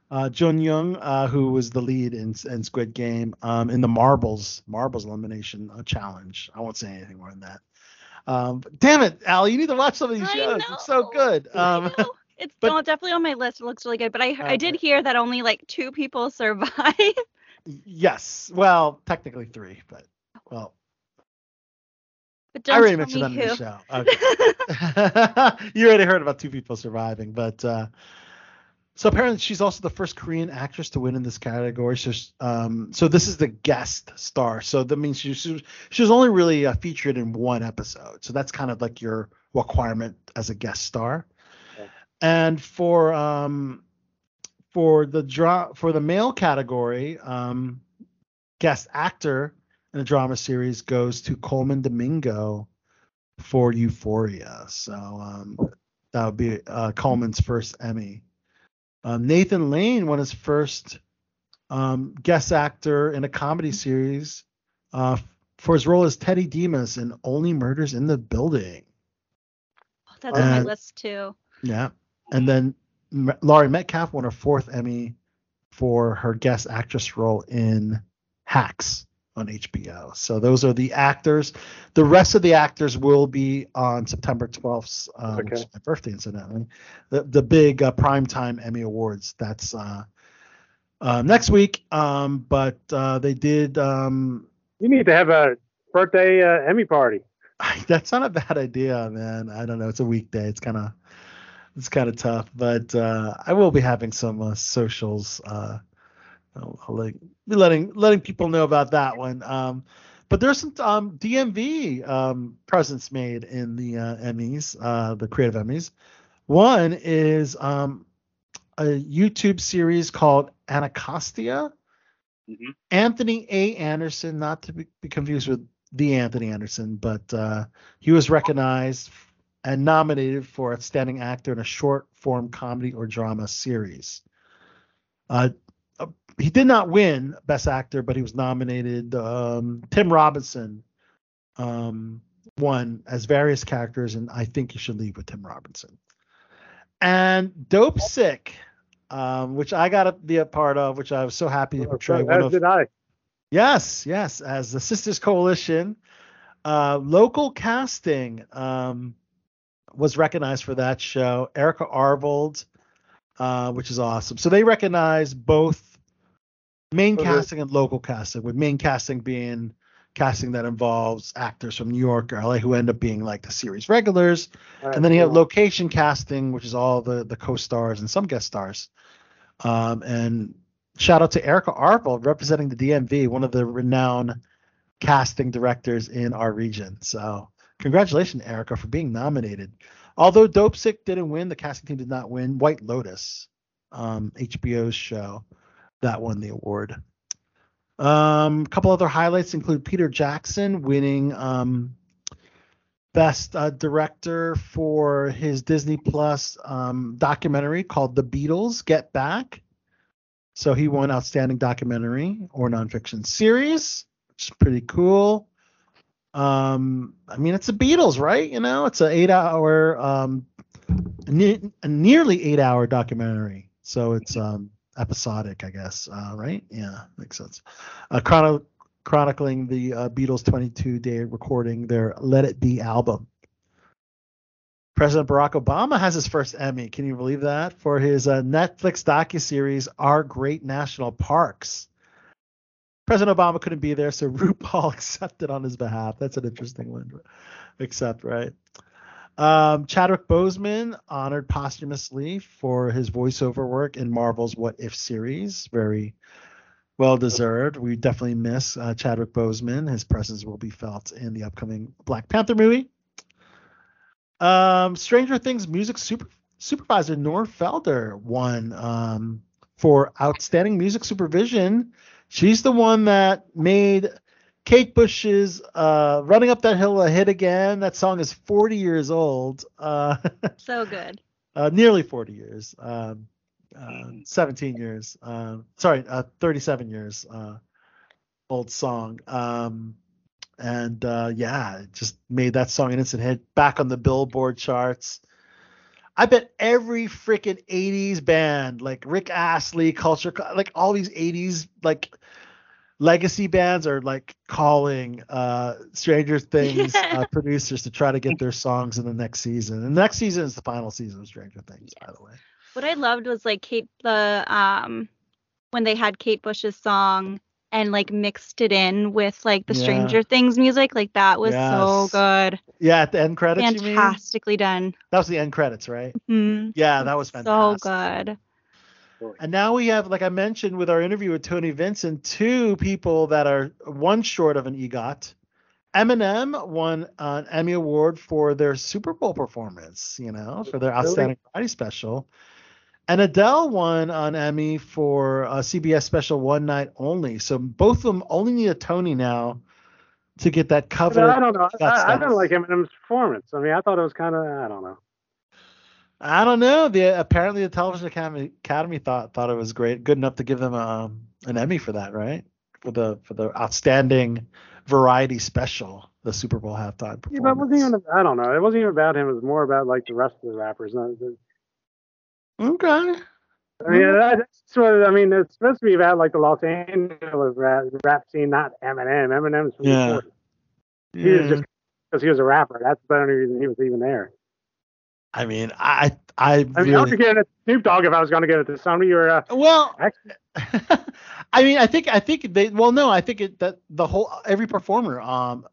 uh, Jun Young, uh, who was the lead in, in Squid Game um, in the marbles marbles elimination uh, challenge. I won't say anything more than that. Um, damn it, Allie, you need to watch some of these I shows. It's so know. good. I Um, know. It's but- definitely on my list. It looks really good. But I I did hear that only like two people survive. yes, well, technically three, but well, But I don't already mentioned me them in the show. Okay. you already heard about two people surviving, but uh, so apparently she's also the first Korean actress to win in this category. So, um, so this is the guest star. So that means she, she, was- she was only really uh, featured in one episode. So that's kind of like your requirement as a guest star. Okay. And for um, for the dra- for the male category, um, guest actor in a drama series goes to Colman Domingo for Euphoria. So um, that would be uh, Colman's first Emmy. Um, Nathan Lane won his first um, guest actor in a comedy series uh, for his role as Teddy Dimas in Only Murders in the Building. That's on my list too. Yeah. And then M- Laurie Metcalf won her fourth Emmy for her guest actress role in Hacks. On HBO. So those are the actors. The rest of the actors will be on September 12th, uh, which is my birthday, incidentally. The the big uh, primetime Emmy Awards. That's uh, uh, next week. Um, but uh, they did. Um, You need to have a birthday uh, Emmy party. that's not a bad idea, man. I don't know. It's a weekday. It's kind of it's kind of tough, but uh, I will be having some uh, socials. Uh, I'll, I'll like, be letting letting people know about that one. Um, but there's some um, DMV um, presence made in the uh, Emmys, uh, the Creative Emmys. One is um, a YouTube series called Anacostia. Mhm. Anthony A. Anderson, not to be, be confused with the Anthony Anderson, but uh, he was recognized and nominated for Outstanding Actor in a Short Form Comedy or Drama Series. Uh, he did not win Best Actor, but he was nominated. Um, Tim Robinson um, won as various characters, and I think you should leave with Tim Robinson. And Dopesick, um, which I got to be a part of, which I was so happy to portray. one As of, did I. Yes, yes, as the Sisters Coalition, uh, local casting um, was recognized for that show. Erica Arvold, uh, which is awesome. So they recognize both main Okay. casting and local casting, with main casting being casting that involves actors from New York or LA who end up being like the series regulars. And then you have location casting, which is all the the co-stars and some guest stars. Um, and shout out to Erica Arvold representing the DMV, one of the renowned casting directors in our region. So congratulations, Erica, for being nominated. Although Dopesick didn't win, the casting team did not win. White Lotus, um, HBO's show, that won the award. Um, a couple other highlights include Peter Jackson winning um, best uh, director for his Disney Plus um, documentary called The Beatles Get Back. So he won Outstanding Documentary or Nonfiction Series, which is pretty cool. Um, I mean, it's the Beatles, right? You know, it's an eight-hour, um, ne- nearly eight-hour documentary. So it's um, episodic, I guess, uh, right? Yeah, makes sense. Uh, chrono- chronicling the uh, Beatles' 22-day recording their "Let It Be" album. President Barack Obama has his first Emmy. Can you believe that? For his uh, Netflix docuseries "Our Great National Parks." President Obama couldn't be there, so RuPaul accepted on his behalf. That's an interesting one. Accept, right? Um, Chadwick Boseman honored posthumously for his voiceover work in Marvel's What If series. Very well deserved. We definitely miss uh, Chadwick Boseman. His presence will be felt in the upcoming Black Panther movie. Um, Stranger Things music super, supervisor Nora Felder won um, for outstanding music supervision. She's the one that made Kate Bush's uh, "Running Up That Hill" a hit again. That song is 40 years old, uh, So good. uh, nearly 40 years, um, uh, 17 years. Uh, sorry, uh, 37 years uh, old song. Um, and uh, yeah, just made that song an instant hit back on the Billboard charts. I bet every freaking 80s band, like Rick Astley, Culture, like all these 80s like legacy bands are like calling uh Stranger Things uh, producers to try to get their songs in the next season. And the next season is the final season of Stranger Things, by the way. What I loved was like Kate the um when they had Kate Bush's song and like mixed it in with like the Yeah. Stranger Things music. Like that was so good. Yeah, at the end credits, you mean? Fantastically done. That was the end credits, right? Mhm. Yeah, that was fantastic. So fantastic. And now we have, like I mentioned with our interview with Tony Vincent, two people that are one short of an EGOT. Eminem won an Emmy Award for their Super Bowl performance, you know, for their Really? outstanding variety special. And Adele won an Emmy for a CBS special One Night Only. So both of them only need a Tony now to get that cover. I don't know. I, I didn't like Eminem's performance. I mean, I thought it was kind of. I don't know. I don't know. The apparently the Television Academy, Academy thought thought it was great, good enough to give them um, an Emmy for that, right? For the for the outstanding variety special, the Super Bowl halftime Yeah, but it wasn't even. I don't know. It wasn't even about him. It was more about like the rest of the rappers. Okay. I mean, that's what I mean. It's supposed to be about like the Los Angeles rap, rap scene, not Eminem. Eminem's from Yeah. the 40s. He was just because he was a rapper. That's the only reason he was even there. I mean, I I I mean, I really was getting it to Snoop Dogg if I was going to get it to somebody or uh, well. I mean, I think I think they well no, I think it, that the whole every performer um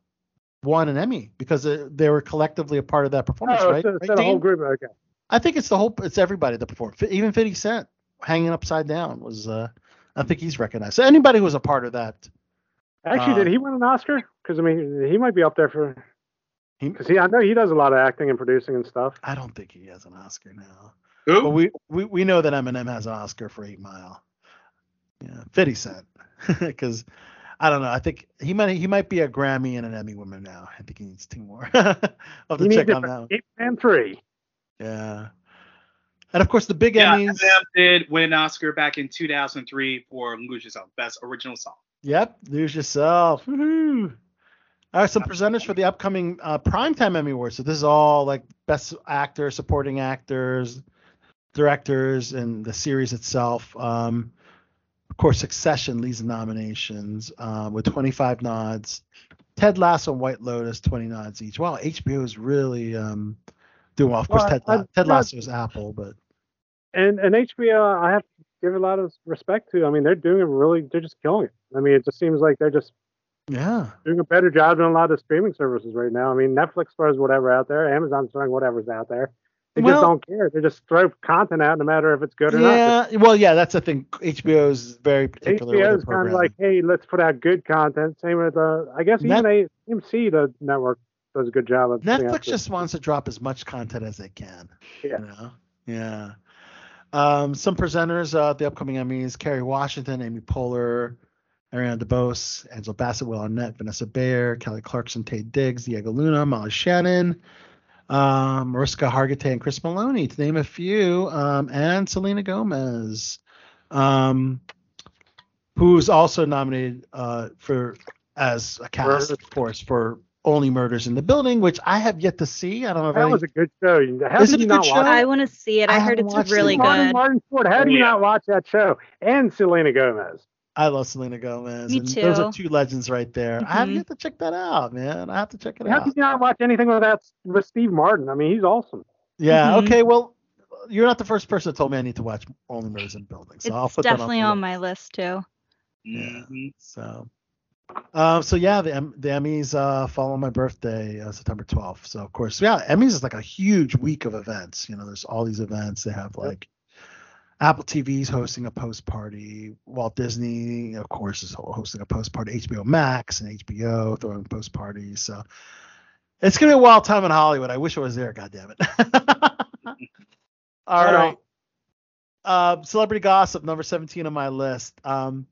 won an Emmy because uh, they were collectively a part of that performance, oh, right? it's, Right, it's a whole group. Okay. I think it's the whole it's everybody that performed. Even 50 Cent hanging upside down was uh I think he's recognized. So anybody who was a part of that Actually, Uh, did he win an Oscar? Because I mean, he might be up there for. He- Because he, I know he does a lot of acting and producing and stuff. I don't think he has an Oscar now. But we, we we know that Eminem has an Oscar for Eight Mile. Yeah, 50 Cent. Because I don't know. I think he might he might be a Grammy and an Emmy winner now. I think he needs two more. I'll have to He check needs it on for that. one. Ape Man three. Yeah. And of course the big Yeah, Emmys. Eminem did win an Oscar back in 2003 for Lose Yourself, Best Original Song. Yep, lose yourself. Woohoo. All right, some presenters for the upcoming uh, Primetime Emmy Awards. So this is all like best actor, supporting actors, directors, and the series itself. Um, of course, Succession leads the nominations uh, with 25 nods. Ted Lasso and White Lotus, 20 nods each. Wow, HBO is really um, doing well. Of course, Well, Ted, I- Ted Lasso is Apple, but And and HBO, I have to give a lot of respect to. I mean, they're doing it really. They're just killing it. I mean, it just seems like they're just yeah. doing a better job than a lot of streaming services right now. I mean, Netflix throws whatever out there, Amazon's throwing whatever's out there. They Well- just don't care. They just throw content out no matter if it's good or not. Yeah, well, yeah, that's the thing. HBO is very particular HBO is kind of like, hey, let's put out good content. Same with, uh, I guess even Net- AMC, the network, does a good job of Netflix just wants to drop as much content as they can. Yeah. You know? Yeah. Um, some presenters uh, at the upcoming Emmys: Kerry Washington, Amy Poehler, Ariana DeBose, Angela Bassett, Will Arnett, Vanessa Bayer, Kelly Clarkson, Taye Diggs, Diego Luna, Molly Shannon, um, Mariska Hargitay, and Chris Maloney, to name a few, um, and Selena Gomez, um, who's also nominated uh, for as a cast, of course, for Only Murders in the Building, which I have yet to see. I don't know if That any- was a good show. How Is it a good show? I want to see it. I, I heard it's watched it. really Martin, good. Martin Ford. How do you Yeah. not watch that show? And Selena Gomez. I love Selena Gomez. Me and Those are two legends right there. I have Mhm. yet to check that out, man. I have to check it How out. could you not watch anything without with Steve Martin? I mean, he's awesome. Yeah. Mhm. Okay. Well, you're not the first person that told me I need to watch Only Murders in Buildings. So I'll It's put that definitely on. on my list too. Yeah. Mhm. So, um, so yeah, the Em- the Emmys uh, fall on my birthday, uh, September 12th. So of course, yeah, Emmys is like a huge week of events. You know, there's all these events. They have like Apple TV's hosting a post party. Walt Disney, of course, is hosting a post party. HBO Max and HBO throwing post parties. So it's gonna be a wild time in Hollywood. I wish I was there. God damn it. all Right Uh, celebrity gossip number 17 on my list. Um,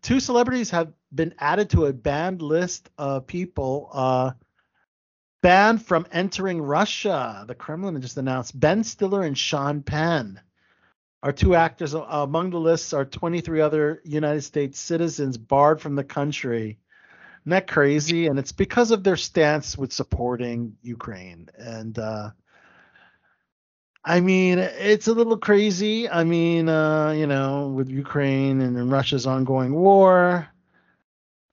two celebrities have been added to a banned list of people uh, banned from entering Russia. The Kremlin just announced Ben Stiller and Sean Penn are two actors. Uh, among the lists are 23 other United States citizens barred from the country. Isn't that crazy? And it's because of their stance with supporting Ukraine. And uh, I mean, it's a little crazy. I mean, uh, you know, with Ukraine and Russia's ongoing war.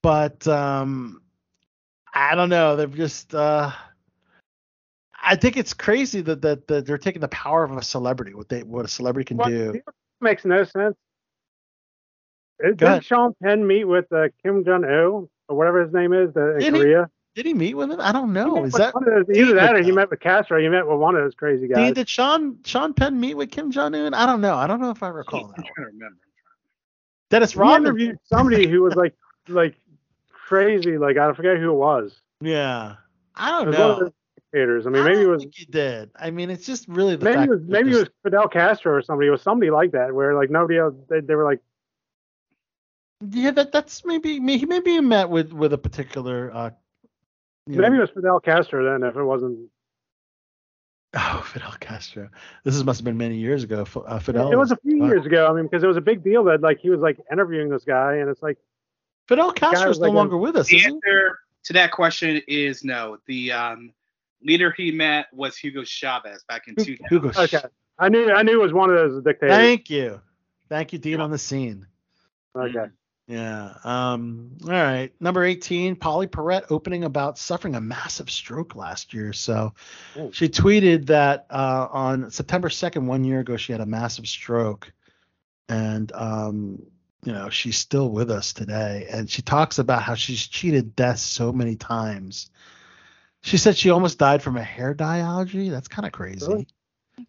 But um, I don't know. They're just. Uh, I think it's crazy that, that that they're taking the power of a celebrity. What they what a celebrity can What do. makes no sense. Uh, Go. Did Sean Penn meet with uh, Kim Jong Il or whatever his name is uh, in Did he? Korea? Did he meet with him? I don't know. Is that those- either that or he met with Castro? He met with one of those crazy guys. Dean, did Sean Sean Penn meet with Kim Jong Un? I don't know. I don't know if I recall I'm that. trying one. to remember. Dennis Rodman. interviewed somebody who was like like crazy. Like I forget who it was. Yeah. I don't was one of know. Those dictators. I mean, maybe it don't was think he did. I mean, it's just really the maybe fact it was maybe it was Fidel Castro or somebody. It was somebody like that where like nobody else. They, they were like yeah that that's maybe maybe maybe he met with with a particular uh you maybe it was Fidel Castro then if it wasn't. oh Fidel Castro. This is, must have been many years ago. Uh, Fidel. It was a few uh, years ago. I mean, because it was a big deal that like he was like interviewing this guy, and it's like Fidel Castro is no like a- longer with us, The is he? answer to that question is no. The um, leader he met was Hugo Chavez back in Hu- 2000. Hugo. okay, I knew I knew it was one of those dictators. Thank you. Thank you, Dean, on the scene. Okay. Yeah. Um, all right. Number 18, Pauley Perrette opening about suffering a massive stroke last year. So Oh. she tweeted that uh, on September 2nd, one year ago, she had a massive stroke. And, um, you know, she's still with us today. And she talks about how she's cheated death so many times. She said she almost died from a hair dye allergy. That's kind of crazy. Really?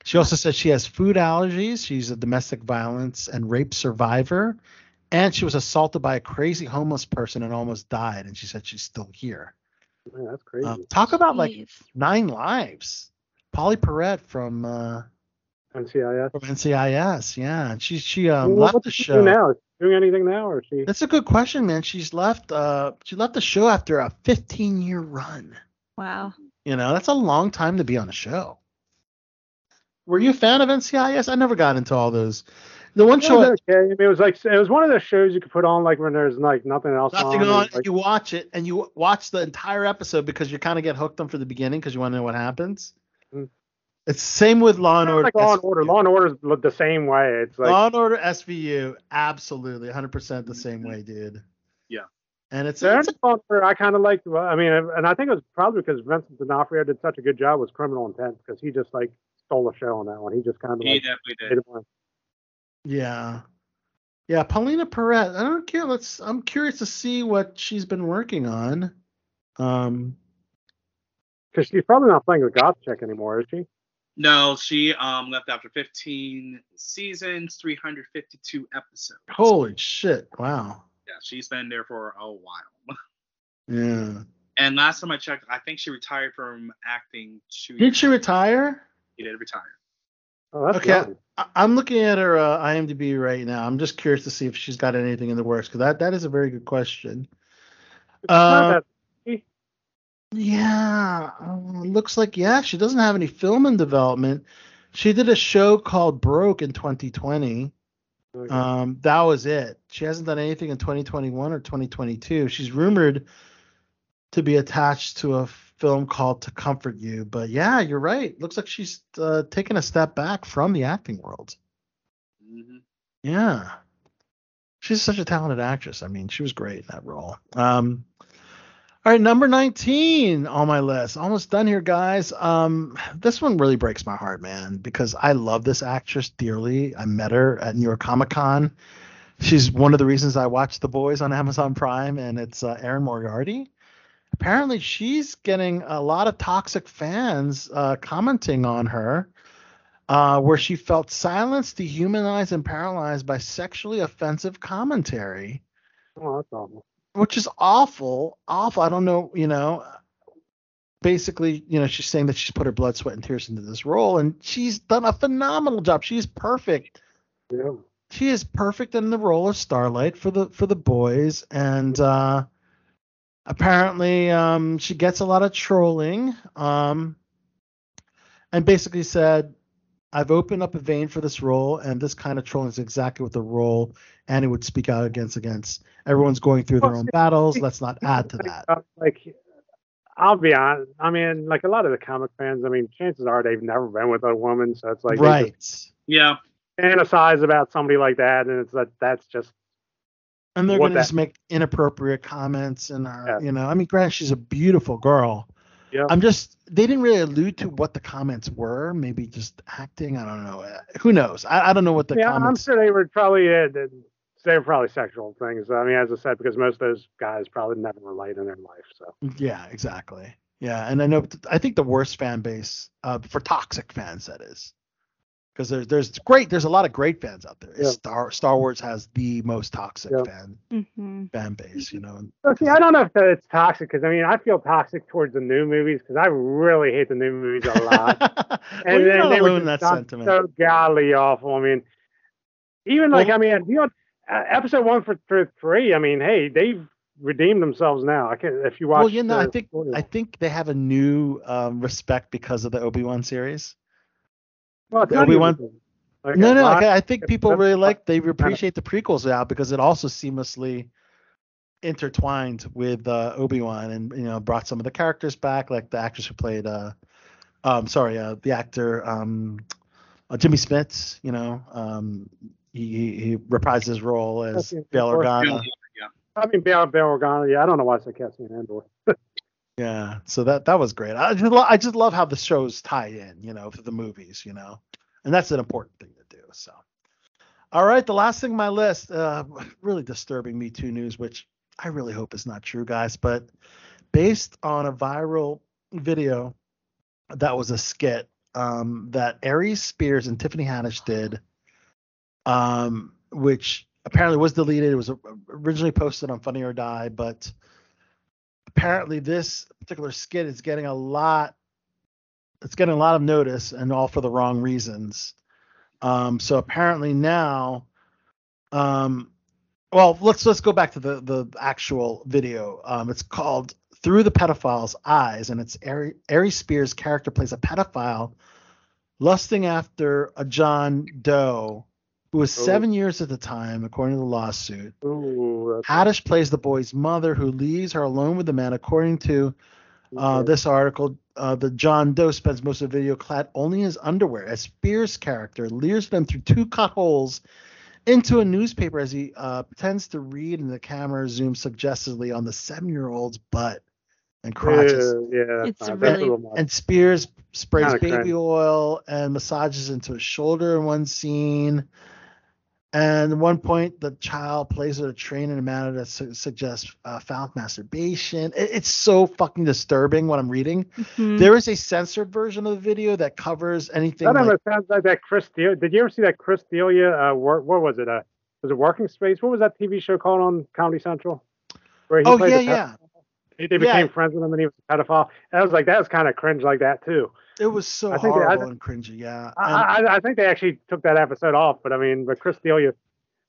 She also said she has food allergies. She's a domestic violence and rape survivor. And she was assaulted by a crazy homeless person and almost died. And she said she's still here. Man, that's crazy. Um, talk about like nine lives. Pauley Perrette from uh, NCIS. from NCIS. Yeah, and she she um, Well, left the she do show. now? Is she doing anything now, or is she? That's a good question, man. She's left. Uh, she left the show after a 15 year run. Wow. You know, that's a long time to be on a show. Were you a fan of NCIS? I never got into all those. The one It show, was okay. I mean, it was like it was one of those shows you could put on like when there's like nothing else nothing on. on, like, you watch it and you watch the entire episode because you kind of get hooked on for the beginning because you want to know what happens. Mm. It's same with Law and Order. like Law and SVU. Order. Law and Order's look the same way. It's like Law and Order SVU, absolutely, 100% the same way, dude. Yeah. And it's, There it's is Law I kind of liked. well, I mean, and I think it was probably because Vincent D'Onofrio did such a good job with Criminal Intent because he just like stole the show on that one. He just kind of He like definitely did. yeah, yeah. Paulina Perrette. I don't care. Let's. I'm curious to see what she's been working on. Um, Because she's probably not playing with Goth Chick anymore, is she? No, she um left after 15 seasons, 352 episodes. holy shit! Wow. Yeah, she's been there for a while. Yeah. And last time I checked, I think she retired from acting two Did she retire? She did retire. Oh, that's Okay. young. I- I'm looking at her uh, IMDb right now. I'm just curious to see if she's got anything in the works because that that is a very good question. Uh, Yeah, uh, looks like yeah, she doesn't have any film in development. She did a show called Broke in 2020. Okay. Um, that was it. She hasn't done anything in 2021 or 2022. She's rumored to be attached to a film called To Comfort You, but yeah, you're right. Looks like she's uh, taken a step back from the acting world. hmm Yeah. She's such a talented actress. I mean, she was great in that role. Um, all right, number 19 on my list. Almost done here, guys. Um, this one really breaks my heart, man, because I love this actress dearly. I met her at New York Comic Con. She's one of the reasons I watched The Boys on Amazon Prime, and it's uh, Erin Moriarty. Apparently, she's getting a lot of toxic fans uh, commenting on her uh, where she felt silenced, dehumanized, and paralyzed by sexually offensive commentary, oh, that's awful. Which is awful. Awful. I don't know, you know. Basically, you know, she's saying that she's put her blood, sweat, and tears into this role, and she's done a phenomenal job. She's perfect. Yeah. She is perfect in the role of Starlight for the for the boys, and uh, apparently, um, she gets a lot of trolling. Um, and basically said, I've opened up a vein for this role, and this kind of trolling is exactly what the role Annie would speak out against. Against everyone's going through their own battles. Let's not add to that. Like, I'll be honest. I mean, like a lot of the comic fans. I mean, chances are they've never been with a woman, so it's like right. Yeah. fantasize about somebody like that, and it's that that's just And they're gonna just make inappropriate comments, and uh, Yeah. you know, I mean, granted, she's a beautiful girl. Yeah. I'm just they didn't really allude to what the comments were. Maybe just acting. I don't know. Who knows? I, I don't know what the yeah, I'm sure they were probably uh, they were probably sexual things. I mean, as I said, because most of those guys probably never relate in their life. So Yeah, exactly. Yeah, and I know. I think the worst fan base uh, for toxic fans that is, because there's there's great. There's a lot of great fans out there. Yeah. Star Star Wars has the most toxic Yeah. fan hmm fan base. You know. So, see, I don't know if it's toxic because I mean I feel toxic towards the new movies because I really hate the new movies a lot. well, and you're then not they were alone in just that sentiment. so godly awful. I mean, even like Well- I mean, you know, uh, episode one for, for three. I mean, hey, they've redeemed themselves now. I can if you watch. well, you know, I think. I think they have a new um, respect because of the Obi Wan series. Well, it's the not Obi-Wan- like, no, no, lot- like, I think people really like they appreciate the prequels now because it also seamlessly intertwined with uh, Obi Wan and you know brought some of the characters back, like the actress who played, uh, um, sorry, uh, the actor um, uh, Jimmy Smits, you know, um, he, he, he reprised his role as Bail Andor. Organa. I mean, Bail, Bail Organa. Yeah, I don't know why I said Cassian Andor. Yeah, so that that was great. I just lo- I just love how the shows tie in, you know, for the movies, you know, and that's an important thing to do. So, all right, the last thing on my list, uh, really disturbing Me Too news, which I really hope is not true, guys, but based on a viral video that was a skit um, that Aries Spears and Tiffany Haddish did, um, which apparently was deleted. It was originally posted on Funny or Die, but apparently this particular skit is getting a lot it's getting a lot of notice and all for the wrong reasons. Um so apparently now um well let's let's go back to the the actual video. Um it's called through the pedophile's eyes and it's Ari, Ari Spears character plays a pedophile lusting after a John Doe who was Oh. seven years at the time according to the lawsuit Ooh, Haddish plays the boy's mother who leaves her alone with the man. According to uh, okay. this article, uh, the John Doe spends most of the video clad only in his underwear. As Spears' character leers them through two cut holes into a newspaper as he uh, pretends to read, and the camera zooms suggestively on the seven-year-old's butt and crotches. Yeah, yeah. It's uh, really- a little much. And Spears sprays baby cringe. oil and massages into his shoulder in one scene. And at one point, the child plays with a train in a manner that su- suggests uh, foul masturbation. It- it's so fucking disturbing what I'm reading. Mhm. There is a censored version of the video that covers anything. That like- sounds like that Chris D'Elia. Did you ever see that Chris D'Elia? Uh, work, what was it? Uh, was it Working Space? What was that TV show called on Comedy Central? Where he oh yeah, yeah. They they Yeah. became friends with him, and he was a pedophile. And I was like, that was kind of cringe, like that too. It was so I think they- I horrible and cringy. Yeah. I, And- I, I think they actually took that episode off, but I mean, but Chris D'Elia,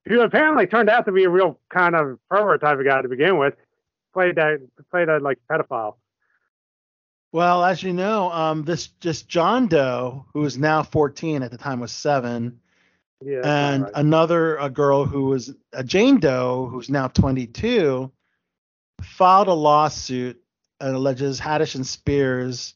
who apparently turned out to be a real kind of pervert type of guy to begin with, played that played a like pedophile. well, as you know, um, this just John Doe, who is now 14 at the time was seven. Yeah, and right. another a girl who was a Jane Doe, who's now 22, filed a lawsuit and alleges Haddish and Spears,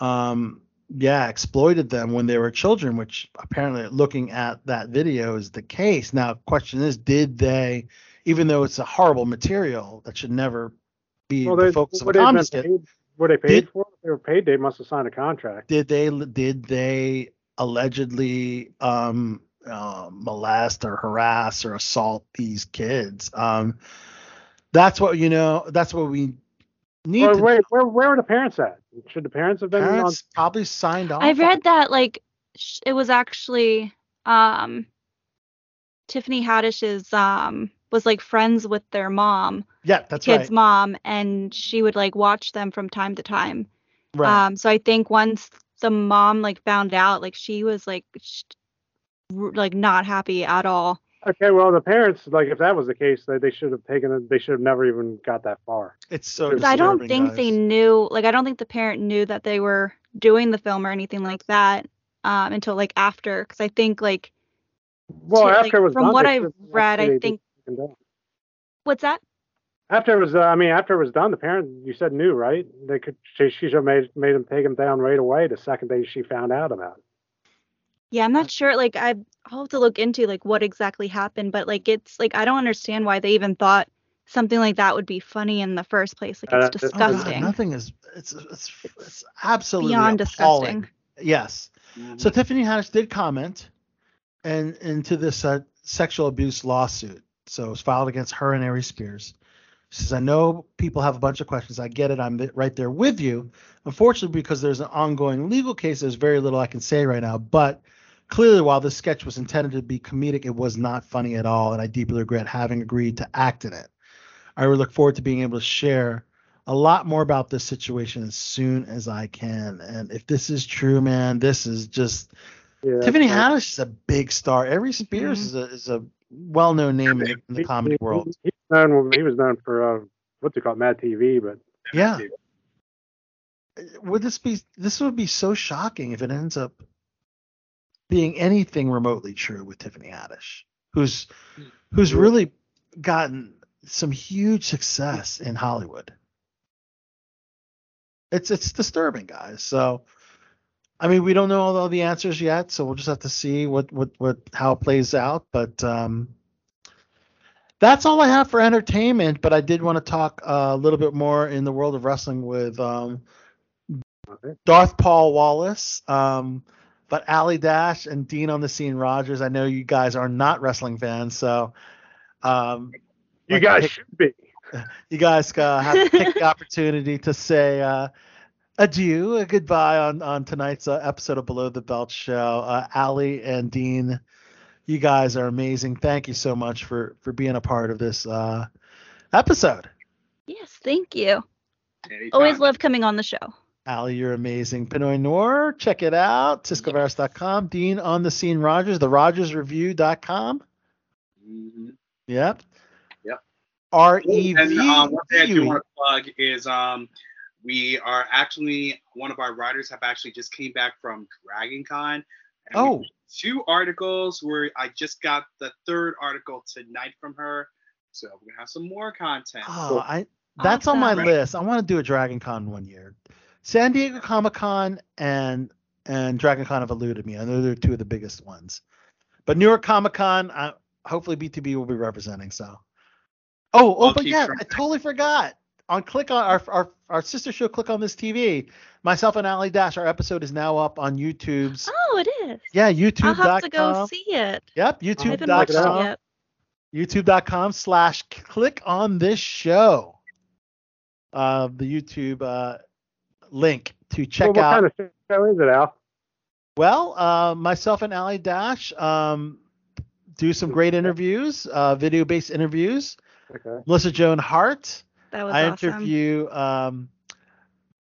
um, yeah, exploited them when they were children, which apparently, looking at that video, is the case. Now, question is, did they, even though it's a horrible material that should never be well, the they, focus of a were they been comedy skit, paid, were they paid Did- for? If they were paid. They must have signed a contract. did they did they allegedly um, uh, molest or harass or assault these kids? Um, that's what you know. That's what we need. To wait, where where were the parents at? Should the parents have been Parents probably signed off. I've read that like sh- it was actually um Tiffany Haddish's um was like friends with their mom, Yeah, that's right. kid's right. mom, and she would like watch them from time to time. Right. Um, so I think once the mom like found out, like she was like sh- like not happy at all. On? Okay, well, the parents, like, if that was the case, they, they should have taken it. They should have never even got that far. it's so. I don't disturbing, think they knew like I don't think the parent knew that they were doing the film or anything like that um until like after because I think like Well, to- after like, it was from done, what I've read, I think what's that? After it was, uh, I mean, after it was done, the parent, you said knew, right? They could, she, she should have made made them take him down right away the second day she found out about it. Yeah, I'm not sure. Like I, I'll have to look into like what exactly happened, but like it's like I don't understand why they even thought something like that would be funny in the first place. Like Uh, it's it's- Oh, God, disgusting, nothing is. It's it's it's absolutely beyond appalling. disgusting. Yes. So Tiffany Haddish did comment and into this uh, sexual abuse lawsuit. So it was filed against her and Ari Spears. She says, I know people have a bunch of questions. I get it. I'm right there with you. Unfortunately, because there's an ongoing legal case, there's very little I can say right now. But clearly, while this sketch was intended to be comedic, it was not funny at all. And I deeply regret having agreed to act in it. I really look forward to being able to share a lot more about this situation as soon as I can. And if this is true, man, this is just Yeah, Tiffany so- Haddish is a big star. Ari Spears Mhm. is a is a well known name in, in the he- comedy he- world. He, known, he was known for uh, what they call Mad TV, but Yeah. Would this be this would be so shocking if it ends up being anything remotely true with Tiffany Haddish, who's who's really gotten some huge success in Hollywood. It's it's disturbing, guys. So I mean, we don't know all the answers yet, so we'll just have to see what what what how it plays out. But um, that's all I have for entertainment. But I did want to talk a little bit more in the world of wrestling with um, Darth Paul Wallace, um, but Ali Dash and Dean on the scene Rogers. I know you guys are not wrestling fans, so um, You like, guys pick- should be. you guys uh, have to take the opportunity to say uh, adieu, a goodbye on on tonight's uh, episode of Below the Belt Show. Uh, Ali and Dean, you guys are amazing. Thank you so much for for being a part of this uh, episode. Yes, thank you. Anytime. Always love coming on the show. Ali, you're amazing. Pinoy Noir, check it out. CiscoVaris.com. Dean on the scene Rogers, the RogersReview.com. Mhm. Yep. Yep. R E V. And um, one thing I do want to plug is um, we are actually one of our writers have actually just came back from Dragon Con. and Oh, two articles where I just got the third article tonight from her. So we're gonna have some more content. oh, I that's on my list. I want to do a Dragon Con one year. San Diego Comic Con and and Dragon Con have eluded me. I know they're two of the biggest ones. But New York Comic Con, I, hopefully BTB will be representing. So, oh, oh, I'll but yeah, trying. I totally forgot. On click on our, our our sister show, click on this TV. Myself and Ali Dash, our episode is now up on YouTube's. Oh, it is. Yeah, YouTube. I'll have to go see it. Yep, I haven't watched it YouTube.com. yet. YouTube.com slash click on this show. Uh, the YouTube uh, link to check well, what out. kind of show is it, Al? Well, uh, myself and Ali Dash um, do some great interviews, uh, video based interviews. Okay. Melissa Joan Hart. That was I awesome. interview, um,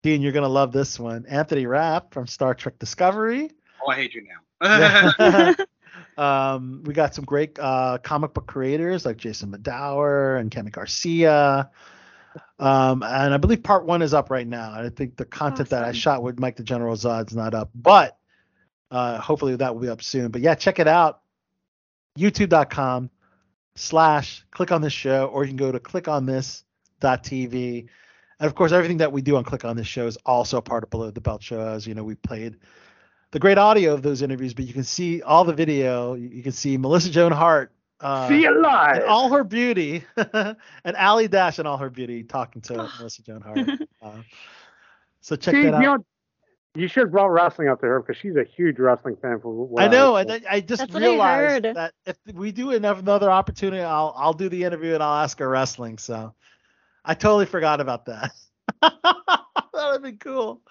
Dean, you're going to love this one. Anthony Rapp from Star Trek Discovery. Oh, I hate you now. Um, we got some great uh, comic book creators like Jason Madower and Kenny Garcia. Um, and I believe part one is up right now. I think the content that I shot with Mike the General Zod's not up, but uh, hopefully that will be up soon. But yeah, check it out. YouTube.com slash click on this show, or you can go to click on this TV. And of course, everything that we do on Click on This Show is also a part of Below the Belt Show. As you know, we played the great audio of those interviews, but you can see all the video. You can see Melissa Joan Hart uh, See it live. in all her beauty, and Ali Dash in all her beauty talking to Melissa Joan Hart. Uh, so check See, that out. you know, you should have brought wrestling up to her because she's a huge wrestling fan. For what I know, heard. and I, I just That's what I realized that if we do enough another opportunity, I'll I'll do the interview and I'll ask her wrestling. So I totally forgot about that. That'd be cool.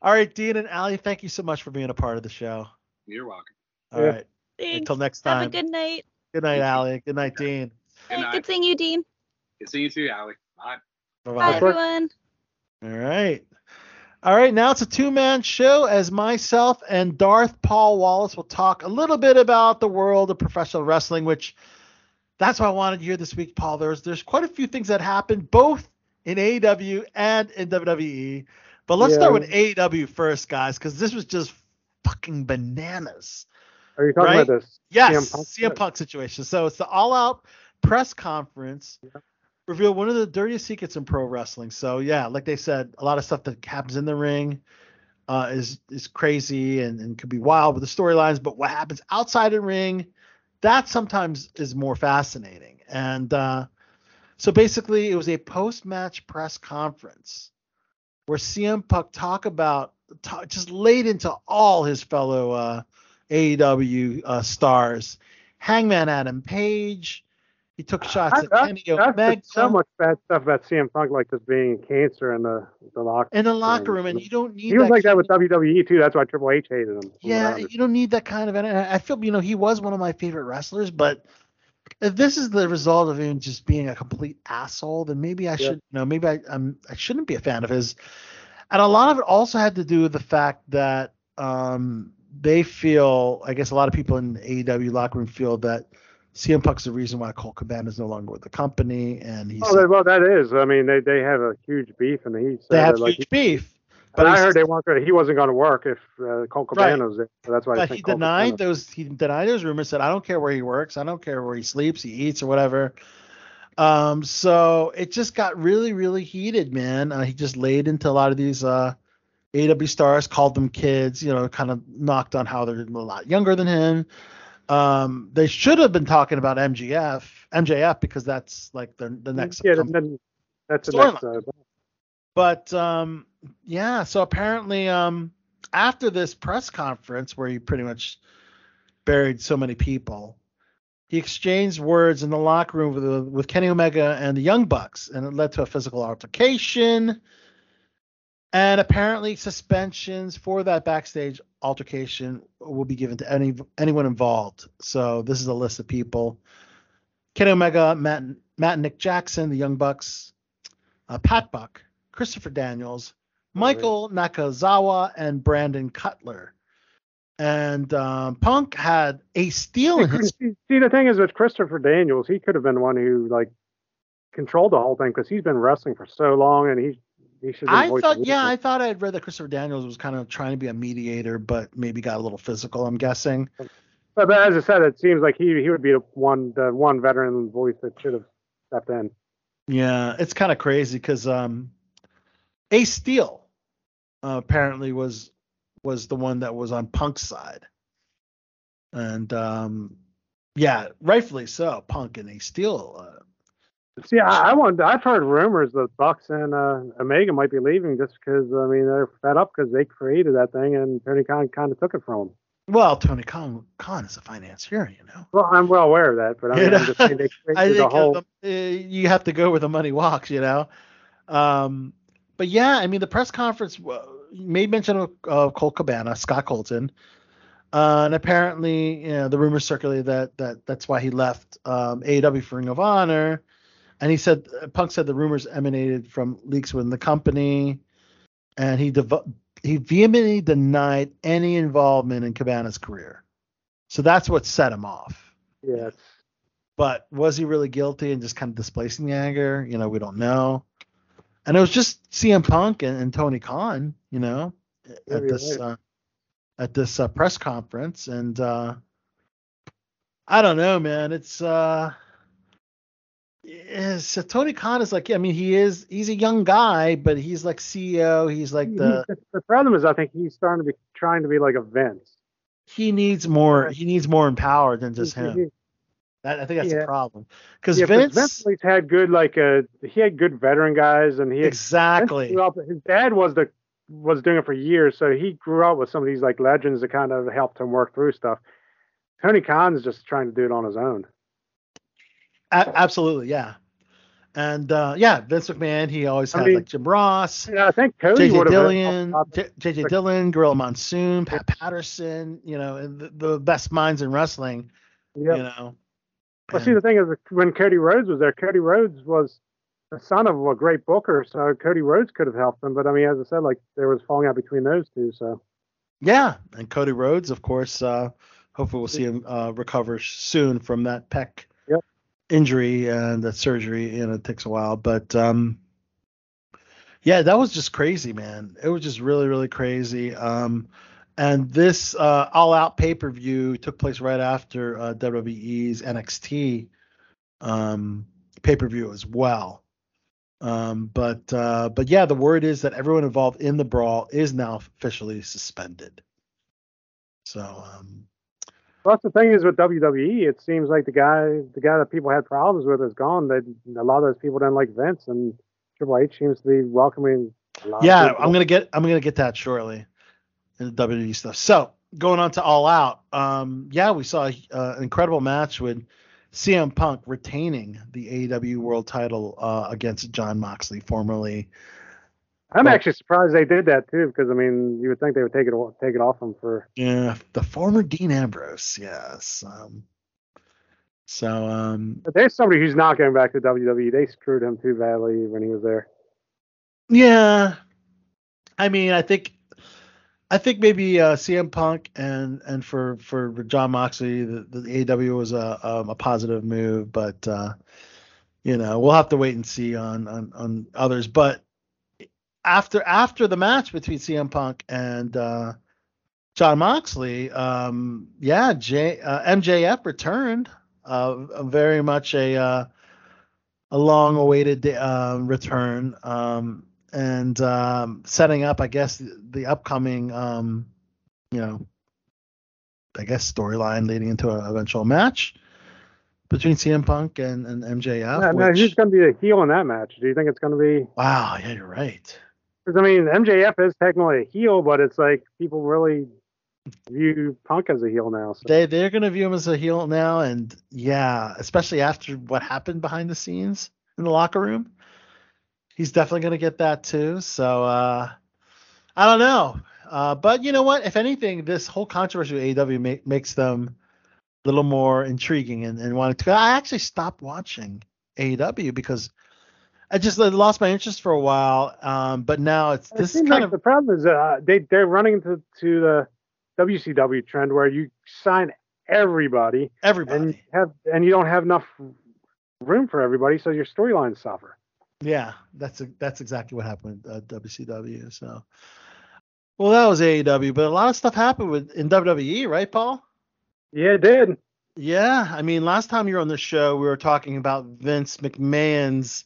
All right, Dean and Ali, thank you so much for being a part of the show. You're welcome. All Yeah. right, Thanks. until next time. Have a good night. Good night, Ali. Good night, Dean. Good night. good seeing you, Dean. Good seeing you too, Allie. Bye. Bye Bye, bye. everyone. All right. All right, now it's a two man show as myself and Darth Paul Wallace will talk a little bit about the world of professional wrestling, which that's what I wanted to hear this week, Paul. There's there's quite a few things that happened both in AEW and in WWE. But let's Yeah. start with AEW first, guys, because this was just fucking bananas. Are you talking right? about this? Yes, CM CM Punk? Punk, situation. So it's the all out press conference. Reveal one of the dirtiest secrets in pro wrestling. So yeah, like they said, a lot of stuff that happens in the ring uh, is is crazy and, and could be wild with the storylines. But what happens outside the ring, that sometimes is more fascinating. And uh, so basically, it was a post match press conference where CM Punk talk about talk, just laid into all his fellow uh, AEW uh, stars. Hangman Adam Page. He took shots I, at I, Kenny Omega so much bad stuff about CM Punk, like this being cancer in the the locker. in the locker room, and you don't need. He was like that with of- WWE too. That's why Triple H hated him. from what I Yeah, you don't need that kind of. And I feel you know he was one of my favorite wrestlers, but if this is the result of him just being a complete asshole, then maybe I should, you know, maybe I I'm, I shouldn't be a fan of his. And a lot of it also had to do with the fact that um, they feel, I guess, a lot of people in AEW locker room feel that CM Punk's the reason why Colt Cabana is no longer with the company, and he's Oh, that- well, that is. I mean, they they have a huge beef, and he said they have like, huge beef. But I heard they weren't gonna, he wasn't going to work if uh, Colt Right. Cabana was there. So that's why I but think he Colt denied Cabana- those he denied those rumors said i don't care where he works i don't care where he sleeps he eats or whatever um so it just got really really heated man uh, he just laid into a lot of these uh AW stars called them kids, you know, kind of knocked on how they're a lot younger than him. Um, they should have been talking about MGF, MJF because that's like the the next. yeah, com- that's the next. Uh, but um, yeah, so apparently um, after this press conference where he pretty much buried so many people, he exchanged words in the locker room with with Kenny Omega and the Young Bucks, and it led to a physical altercation. And apparently, suspensions for that backstage altercation will be given to any anyone involved. So this is a list of people: Kenny Omega, Matt, Matt and Nick Jackson, the Young Bucks, uh, Pat Buck, Christopher Daniels, Michael Nakazawa, and Brandon Cutler. And um, Punk had a steal in his. see, see, the thing is with Christopher Daniels, he could have been one who like controlled the whole thing because he's been wrestling for so long, and he he should. I thought, yeah, I thought I'd read that Christopher Daniels was kind of trying to be a mediator, but maybe got a little physical. I'm guessing. But, but as I said, it seems like he he would be the one the one veteran voice that should have stepped in. Yeah, it's kind of crazy because um, Ace Steel uh, apparently was was the one that was on Punk's side, and um, yeah, rightfully so. Punk and Ace Steel. Uh, See, I, I want. I've heard rumors that Bucks and uh, Omega might be leaving just because I mean they're fed up because they created that thing and Tony Khan kind of took it from them. well, Tony Khan, Khan is a financier, you know. Well, I'm well aware of that, but I mean, You know, I'm just saying they created the whole. uh, uh, you have to go where the money walks, you know. Um, but yeah, I mean, the press conference uh, made mention of uh, Colt Cabana, Scott Colton, uh, and apparently, you know, the rumors circulated that that that's why he left um, AEW for Ring of Honor. And he said, Punk said the rumors emanated from leaks within the company, and he he vehemently denied any involvement in Cabana's career. So that's what set him off. Yes. But was he really guilty and just kind of displacing the anger? You know, we don't know. And it was just CM Punk and, and Tony Khan, you know, Yeah, at this right. uh, at this uh, press conference, and uh, I don't know, man. It's uh, yeah, so Tony Khan is like, I mean, he is he's a young guy, but he's like CEO. He's like the the, the problem is, I think he's starting to be trying to be like a Vince. he needs more he needs more empowered than just He- him. he- That, I think that's Yeah. the problem. Because yeah, Vince, Vince always had good like uh he had good veteran guys, and he exactly. up- his dad was the was doing it for years, so he grew up with some of these like legends that kind of helped him work through stuff. Tony Khan's just trying to do it on his own. A- absolutely, yeah. And uh, yeah, Vince McMahon, he always I had mean, like Jim Ross, Yeah, I think Cody JJ Dillon, J- JJ Dillon, Gorilla Monsoon, Pat Patterson, you know, and the, the best minds in wrestling, Yeah. you know. Well, see, the thing is, when Cody Rhodes was there, Cody Rhodes was the son of a great booker, so Cody Rhodes could have helped him. But I mean, as I said, like there was falling out between those two. So Yeah, and Cody Rhodes, of course. Uh, hopefully, we'll see him uh, recover soon from that pec Yep. Injury and that surgery. You know, it takes a while, but um, yeah, that was just crazy, man. It was just really, really crazy. Um, and this uh, All Out pay per view took place right after uh, WWE's NXT um, pay per view as well. Um, but uh, but yeah, the word is that everyone involved in the brawl is now officially suspended. So um, Plus, the thing is with WWE, it seems like the guy, the guy that people had problems with, is gone. That a lot of those people didn't like Vince, and Triple H seems to be welcoming. A lot of yeah. I'm gonna get I'm gonna get that shortly in the WWE stuff. So going on to All Out, um, yeah, we saw uh, an incredible match with CM Punk retaining the AEW World Title uh, against Jon Moxley, formerly. I'm Well- actually surprised they did that too, because I mean, you would think they would take it take it off him for. Yeah, the former Dean Ambrose. Yes. Um, so um, But there's somebody who's not going back to WWE. They screwed him too badly when he was there. Yeah, I mean, I think, I think maybe uh, CM Punk and and for for Jon Moxley, the, the AEW was a um, a positive move, but uh, you know we'll have to wait and see on on on others. But after after the match between CM Punk and uh, Jon Moxley, um, yeah, J, uh, MJF returned, uh, very much a uh, a long awaited uh, return. Um, and um, setting up, I guess, the, the upcoming, um, you know, I guess storyline leading into an eventual match between CM Punk and, and MJF. Yeah, which- who's going to be the heel in that match? Do you think it's going to be? wow, yeah, you're right. Because I mean, MJF is technically a heel, but it's like people really view Punk as a heel now. So. They they're gonna view him as a heel now, and yeah, especially after what happened behind the scenes in the locker room, he's definitely gonna get that too. So uh, I don't know, uh, but you know what? If anything, this whole controversy with AEW ma- makes them a little more intriguing and, and wanted to. I actually stopped watching AEW because I just lost my interest for a while. Um, but now it's this is kind like of the problem is uh, they they're running into to the WCW trend where you sign everybody everybody. and have and you don't have enough room for everybody, so your storylines suffer. Yeah, that's a, that's exactly what happened with uh, WCW. So, well, that was AEW, but a lot of stuff happened with in WWE, right, Paul? Yeah, it did. Yeah, I mean, last time you were on the show, we were talking about Vince McMahon's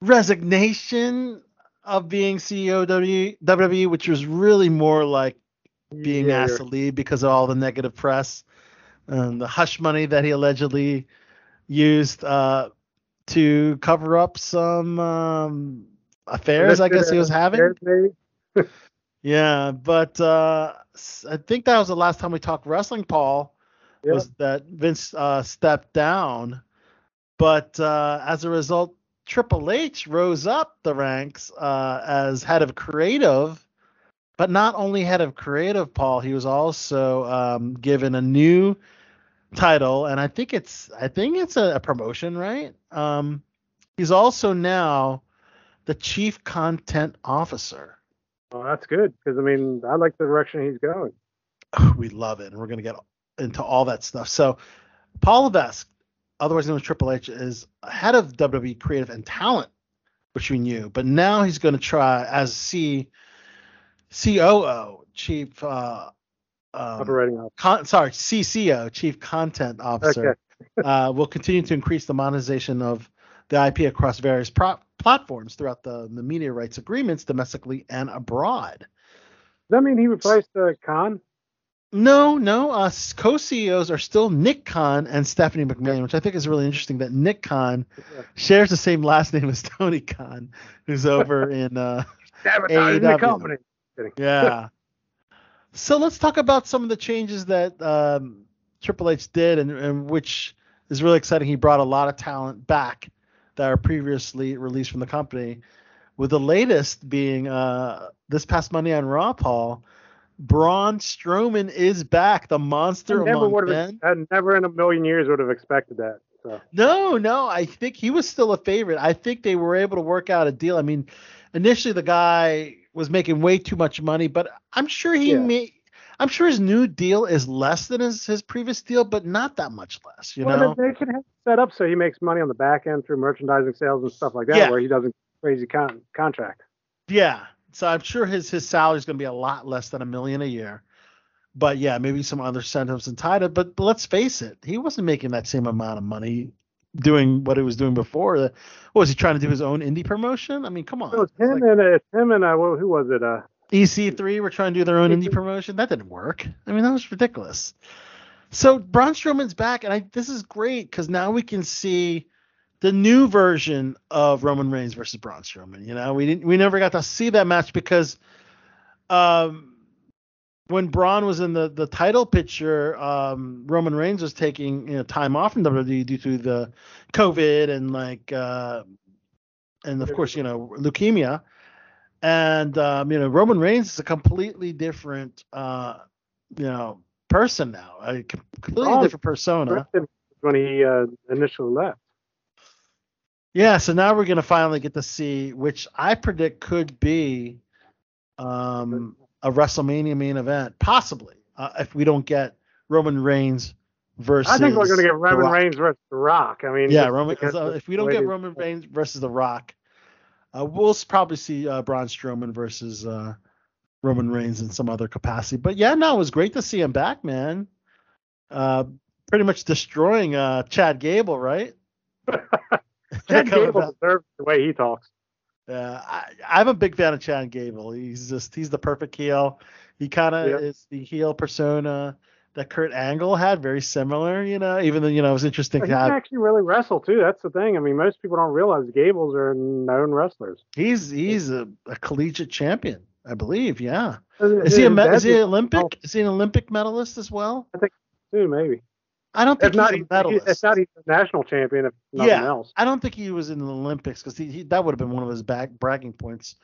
resignation of being CEO of WWE, which was really more like being Yeah, asked to leave because of all the negative press and the hush money that he allegedly used uh, to cover up some um, affairs, I guess he was having. Yeah, but uh, I think that was the last time we talked wrestling, Paul. Yeah. Was that Vince uh, stepped down, but uh, as a result, Triple H rose up the ranks uh, as head of creative, but not only head of creative, Paul. He was also um, given a new title, and I think it's I think it's a, a promotion, right? Um, he's also now the chief content officer. Well, that's good because I mean I like the direction he's going. we love it, and we're gonna get into all that stuff. So, Paul Levesque, otherwise known as Triple H, is head of WWE creative and talent, which we knew, but now he's going to try as C COO, chief uh, um, Operating off. con- sorry, CCO, chief content officer. Okay. uh, will continue to increase the monetization of the IP across various pro- platforms throughout the, the media rights agreements domestically and abroad. Does that mean he replaced uh, Khan? No, no. Uh, co-CEOs are still Nick Khan and Stephanie McMahon, which I think is really interesting. That Nick Khan Yeah. shares the same last name as Tony Khan, who's over in uh, AEW. company. yeah. so let's talk about some of the changes that um, Triple H did, and, and which is really exciting. He brought a lot of talent back that are previously released from the company. With the latest being uh, this past Monday on Raw, Paul, Braun Strowman is back, the monster I never men. I never in a million years would have expected that. So No, no, I think he was still a favorite. I think they were able to work out a deal. I mean, initially the guy was making way too much money, but I'm sure he Yeah. made. I'm sure his new deal is less than his, his previous deal, but not that much less. You well, know? they, they can have it set up so he makes money on the back end through merchandising sales and stuff like that, Yeah. where he doesn't crazy con- contract. Yeah. So I'm sure his his salary is going to be a lot less than a million a year. But yeah, maybe some other incentives and tied it. But, but let's face it, he wasn't making that same amount of money doing what he was doing before. What was he trying to do his own indie promotion? I mean, come on. So it's him like- and uh, it's him and I. who who was it? Uh, EC3 were trying to do their own indie promotion. That didn't work. I mean, that was ridiculous. So Braun Strowman's back, and I this is great because now we can see the new version of Roman Reigns versus Braun Strowman. You know, we didn't we never got to see that match because um when Braun was in the the title picture, um Roman Reigns was taking you know time off from WWE due to the COVID and like uh and of course you know leukemia and um, you know Roman Reigns is a completely different uh, you know person now, a completely Braun- different persona. when he uh, initially left. Yeah, so now we're gonna finally get to see, which I predict could be um, a WrestleMania main event, possibly uh, if we don't get Roman Reigns versus. I think we're going to get Roman. Reigns versus The Rock. I mean, Yeah, Roman. if we don't get Roman Reigns versus The Rock, uh, we'll probably see uh, Braun Strowman versus uh, Roman Reigns in some other capacity. But yeah, no, it was great to see him back, man. Uh, pretty much destroying uh, Chad Gable, right? Chad Gable deserves the way he talks. Yeah, I, I'm a big fan of Chad Gable. He's just he's the perfect heel. He kind of Yep. is the heel persona that Kurt Angle had, very similar. You know, even though you know it was interesting He have. actually really wrestle too. That's the thing. I mean, most people don't realize Gables are known wrestlers. He's he's a, a collegiate champion, I believe. Yeah. Is he a is he Olympic? Oh. Is he an Olympic medalist as well? I think too, maybe. I don't think not, he's he, a medalist. if not, even national champion. If nothing yeah, else. I don't think he was in the Olympics because he, he that would have been one of his back bragging points,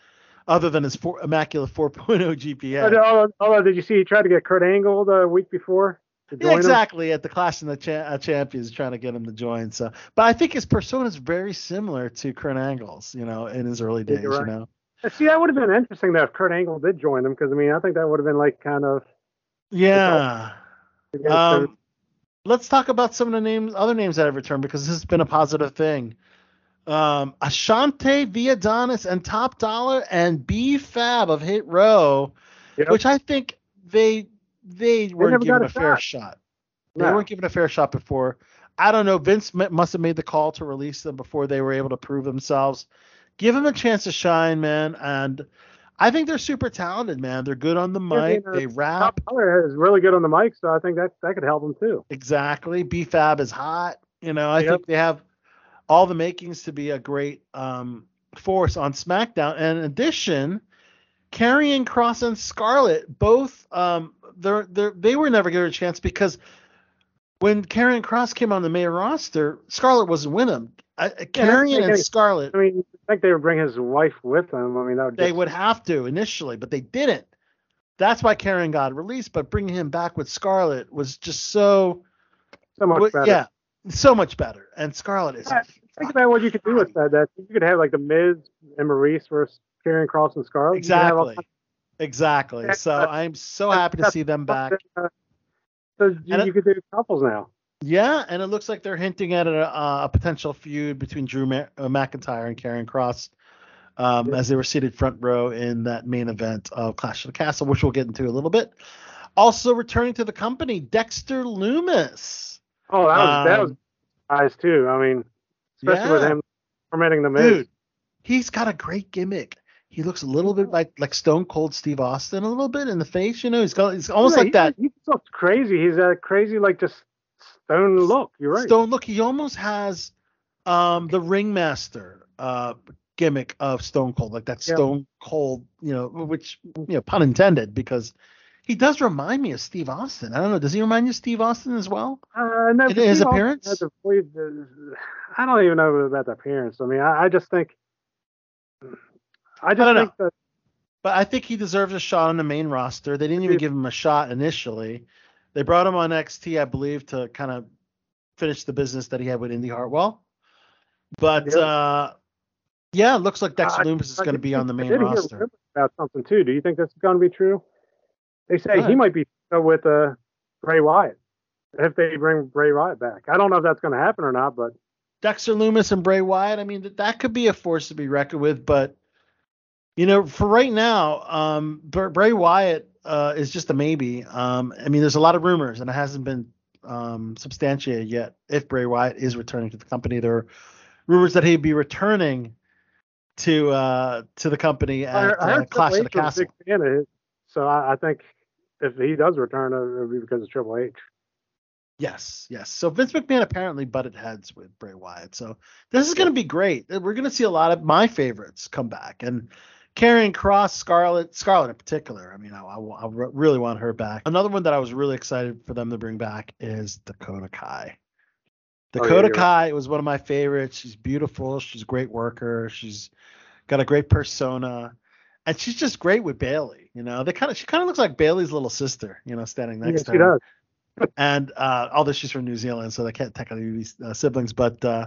other than his four, immaculate 4.0 GPA. Although, although, did you see he tried to get Kurt Angle the week before to join Yeah, him? exactly. At the Clash of the cha- uh, Champions, trying to get him to join. So, but I think his persona is very similar to Kurt Angle's. You know, in his early days. you're You know. Uh, See, that would have been interesting though if Kurt Angle did join them because I mean I think that would have been like kind of Yeah. Um, let's talk about some of the names, other names that have returned because this has been a positive thing. Um, Ashante, Thee Adonis, and Top Dollar and B Fab of Hit Row, Yep. which I think they they weren't given a, a fair shot. They No. weren't given a fair shot before. I don't know. Vince must have made the call to release them before they were able to prove themselves. Give them a chance to shine, man. And I think they're super talented, man. They're good on the mic. you know, they Top rap. Dollar is really good on the mic, so I think that that could help them too. Exactly. B-Fab is hot. You know, I Yep. think they have all the makings to be a great um, force on SmackDown. And in addition, Karrion Cross and Scarlett both um, they're, they're, they were never given a chance because when Karrion Cross came on the main roster, Scarlett wasn't with him. Uh, uh, and. Scarlett, I mean, I think they would bring his wife with him. I mean, that would they just, would have to initially, but they didn't. That's why Karrion got released, but bringing him back with Scarlett was just so so much better. Yeah, so much better. And Scarlett is. Yeah, Think about what you could do with that. That you could have like the Miz and Maurice versus Karrion Cross and Scarlett. You could have all Exactly. Exactly. So I'm so happy to see them back. Uh, so you, And you could do couples now. Yeah, and it looks like they're hinting at a, a potential feud between Drew Ma- uh, McIntyre and Karrion Cross um, Yeah. as they were seated front row in that main event of Clash of the Castle, which we'll get into a little bit. Also returning to the company, Dexter Lumis. Oh, that was that was Um, eyes too. I mean, especially with him tormenting the Miz. Dude, he's got a great gimmick. He looks a little bit like like Stone Cold Steve Austin, a little bit in the face. You know, he's got he's almost Yeah, like that. He looks crazy. He's a crazy, like just stone look. You're right. Stone look, he almost has um the ringmaster uh gimmick of Stone Cold, like that Yeah. Stone Cold, you know, which you know, pun intended, because he does remind me of Steve Austin. I don't know, does he remind you of Steve Austin as well? Uh, no, In his also appearance? the I don't even know about the appearance. I mean, I, I just think, I just don't think that But I think he deserves a shot on the main roster. They didn't even give him a shot initially. They brought him on NXT, I believe, to kind of finish the business that he had with Indy Hartwell. But Yeah. uh yeah, it looks like Dexter I- Lumis is going to be on the I main roster. about something too. Do you think that's going to be true? They say he might be with uh, Bray Wyatt if they bring Bray Wyatt back. I don't know if that's going to happen or not, but Dexter Lumis and Bray Wyatt. I mean, that that could be a force to be reckoned with, but you know, for right now, um, Br- Bray Wyatt uh, is just a maybe. Um, I mean, there's a lot of rumors, and it hasn't been um, substantiated yet if Bray Wyatt is returning to the company. There are rumors that he'd be returning to uh, to the company at I uh, Clash of the Castle. big fan of so I, I think if he does return, it'll be because of Triple H. Yes, yes. So Vince McMahon apparently butted heads with Bray Wyatt. So this is going to be great. We're going to see a lot of my favorites come back, and Karrion Cross, Scarlet, Scarlet in particular. I mean, I, I, I really want her back. Another one that I was really excited for them to bring back is Dakota Kai. yeah, Dakota you're Kai was one of my favorites. She's beautiful. She's a great worker. She's got a great persona. And she's just great with Bayley. You know, they kind of she kind of looks like Bayley's little sister. You know, standing Yeah, next to she her does. and uh, although she's from New Zealand, so they can't technically be uh, siblings, but uh,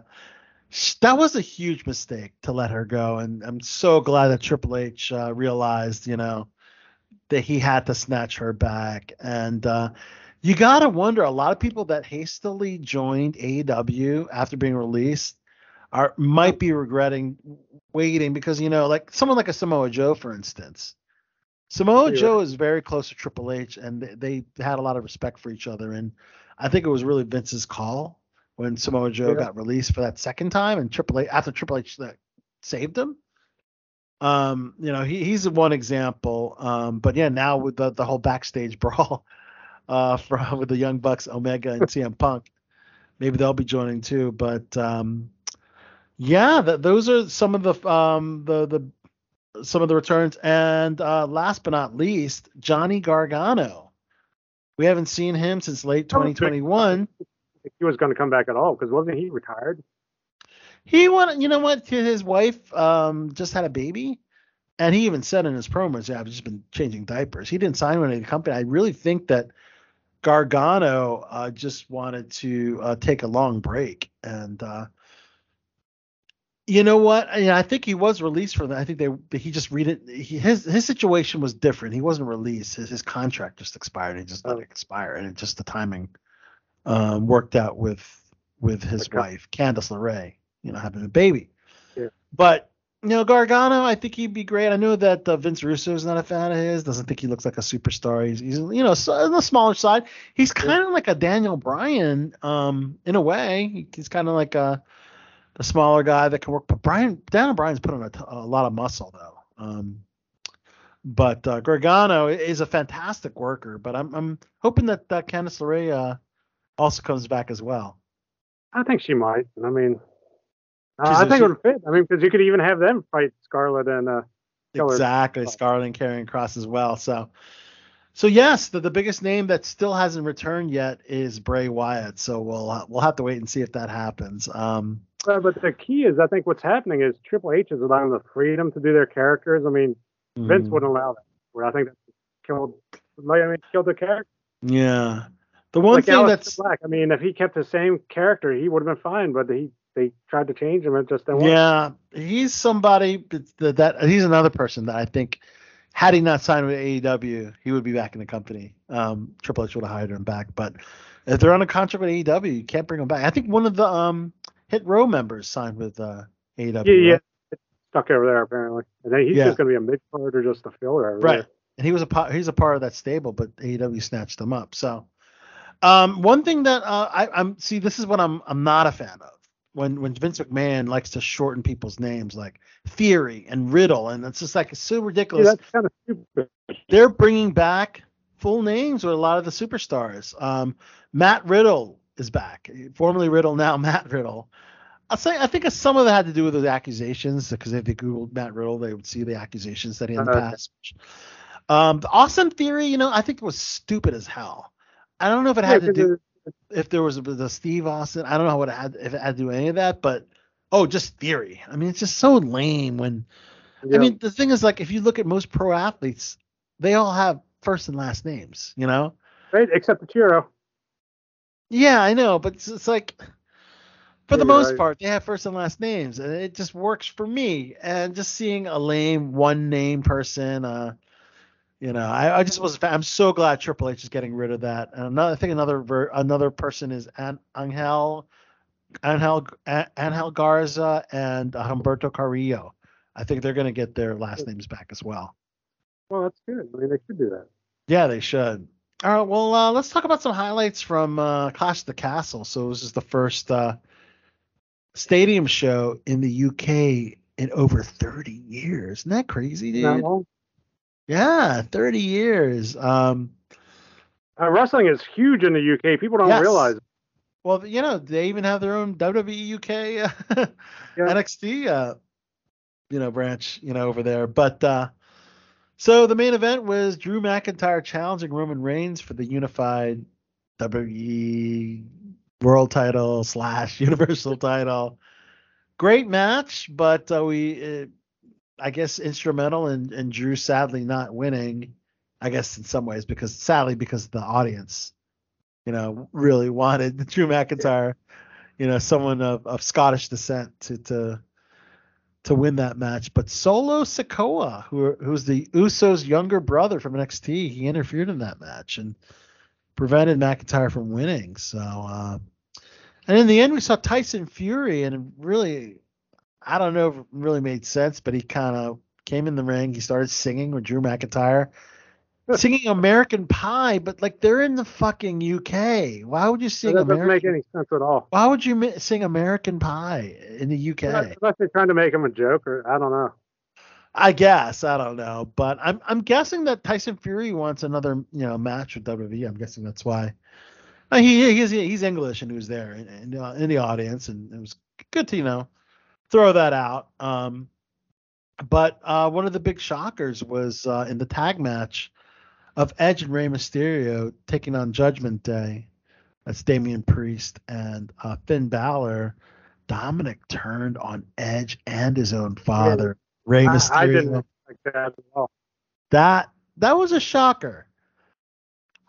that was a huge mistake to let her go, and I'm so glad that Triple H uh, realized, you know, that he had to snatch her back, and uh, you gotta wonder, a lot of people that hastily joined AEW after being released are might be regretting waiting because you know, like someone like a Samoa Joe, for instance. Samoa. Joe is very close to Triple H, and they, they had a lot of respect for each other. And I think it was really Vince's call when Samoa Joe Yeah. got released for that second time, and Triple H after Triple H that saved him. Um, you know, he, he's one example. Um, but yeah, now with the, the whole backstage brawl uh, from with the Young Bucks, Omega, and CM Punk, maybe they'll be joining too. But um, yeah, th- those are some of the um, the the some of the returns. And uh, last but not least, Johnny Gargano. We haven't seen him since late 2021. He was going to come back at all because wasn't he retired? He wanted, you know what? His wife um, just had a baby, and he even said in his promos, "Yeah, I've just been changing diapers." He didn't sign with any company. I really think that Gargano uh, just wanted to uh, take a long break, and uh, you know what? I, I think he was released from that. I think they he just read it. He, his his situation was different. He wasn't released. His, his contract just expired. He just let it expire, and it just the timing um, worked out with with his Okay. wife, Candice LeRae. You know, having a baby. Yeah. But you know, Gargano, I think he'd be great. I know that uh, Vince Russo is not a fan of his. Doesn't think he looks like a superstar. He's, he's you know, so, on the smaller side. He's kind of like a Daniel Bryan, um, in a way. He- He's kind of like a, a smaller guy that can work. But Brian, Daniel Bryan's put on a, t- a lot of muscle though. Um, but uh, Gargano is a fantastic worker. But I'm I'm hoping that uh, Candice LeRae uh, also comes back as well. I think she might. I mean, uh, I think she- it would fit. I mean, because you could even have them fight Scarlet and uh, Killer. Exactly, Scarlet and Karrion Cross as well. So, so yes, the, the biggest name that still hasn't returned yet is Bray Wyatt. So we'll uh, we'll have to wait and see if that happens. Um, Uh, but the key is, I think what's happening is Triple H is allowing the freedom to do their characters. I mean, Vince mm, wouldn't allow that. Where I think that killed, I mean, killed the character. yeah, the one like thing that's Black. I mean, if he kept the same character, he would have been fine. But he they tried to change him. It just didn't yeah, he's somebody that, that he's another person that I think had he not signed with AEW, he would be back in the company. Um, Triple H would have hired him back, but if they're on a contract with AEW, you can't bring him back. I think one of the um Hit Row members signed with uh, AEW. Yeah, yeah. right? It's stuck over there apparently. And then he's Yeah. just going to be a mid card or just a filler. Right. there. and he was a part, he's a part of that stable, but AEW snatched him up. So, um, one thing that uh, I, I'm see, this is what I'm I'm not a fan of when when Vince McMahon likes to shorten people's names like Theory and Riddle, and it's just like it's so Yeah, ridiculous. that's kind of stupid. They're bringing back full names with a lot of the superstars. Um, Matt Riddle is back, formerly Riddle, now Matt Riddle. I'll say I think some of it had to do with those accusations because if they googled Matt Riddle, they would see the accusations that he had in the Uh-huh. past. Um, the Austin Theory, you know, I think it was stupid as hell. I don't know if it had to do if there was the Steve Austin. I don't know what it had if it had to do any of that, but oh, just Theory. I mean, it's just so lame when. yeah. I mean, the thing is, like, if you look at most pro athletes, they all have first and last names. You know. right, except the Chiro. Yeah, I know, but it's, it's like for the Yeah, most right. part they have first and last names, and it just works for me. And just seeing a lame one name person, uh, you know, I, I just was. a fan. I'm so glad Triple H is getting rid of that. And another, I think another ver, another person is An, Angel, Angel, Angel Garza and Humberto Carrillo. I think they're going to get their last names back as well. Well, that's good. I mean, they should do that. Yeah, they should. All right, well, uh, let's talk about some highlights from uh, Clash of the Castle. So this is the first uh, stadium show in the UK in over 30 years. Isn't that crazy, dude? Yeah, 30 years. Um, Uh, wrestling is huge in the UK. People don't Yes. realize. it. well, you know, they even have their own WWE UK uh, Yeah. NXT, uh, you know, branch, you know, over there. But uh, so the main event was Drew McIntyre challenging Roman Reigns for the unified WWE World Title slash Universal Title. Great match, but uh, we, uh, I guess, instrumental in, in Drew sadly not winning. I guess in some ways because sadly because the audience, you know, really wanted Drew McIntyre, you know, someone of, of Scottish descent to to to win that match. But Solo Sikoa, who who's the Usos' younger brother from NXT, he interfered in that match and prevented McIntyre from winning. So, uh, and in the end, we saw Tyson Fury, and really, I don't know if it really made sense, but he kind of came in the ring. He started singing with Drew McIntyre. Singing American Pie, but like they're in the fucking UK. Why would you sing that doesn't make American? any sense at all. Why would you mi- sing American Pie in the UK? Unless they're trying to make him a joke, or I don't know. I guess I don't know, but I'm I'm guessing that Tyson Fury wants another you know match with WWE. I'm guessing that's why. He he's he's English and he was there in, in, uh, in the audience, and it was good to you know throw that out. Um, but uh, one of the big shockers was uh, in the tag match of Edge and Rey Mysterio taking on Judgment Day. That's Damian Priest and uh, Finn Balor. Dominic turned on Edge and his own father, Rey I, Mysterio. I didn't like that at all. That that was a shocker.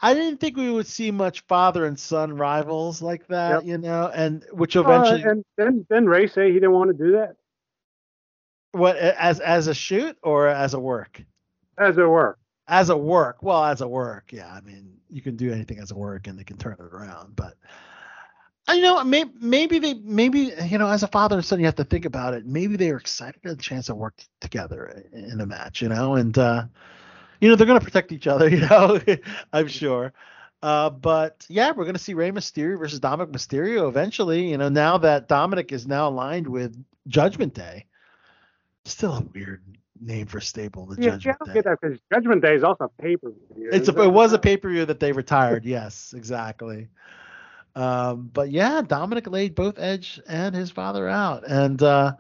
I didn't think we would see much father and son rivals like that, Yep. you know, and which Uh, eventually and then then Ray say he didn't want to do that what as as a shoot or as a work? as a work. As a work. Well, as a work, yeah. I mean, you can do anything as a work and they can turn it around, but I you know maybe maybe they maybe you know as a father and son you have to think about it. Maybe they were excited at the chance to work together in a match, you know, and uh you know they're going to protect each other, you know, I'm sure. Uh, but yeah, we're going to see Rey Mysterio versus Dominic Mysterio eventually. You know, now that Dominic is now aligned with Judgment Day, still a weird name for stable. The Yeah, Judgment don't Day. get that because Judgment Day is also a pay per view. It's a, it was a pay per view that they retired. yes, exactly. Um, but yeah, Dominic laid both Edge and his father out, and uh,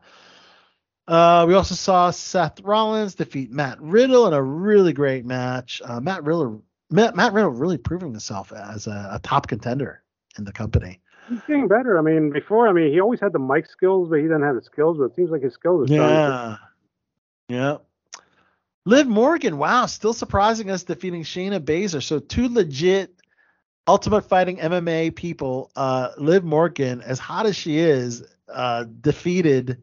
uh, we also saw Seth Rollins defeat Matt Riddle in a really great match. Uh, Matt Riddle, Matt, Matt Riddle, really proving himself as a, a top contender in the company. He's getting better. I mean, before, I mean, he always had the mic skills, but he didn't have the skills. But it seems like his skills are starting to- Yeah. Yeah. Liv Morgan, wow, still surprising us defeating Shayna Baszler. So two legit Ultimate Fighting MMA people. Uh, Liv Morgan, as hot as she is, uh, defeated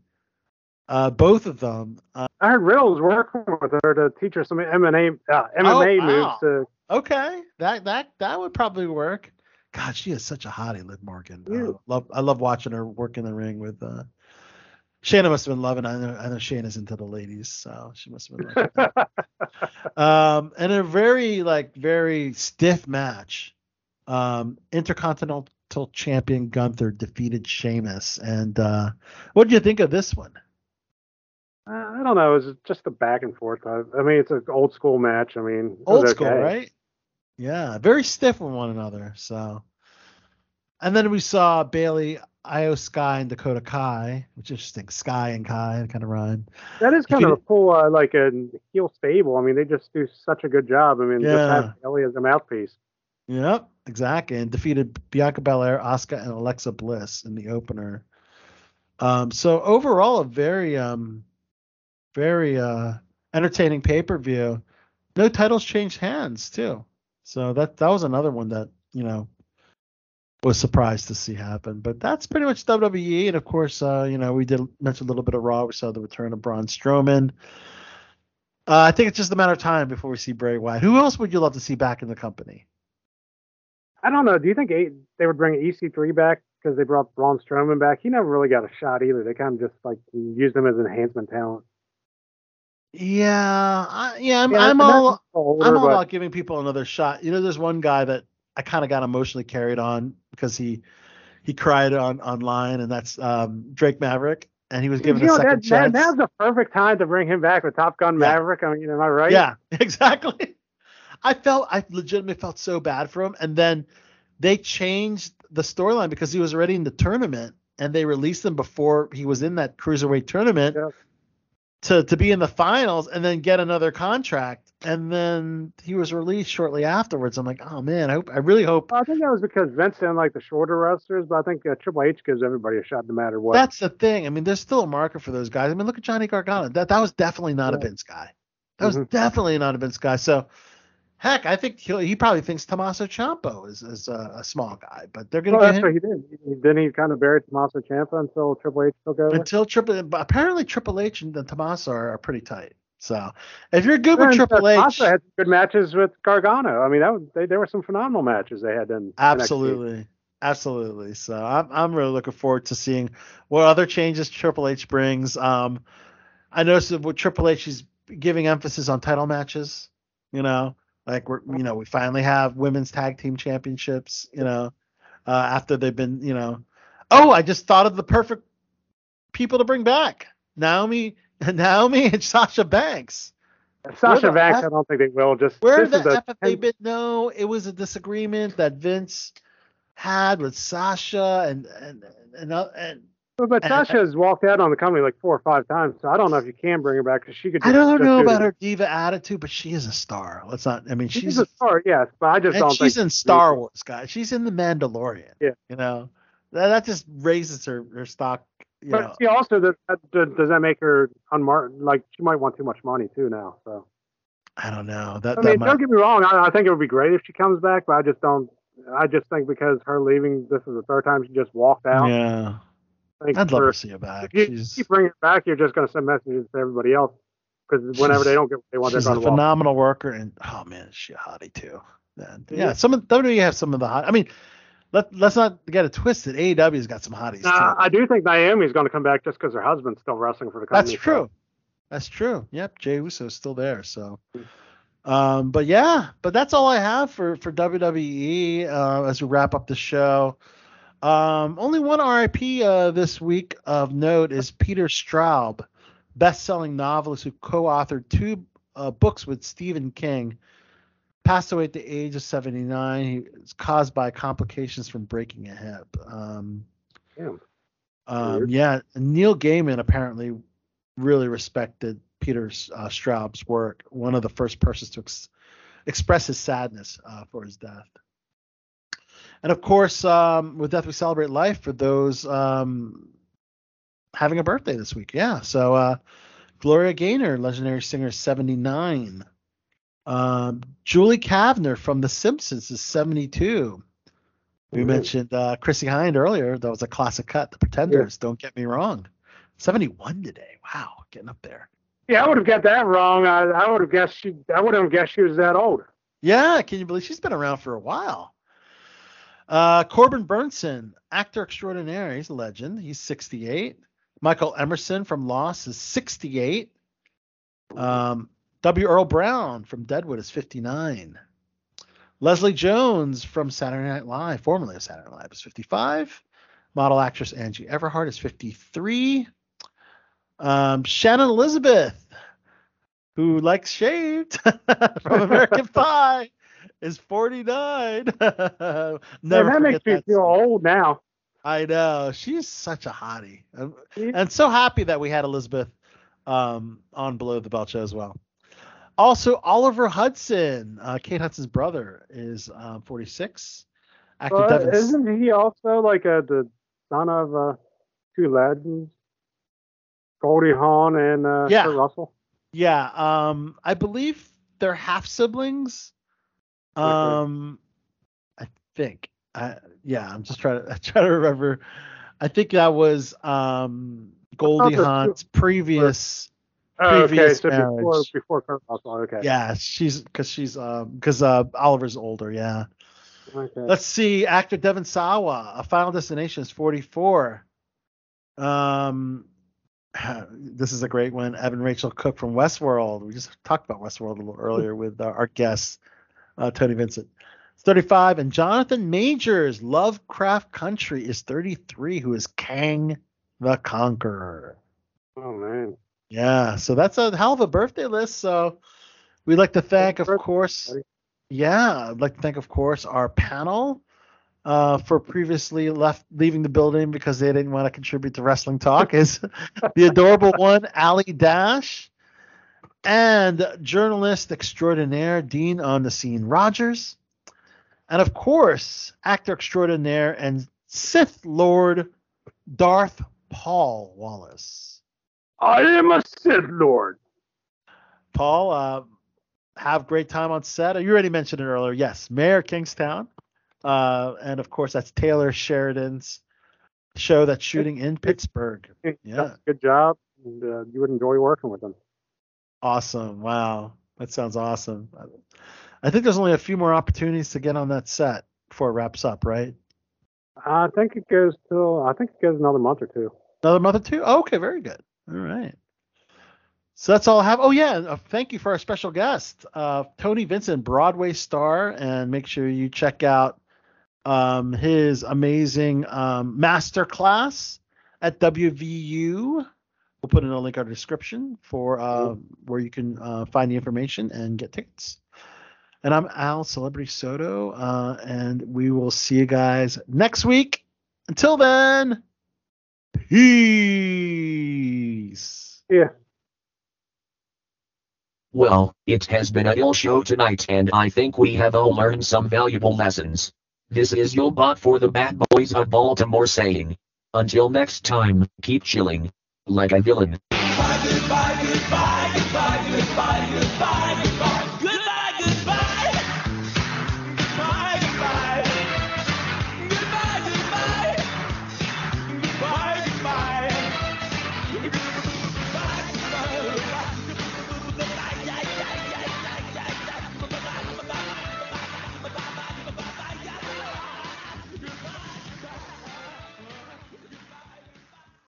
uh, both of them. Uh, I heard Riddle was working with her to teach her some MMA uh, MMA wow. moves. To, okay, that that that would probably work. God, she is such a hottie, Liv Morgan. Yeah. Uh, love, I love watching her work in the ring with. Uh, Shayna must have been loving. I know, I know Shayna's into the ladies, so she must have been. That. um, and a very like very stiff match. Um, Intercontinental Champion Gunther defeated Sheamus, and uh, what did you think of this one? I don't know. It was just a back and forth. I, I mean, it's an old school match. I mean, Old school, okay. right? Yeah, very stiff with one another. So, and then we saw Bayley, Iyo Sky, and Dakota Kai, which is interesting. Sky and Kai kind of rhyme. That is kind of a cool, uh, like a heel stable. I mean, they just do such a good job. I mean, just Yeah. have Ellie as a mouthpiece. Yep, exactly. And defeated Bianca Belair, Asuka, and Alexa Bliss in the opener. Um, so overall, a very, um, very uh, entertaining pay per view. No titles changed hands too. So that that was another one that you know was surprised to see happen. But that's pretty much WWE. And of course, uh, you know, we did mention a little bit of Raw. We saw the return of Braun Strowman. Uh, I think it's just a matter of time before we see Bray Wyatt. Who else would you love to see back in the company? I don't know. Do you think they would bring EC3 back because they brought Braun Strowman back? He never really got a shot either. They kind of just like used him as enhancement talent. Yeah, I, yeah, I'm, Yeah, I'm all older, I'm all but- about giving people another shot. You know, there's one guy that I kind of got emotionally carried on because he he cried on online, and that's um, Drake Maverick, and he was given you a know, second that, that, chance. now's the perfect time to bring him back with Top Gun Yeah. Maverick. I mean, am I right? Yeah, exactly. I felt I legitimately felt so bad for him, and then they changed the storyline because he was already in the tournament, and they released him before he was in that cruiserweight tournament Yeah. To to be in the finals, and then get another contract, and then he was released shortly afterwards. I'm like, oh man, I hope I really hope I think that was because Vince didn't like the shorter wrestlers, but I think uh, Triple H gives everybody a shot no matter what. that's the thing. I mean, there's still a market for those guys. I mean, look at Johnny Gargano. That that was definitely not a Yeah. Vince guy. That was Mhm. definitely not a Vince guy. So, heck, I think he he probably thinks Tommaso Ciampa is, is a, a small guy, but they're gonna well, get that's him what he did. He, then he kind of buried Tommaso Ciampa until Triple H took over. until Triple. Apparently, Triple H and Tommaso are, are pretty tight. So, if you're good with And, uh, Triple H, Tommaso had good matches with Gargano. I mean, that was, they, there were some phenomenal matches they had in NXT. Absolutely. Absolutely. So I'm I'm really looking forward to seeing what other changes Triple H brings. Um I noticed that with Triple H is giving emphasis on title matches, you know, like we're you know, we finally have women's tag team championships, you know, uh after they've been, you know. Oh, I just thought of the perfect people to bring back. Naomi Naomi and Sasha Banks. Sasha Banks, F- I don't think they will. Just Where this the is F have they been? No, it was a disagreement that Vince had with Sasha and and and uh, and. But, but and- Sasha has walked out on the company like four or five times, so I don't know if you can bring her back because she could. I don't know do about it. her diva attitude, but she is a star. Let's not. I mean, She's, she's a star, yes, but I just and don't she's think in Star Wars, guys. She's in the Mandalorian. Yeah. You know, that, that just raises her her stock. You But know, she also does, that, does does that make her unmarked? Like she might want too much money too now. So I don't know. That, I that mean, might, don't get me wrong. I, I think it would be great if she comes back, but I just don't. I just think because her leaving, this is the third time she just walked out. yeah. Think I'd love for- to see her back. If you She's keep bringing her back, you're just going to send messages to everybody else because whenever they don't get what they want, they're she's a going to walk. phenomenal worker, and oh man, is she a hottie too? Man. Yeah. Yeah, some of WWE have some of the hot. I mean, let let's not get it twisted. AEW's got some hotties Nah, too. I do think Naomi's going to come back just because her husband's still wrestling for the company. That's true. That's true. Yep, Jey Uso's still there. So, um, but yeah, but that's all I have for for WWE uh, as we wrap up the show. Um, only one RIP uh, this week of note is Peter Straub, best-selling novelist who co-authored two uh, books with Stephen King. Passed away at the age of 79. He was caused by complications from breaking a hip. Um, Damn. um, yeah, Neil Gaiman apparently really respected Peter uh, Straub's work. One of the first persons to ex- express his sadness uh, for his death. And of course, um, with Death We Celebrate Life for those um, having a birthday this week. Yeah, so uh, Gloria Gaynor, legendary singer, 79. Um, Julie Kavner from The Simpsons is 72. We Ooh. mentioned uh, Chrissie Hynde earlier. That was a classic cut. The Pretenders. Don't get me wrong. 71 today. Wow, getting up there. Yeah, I would have got that wrong. I, I would have guessed she. I would have guessed she was that old. Yeah, can you believe she's been around for a while? Uh, Corbin Bernsen, actor extraordinaire. He's a legend. He's 68. Michael Emerson from Lost is 68. Um, W. Earl Brown from Deadwood is 59. Leslie Jones from Saturday Night Live, formerly of Saturday Night Live, is 55. Model actress Angie Everhart is 53. Um, Shannon Elizabeth, who likes shaved from American Pie, is 49. Never Man, that makes me that feel old now. I know. She's such a hottie. Um, Yeah. And so happy that we had Elizabeth um, on Below the Belt Show as well. Also, Oliver Hudson, uh, Kate Hudson's brother, is uh, 46. Actor But Devon. isn't he also like uh the son of uh, two legends, Goldie Hawn and uh, Yeah. Kurt Russell? Yeah, um, I believe they're half siblings. Um, I think. I, yeah, I'm just trying to I try to remember. I think that was um Goldie Hawn's previous. Oh, okay, Previous so before marriage. before Kurt Russell. Okay. Yeah, she's because she's um because uh Oliver's older. Yeah. Okay. Let's see. Actor Devon Sawa, A Final Destination is 44. Um, this is a great one. Evan Rachel Cook from Westworld. We just talked about Westworld a little earlier with uh, our guest, uh, Tony Vincent. It's 35. And Jonathan Majors, Lovecraft Country, is 33, who is Kang the Conqueror. Oh man. Yeah, so that's a hell of a birthday list. So we'd like to thank, of course, yeah, I'd like to thank, of course, our panel uh, for previously left leaving the building because they didn't want to contribute to wrestling talk is the adorable one, Allie Dash, and journalist extraordinaire Dean on the scene Rogers, and of course, actor extraordinaire and Sith Lord Darth Paul Wallace. I am a Sith Lord. Paul, uh, have great time on set. You already mentioned it earlier. Yes, Mayor Kingstown. Uh, and of course, that's Taylor Sheridan's show that's shooting in Pittsburgh. Yeah. Good job. And, uh, you would enjoy working with them. Awesome. Wow. That sounds awesome. I think there's only a few more opportunities to get on that set before it wraps up, right? I think it goes till I think it goes another month or two. Another month or two? Oh, okay, very good. All right. So that's all I have. Oh yeah, uh, thank you for our special guest, uh, Tony Vincent, Broadway star, and make sure you check out um, his amazing um, master class at WVU We'll put in a link in our description for uh, where you can uh, find the information and get tickets. And I'm Al Celebrity Soto, uh, and we will see you guys next week. Until then, peace. Yeah. Well, it has been a ill show tonight and I think we have all learned some valuable lessons. This is your bot for the bad boys of Baltimore saying. Until next time, keep chilling. Like a villain. Goodbye, goodbye, goodbye.